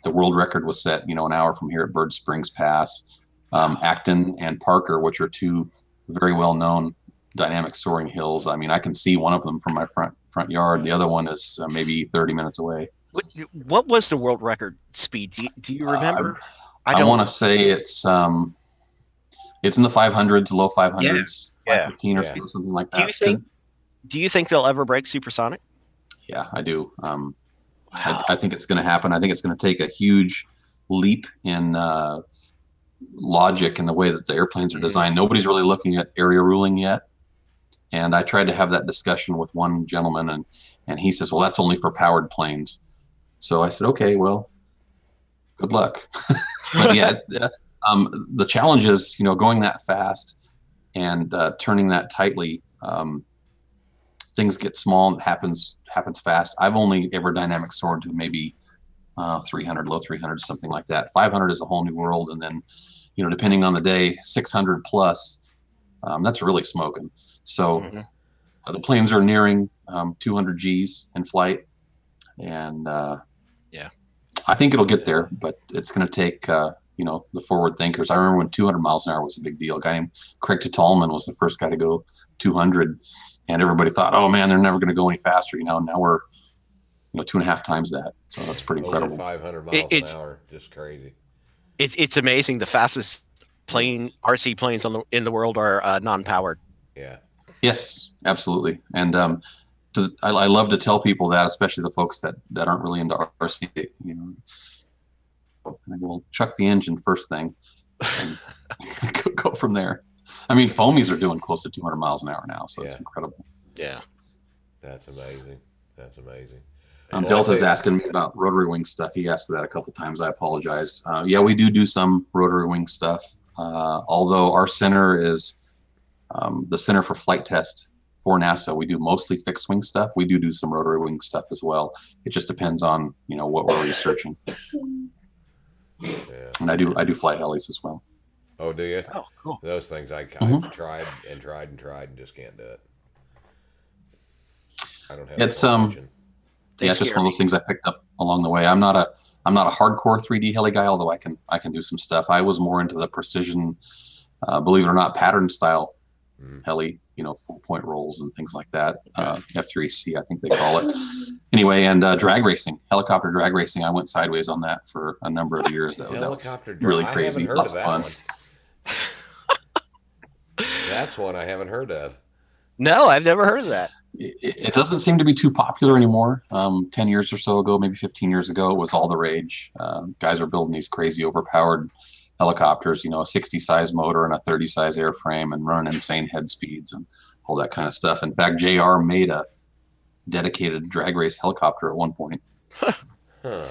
Speaker 2: the world record was set, you know, an hour from here at Bird Springs Pass, um, Acton and Parker, which are two very well known dynamic soaring hills. I mean, I can see one of them from my front front yard. The other one is uh, maybe 30 minutes away.
Speaker 1: what, what was the world record speed? Do you, do you
Speaker 2: Uh,
Speaker 1: remember?
Speaker 2: I,
Speaker 1: don't.
Speaker 2: want to say it's um, it's in the 500s, low 500s,
Speaker 1: Yeah.
Speaker 2: 515 or
Speaker 3: Yeah.
Speaker 2: something like that.
Speaker 1: Do you think? Do you think they'll ever break supersonic?
Speaker 2: Yeah, I do. Um,
Speaker 1: Wow.
Speaker 2: I, I think it's going to happen. I think it's going to take a huge leap in uh, logic in the way that the airplanes are
Speaker 1: Mhm.
Speaker 2: designed. Nobody's really looking at area ruling yet. And I tried to have that discussion with one gentleman, and and he says, "Well, that's only for powered planes." So I said, "Okay, well, good luck." (laughs) but yeah, (laughs) um, the challenge is, you know, going that fast and uh, turning that tightly. Um, things get small and it happens happens fast. I've only ever dynamic soared to maybe uh, 300, low 300, something like that. 500 is a whole new world, and then you know, depending on the day, 600 plus. Um, that's really smoking. So
Speaker 1: Mhm.
Speaker 2: uh, the planes are nearing um, 200 Gs in flight, and uh,
Speaker 1: Yeah.
Speaker 2: I think it'll get there, but it's going to take uh, you know the forward thinkers. I remember when 200 miles an hour was a big deal. A guy named Craig Tallman was the first guy to go 200, and everybody thought, oh man, they're never going to go any faster. You know, now we're you know two and a half times that, so that's pretty
Speaker 3: over
Speaker 2: incredible.
Speaker 3: 500 miles
Speaker 1: it's-
Speaker 3: an hour, just crazy.
Speaker 1: It's it's amazing. The fastest plane RC planes on the in the world are uh, non-powered.
Speaker 3: Yeah,
Speaker 2: Yes, absolutely. And um, to, I, I love to tell people that, especially the folks that, that aren't really into RC. You know, and I go, chuck the engine first thing, and (laughs) go, go from there. I mean, foamies are doing close to 200 miles an hour now, so it's incredible.
Speaker 1: Yeah.
Speaker 3: that's amazing. That's amazing.
Speaker 2: Um,
Speaker 3: Well,
Speaker 2: Delta's
Speaker 3: tell you-
Speaker 2: asking me about rotary wing stuff. He asked that a couple times. I apologize. Uh, yeah, we do do some rotary wing stuff. Uh, although our center is um, the Center for Flight Test for NASA, we do mostly fixed wing stuff. We do do some rotary wing stuff as well. It just depends on you know what we're researching. (laughs)
Speaker 3: Yeah.
Speaker 2: And I do I do fly helis as well.
Speaker 3: Oh, do you?
Speaker 1: Oh, cool.
Speaker 3: Those things I, I've
Speaker 2: Mhm.
Speaker 3: tried and tried and tried and just can't do it. I don't have.
Speaker 2: It's, um.
Speaker 1: They
Speaker 2: yeah, it's just one of those things I picked up along the way. I'm not a I'm not a hardcore 3D heli guy, although I can I can do some stuff. I was more into the precision, uh, believe it or not, pattern style
Speaker 3: Mhm.
Speaker 2: heli, you know, four point rolls and things like that. Uh, F3C, I think they call it. Anyway, and uh, drag racing, helicopter drag racing. I went sideways on that for a number of years. That, that was
Speaker 3: dra-
Speaker 2: really crazy.
Speaker 3: haven't heard of
Speaker 2: of
Speaker 3: that
Speaker 2: fun.
Speaker 3: one. That's one I haven't heard of.
Speaker 1: No, I've never heard of that.
Speaker 2: it, it doesn't seem to be too popular anymore. Um, 10 years or so ago, maybe 15 years ago, it was all the rage. Um, guys were building these crazy overpowered helicopters, you know, a 60 size motor and a 30 size airframe and running insane head speeds and all that kind of stuff. In fact, JR made a dedicated drag race helicopter at one point.
Speaker 3: Huh.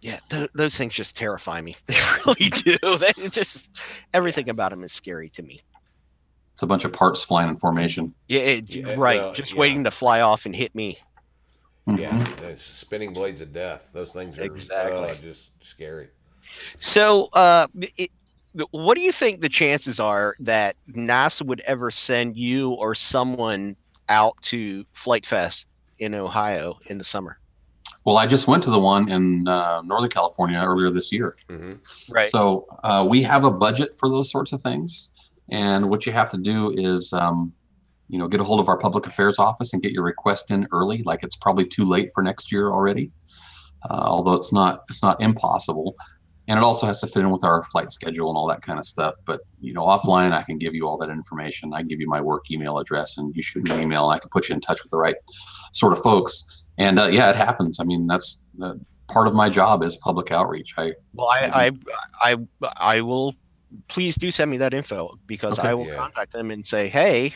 Speaker 1: Yeah, th- those things just terrify me. (laughs) They really do. They just everything about them is scary to me.
Speaker 2: It's a bunch of parts flying in formation.
Speaker 1: Yeah, it,
Speaker 3: Yeah,
Speaker 1: right.
Speaker 3: well,
Speaker 1: just
Speaker 3: yeah.
Speaker 1: waiting to fly off and hit me.
Speaker 3: Yeah,
Speaker 2: Mhm.
Speaker 3: those spinning blades of death. Those things are
Speaker 1: Exactly.
Speaker 3: uh, just scary.
Speaker 1: So, uh, it, what do you think the chances are that NASA would ever send you or someone out to Flight Fest in Ohio in the summer?
Speaker 2: Well, I just went to the one in uh, Northern California earlier this year.
Speaker 3: hmm
Speaker 1: Right.
Speaker 2: So uh, we have a budget for those sorts of things, and what you have to do is, um, you know, get a hold of our public affairs office and get your request in early. Like it's probably too late for next year already, uh, although it's not it's not impossible. And it also has to fit in with our flight schedule and all that kind of stuff. But you know, offline, I can give you all that information. I can give you my work email address, and you shoot me an email. And I can put you in touch with the right sort of folks. And uh, yeah, it happens. I mean, that's uh, part of my job is public outreach. I
Speaker 1: Well, I, I, I, I will. Please do send me that info because
Speaker 2: Okay.
Speaker 1: I will
Speaker 3: Yeah.
Speaker 1: contact them and say, "Hey,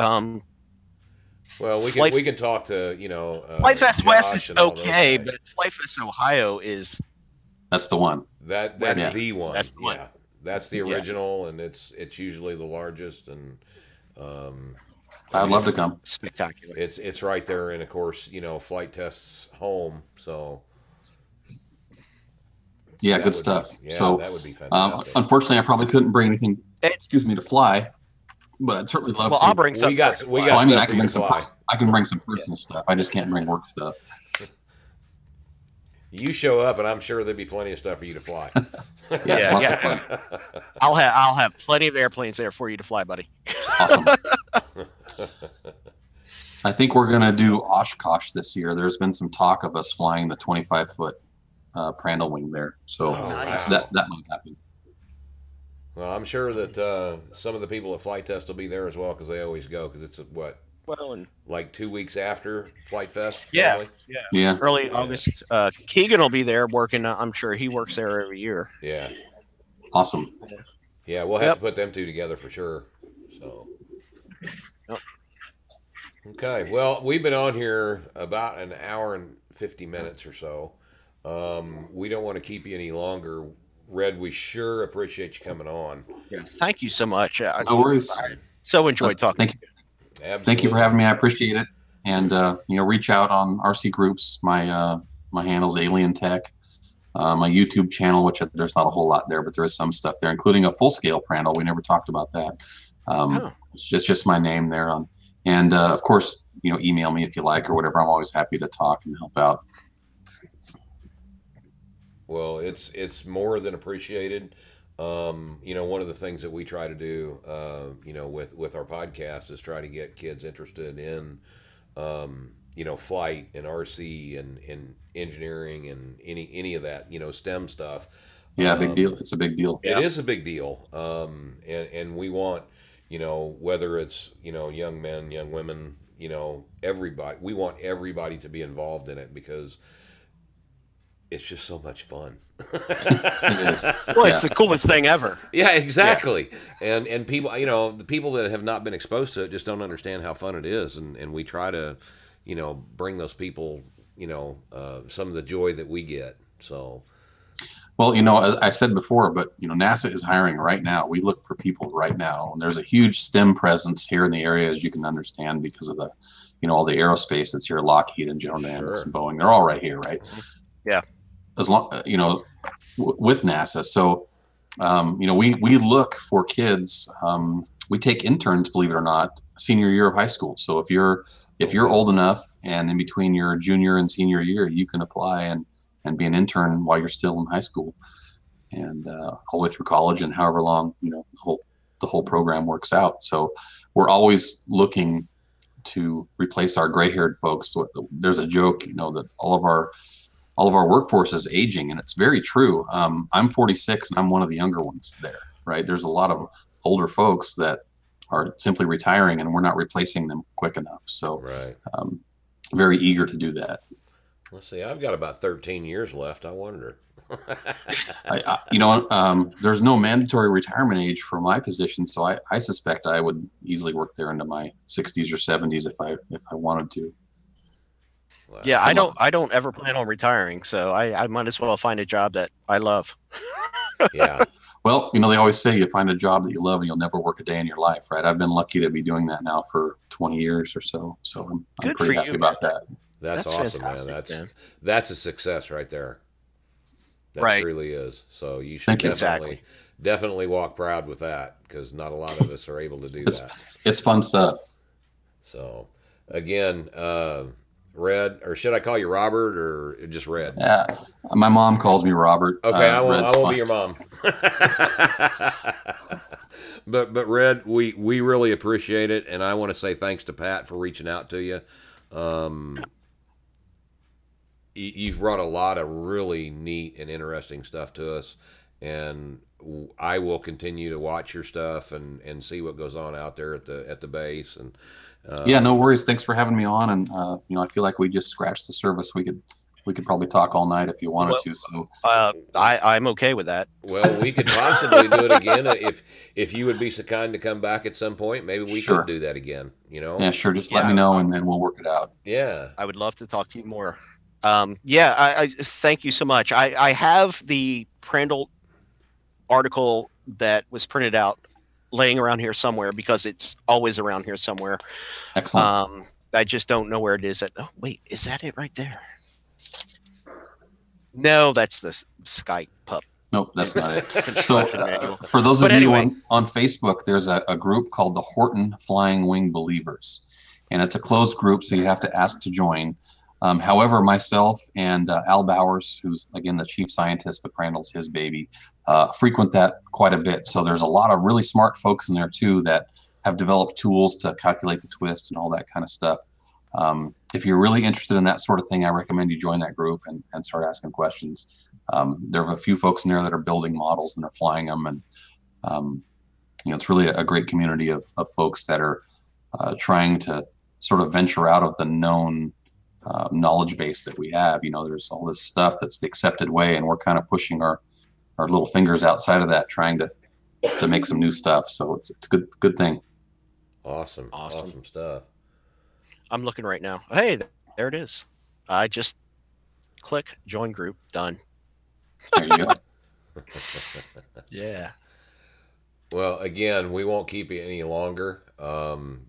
Speaker 1: um,
Speaker 3: Well, we can
Speaker 1: Flight-
Speaker 3: we can talk to you know uh,
Speaker 1: Flight Fest West is
Speaker 3: and all those
Speaker 1: okay, but Flight Fest Ohio is
Speaker 2: that's the one.
Speaker 3: that that's
Speaker 2: Yeah.
Speaker 3: the one.
Speaker 1: That's the one.
Speaker 3: Yeah, that's the
Speaker 1: Yeah.
Speaker 3: original, and it's it's usually the largest, and um,
Speaker 2: I'd love to come.
Speaker 1: spectacular."
Speaker 3: It's it's right there, and of course, you know, flight tests home. So
Speaker 2: Yeah,
Speaker 3: that
Speaker 2: good stuff.
Speaker 3: Be, yeah,
Speaker 2: so,
Speaker 3: that would be
Speaker 2: um, unfortunately, I probably couldn't bring anything. Excuse me to fly, but I'd certainly love
Speaker 1: Well,
Speaker 2: to.
Speaker 1: I'll bring some.
Speaker 3: we got we got
Speaker 2: Well, I mean, I can bring some. pers- I can bring some personal stuff. I just can't bring work stuff.
Speaker 3: You show up, and I'm sure there'd be plenty of stuff for you to fly. (laughs)
Speaker 1: Yeah,
Speaker 2: lots
Speaker 1: yeah. (laughs) I'll have I'll have plenty of airplanes there for you to fly, buddy.
Speaker 2: Awesome. (laughs) I think we're gonna do Oshkosh this year. There's been some talk of us flying the 25 foot uh, Prandtl wing there, so
Speaker 3: Oh,
Speaker 1: Nice.
Speaker 3: wow.
Speaker 2: that that might happen.
Speaker 3: Well, I'm sure that uh, some of the people at Flight Test will be there as well because they always go because it's what
Speaker 1: Well, and
Speaker 3: like two weeks after Flight Fest.
Speaker 1: Yeah.
Speaker 3: normally?
Speaker 2: Yeah,
Speaker 1: early
Speaker 3: Yeah.
Speaker 1: August, uh, Keegan will be there working. Uh, I'm sure he works there every year.
Speaker 3: yeah,
Speaker 2: awesome.
Speaker 3: yeah. We'll have
Speaker 1: Yep.
Speaker 3: to put them two together for sure. So.
Speaker 1: Yep.
Speaker 3: Okay. Well, we've been on here about an hour and fifty minutes or so. Um, we don't want to keep you any longer. Red, we sure appreciate you coming on.
Speaker 1: Yeah, thank you so much. Uh, I
Speaker 2: No worries.
Speaker 1: I so enjoyed talking.
Speaker 2: Thank you.
Speaker 3: Absolutely.
Speaker 2: Thank you for having me. I appreciate it. And uh, you know, reach out on RC groups. My uh, my handle's Alien Tech. Uh, my YouTube channel, which there's not a whole lot there, but there is some stuff there, including a full scale Prandtl. We never talked about that. Um,
Speaker 1: Oh.
Speaker 2: It's just just my name there on, and uh, of course, you know, email me if you like or whatever. I'm always happy to talk and help out.
Speaker 3: Well, it's it's more than appreciated. Um, you know, one of the things that we try to do, uh, you know, with with our podcast is try to get kids interested in, um, you know, flight and RC and, and engineering and any any of that, you know, STEM stuff.
Speaker 2: Yeah,
Speaker 3: Um,
Speaker 2: big deal. It's a big deal.
Speaker 1: Yeah.
Speaker 3: It is a big deal, um, and and we want, you know, whether it's you know young men, young women, you know, everybody. We want everybody to be involved in it because it's just so much fun. (laughs)
Speaker 2: It is.
Speaker 1: Well, it's the coolest thing ever.
Speaker 3: Yeah, exactly. And and people, you know, the people that have not been exposed to it just don't understand how fun it is, and and we try to, you know, bring those people, you know, uh, some of the joy that we get. So
Speaker 2: Well, you know, as I said before, but you know, NASA is hiring right now. We look for people right now, and there's a huge STEM presence here in the area, as you can understand, because of the, you know, all the aerospace that's here, Lockheed and General Dynamics
Speaker 3: Sure.
Speaker 2: and Boeing. They're all right here, right?
Speaker 1: Yeah.
Speaker 2: As long, uh, you know, w- with NASA. So, um, you know, we we look for kids. Um, we take interns, believe it or not, senior year of high school. So if you're if you're old enough and in between your junior and senior year, you can apply and and be an intern while you're still in high school and uh, all the way through college and however long you know the whole the whole program works out. So we're always looking to replace our gray-haired folks. So There's a joke, you know, that all of our all of our workforce is aging, and it's very true. Um, I'm 46, and I'm one of the younger ones there. Right? There's a lot of older folks that are simply retiring, and we're not replacing them quick enough. So,
Speaker 3: right.
Speaker 2: um, very eager to do that.
Speaker 3: Let's see. I've got about thirteen years left. I wonder. (laughs)
Speaker 2: I, I, you know, um, there's no mandatory retirement age for my position, so I, I suspect I would easily work there into my 60s or 70s if I if I wanted to.
Speaker 3: Wow.
Speaker 1: Yeah, I
Speaker 2: I
Speaker 1: don't.
Speaker 2: love
Speaker 1: I don't ever plan on retiring, so I, I might as well find a job that I love.
Speaker 3: Yeah. (laughs)
Speaker 2: Well, you know, they always say you find a job that you love and you'll never work a day in your life, right? I've been lucky to be doing that now for 20 years or so, so I'm, I'm pretty happy
Speaker 1: you,
Speaker 2: about
Speaker 1: man.
Speaker 2: that.
Speaker 3: That's,
Speaker 1: That's
Speaker 3: awesome, man. That's
Speaker 1: man.
Speaker 3: that's a success right there. That
Speaker 1: Right.
Speaker 3: really is. So you should
Speaker 2: Thank you.
Speaker 3: definitely definitely walk proud with that because not a lot of us are able to do
Speaker 2: It's-
Speaker 3: that.
Speaker 2: It's fun stuff.
Speaker 3: So, again, uh, Red, or should I call you Robert or just Red?
Speaker 2: Yeah, my mom calls me Robert.
Speaker 3: Okay,
Speaker 2: Uh,
Speaker 3: I won't. I won't be your mom. (laughs) but but Red, we we really appreciate it, and I want to say thanks to Pat for reaching out to you. Um, y- you've brought a lot of really neat and interesting stuff to us, and I will continue to watch your stuff and and see what goes on out there at the at the base and. Uh,
Speaker 2: Yeah, no worries. Thanks for having me on. And uh, you know, I feel like we just scratched the surface. We could we could probably talk all night if you wanted
Speaker 1: Well-
Speaker 2: to. So
Speaker 1: Uh, I, I'm okay with that.
Speaker 3: Well, we could possibly do it again (laughs) if if you would be so kind to come back at some point. Maybe we
Speaker 2: Sure.
Speaker 3: could do that again. You know?
Speaker 2: yeah, sure. Just let me know and, then we'll work it out.
Speaker 3: Yeah.
Speaker 1: I would love to talk to you more. Um, yeah, I, I thank you so much. I, I have the Prandtl article that was printed out laying around here somewhere because it's always around here somewhere.
Speaker 2: Excellent.
Speaker 1: Um, I just don't know where it is. At oh wait, is that it right there? No, that's the Sky Pup.
Speaker 2: nope, that's not it. (laughs) So uh, for those of
Speaker 1: But
Speaker 2: you
Speaker 1: anyway.
Speaker 2: on, on Facebook, there's a, a group called the Horten Flying Wing Believers, and it's a closed group, so you have to ask to join. Um, however, myself and uh, Al Bowers, who's again the chief scientist, the Prandtl's his baby, uh, frequent that quite a bit. So there's a lot of really smart folks in there too that have developed tools to calculate the twists and all that kind of stuff. Um, if you're really interested in that sort of thing, I recommend you join that group and, and start asking questions. Um, there are a few folks in there that are building models and they're flying them, and um, you know it's really a, a great community of, of folks that are uh, trying to sort of venture out of the known uh, knowledge base that we have. You know, there's all this stuff that's the accepted way, and we're kind of pushing our our little fingers outside of that, trying to to make some new stuff. So it's it's a good good thing.
Speaker 3: Awesome.
Speaker 1: Awesome.
Speaker 3: Awesome stuff.
Speaker 1: I'm looking right now. Hey, there it is. I just click join group. Done.
Speaker 2: There you go. (laughs) (laughs)
Speaker 1: Yeah.
Speaker 3: Well, again, we won't keep you any longer. Um,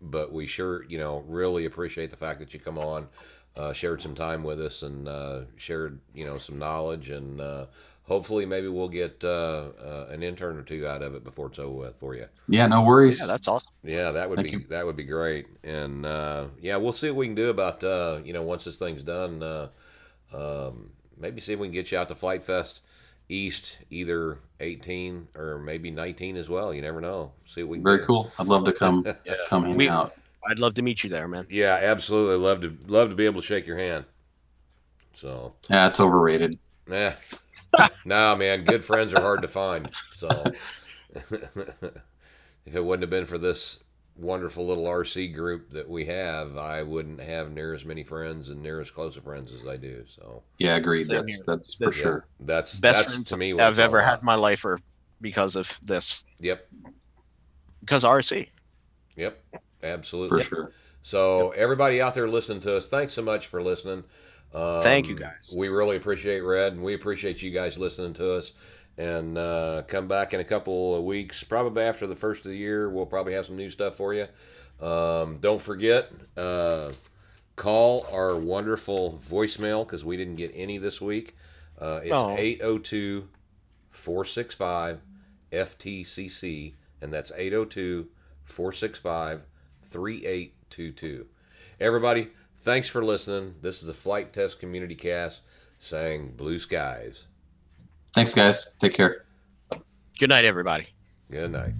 Speaker 3: but we sure, you know, really appreciate the fact that you come on, uh, shared some time with us, and uh, shared, you know, some knowledge, and uh, hopefully, maybe we'll get uh, uh, an intern or two out of it before it's over with for you.
Speaker 2: yeah, no worries.
Speaker 1: Yeah, that's awesome.
Speaker 3: Yeah, that would
Speaker 2: Thank
Speaker 3: be
Speaker 2: you.
Speaker 3: that would be great, and uh, yeah, we'll see what we can do about uh, you know once this thing's done. Uh, um, maybe see if we can get you out to Flight Fest East, either 18 or maybe 19 as well. You never know. See what we
Speaker 2: Very
Speaker 3: do.
Speaker 2: cool. I'd love to come (laughs)
Speaker 1: Yeah.
Speaker 2: come hang
Speaker 1: We-
Speaker 2: out.
Speaker 1: I'd love to meet you there, man.
Speaker 3: Yeah, absolutely. Love to love to be able to shake your hand. So,
Speaker 2: Yeah, it's overrated.
Speaker 3: yeah. (laughs) nah, man, good friends are hard to find. So, (laughs) if it wouldn't have been for this wonderful little RC group that we have, I wouldn't have near as many friends and near as close of friends as I do. So,
Speaker 2: Yeah, agreed.
Speaker 1: Same
Speaker 2: That's that's for
Speaker 1: Yeah.
Speaker 2: sure.
Speaker 3: that's
Speaker 1: Best
Speaker 3: that's
Speaker 1: friends
Speaker 3: to me what
Speaker 1: I've ever had my life are because of this.
Speaker 3: Yep,
Speaker 1: Because RC.
Speaker 3: yep, Absolutely.
Speaker 2: For sure.
Speaker 3: So everybody out there listening to us, thanks so much for listening. Um,
Speaker 1: Thank you, guys.
Speaker 3: We really appreciate Red, and we appreciate you guys listening to us. And uh, come back in a couple of weeks, probably after the first of the year. We'll probably have some new stuff for you. Um, don't forget, uh, call our wonderful voicemail because we didn't get any this week. Uh, it's
Speaker 1: Oh.
Speaker 3: 802 465 FTCC, and that's 802 465 3822. Everybody, thanks for listening. This is the Flight Test Community Cast saying blue skies.
Speaker 2: Thanks, guys. Take care.
Speaker 1: Good night, everybody.
Speaker 3: Good night.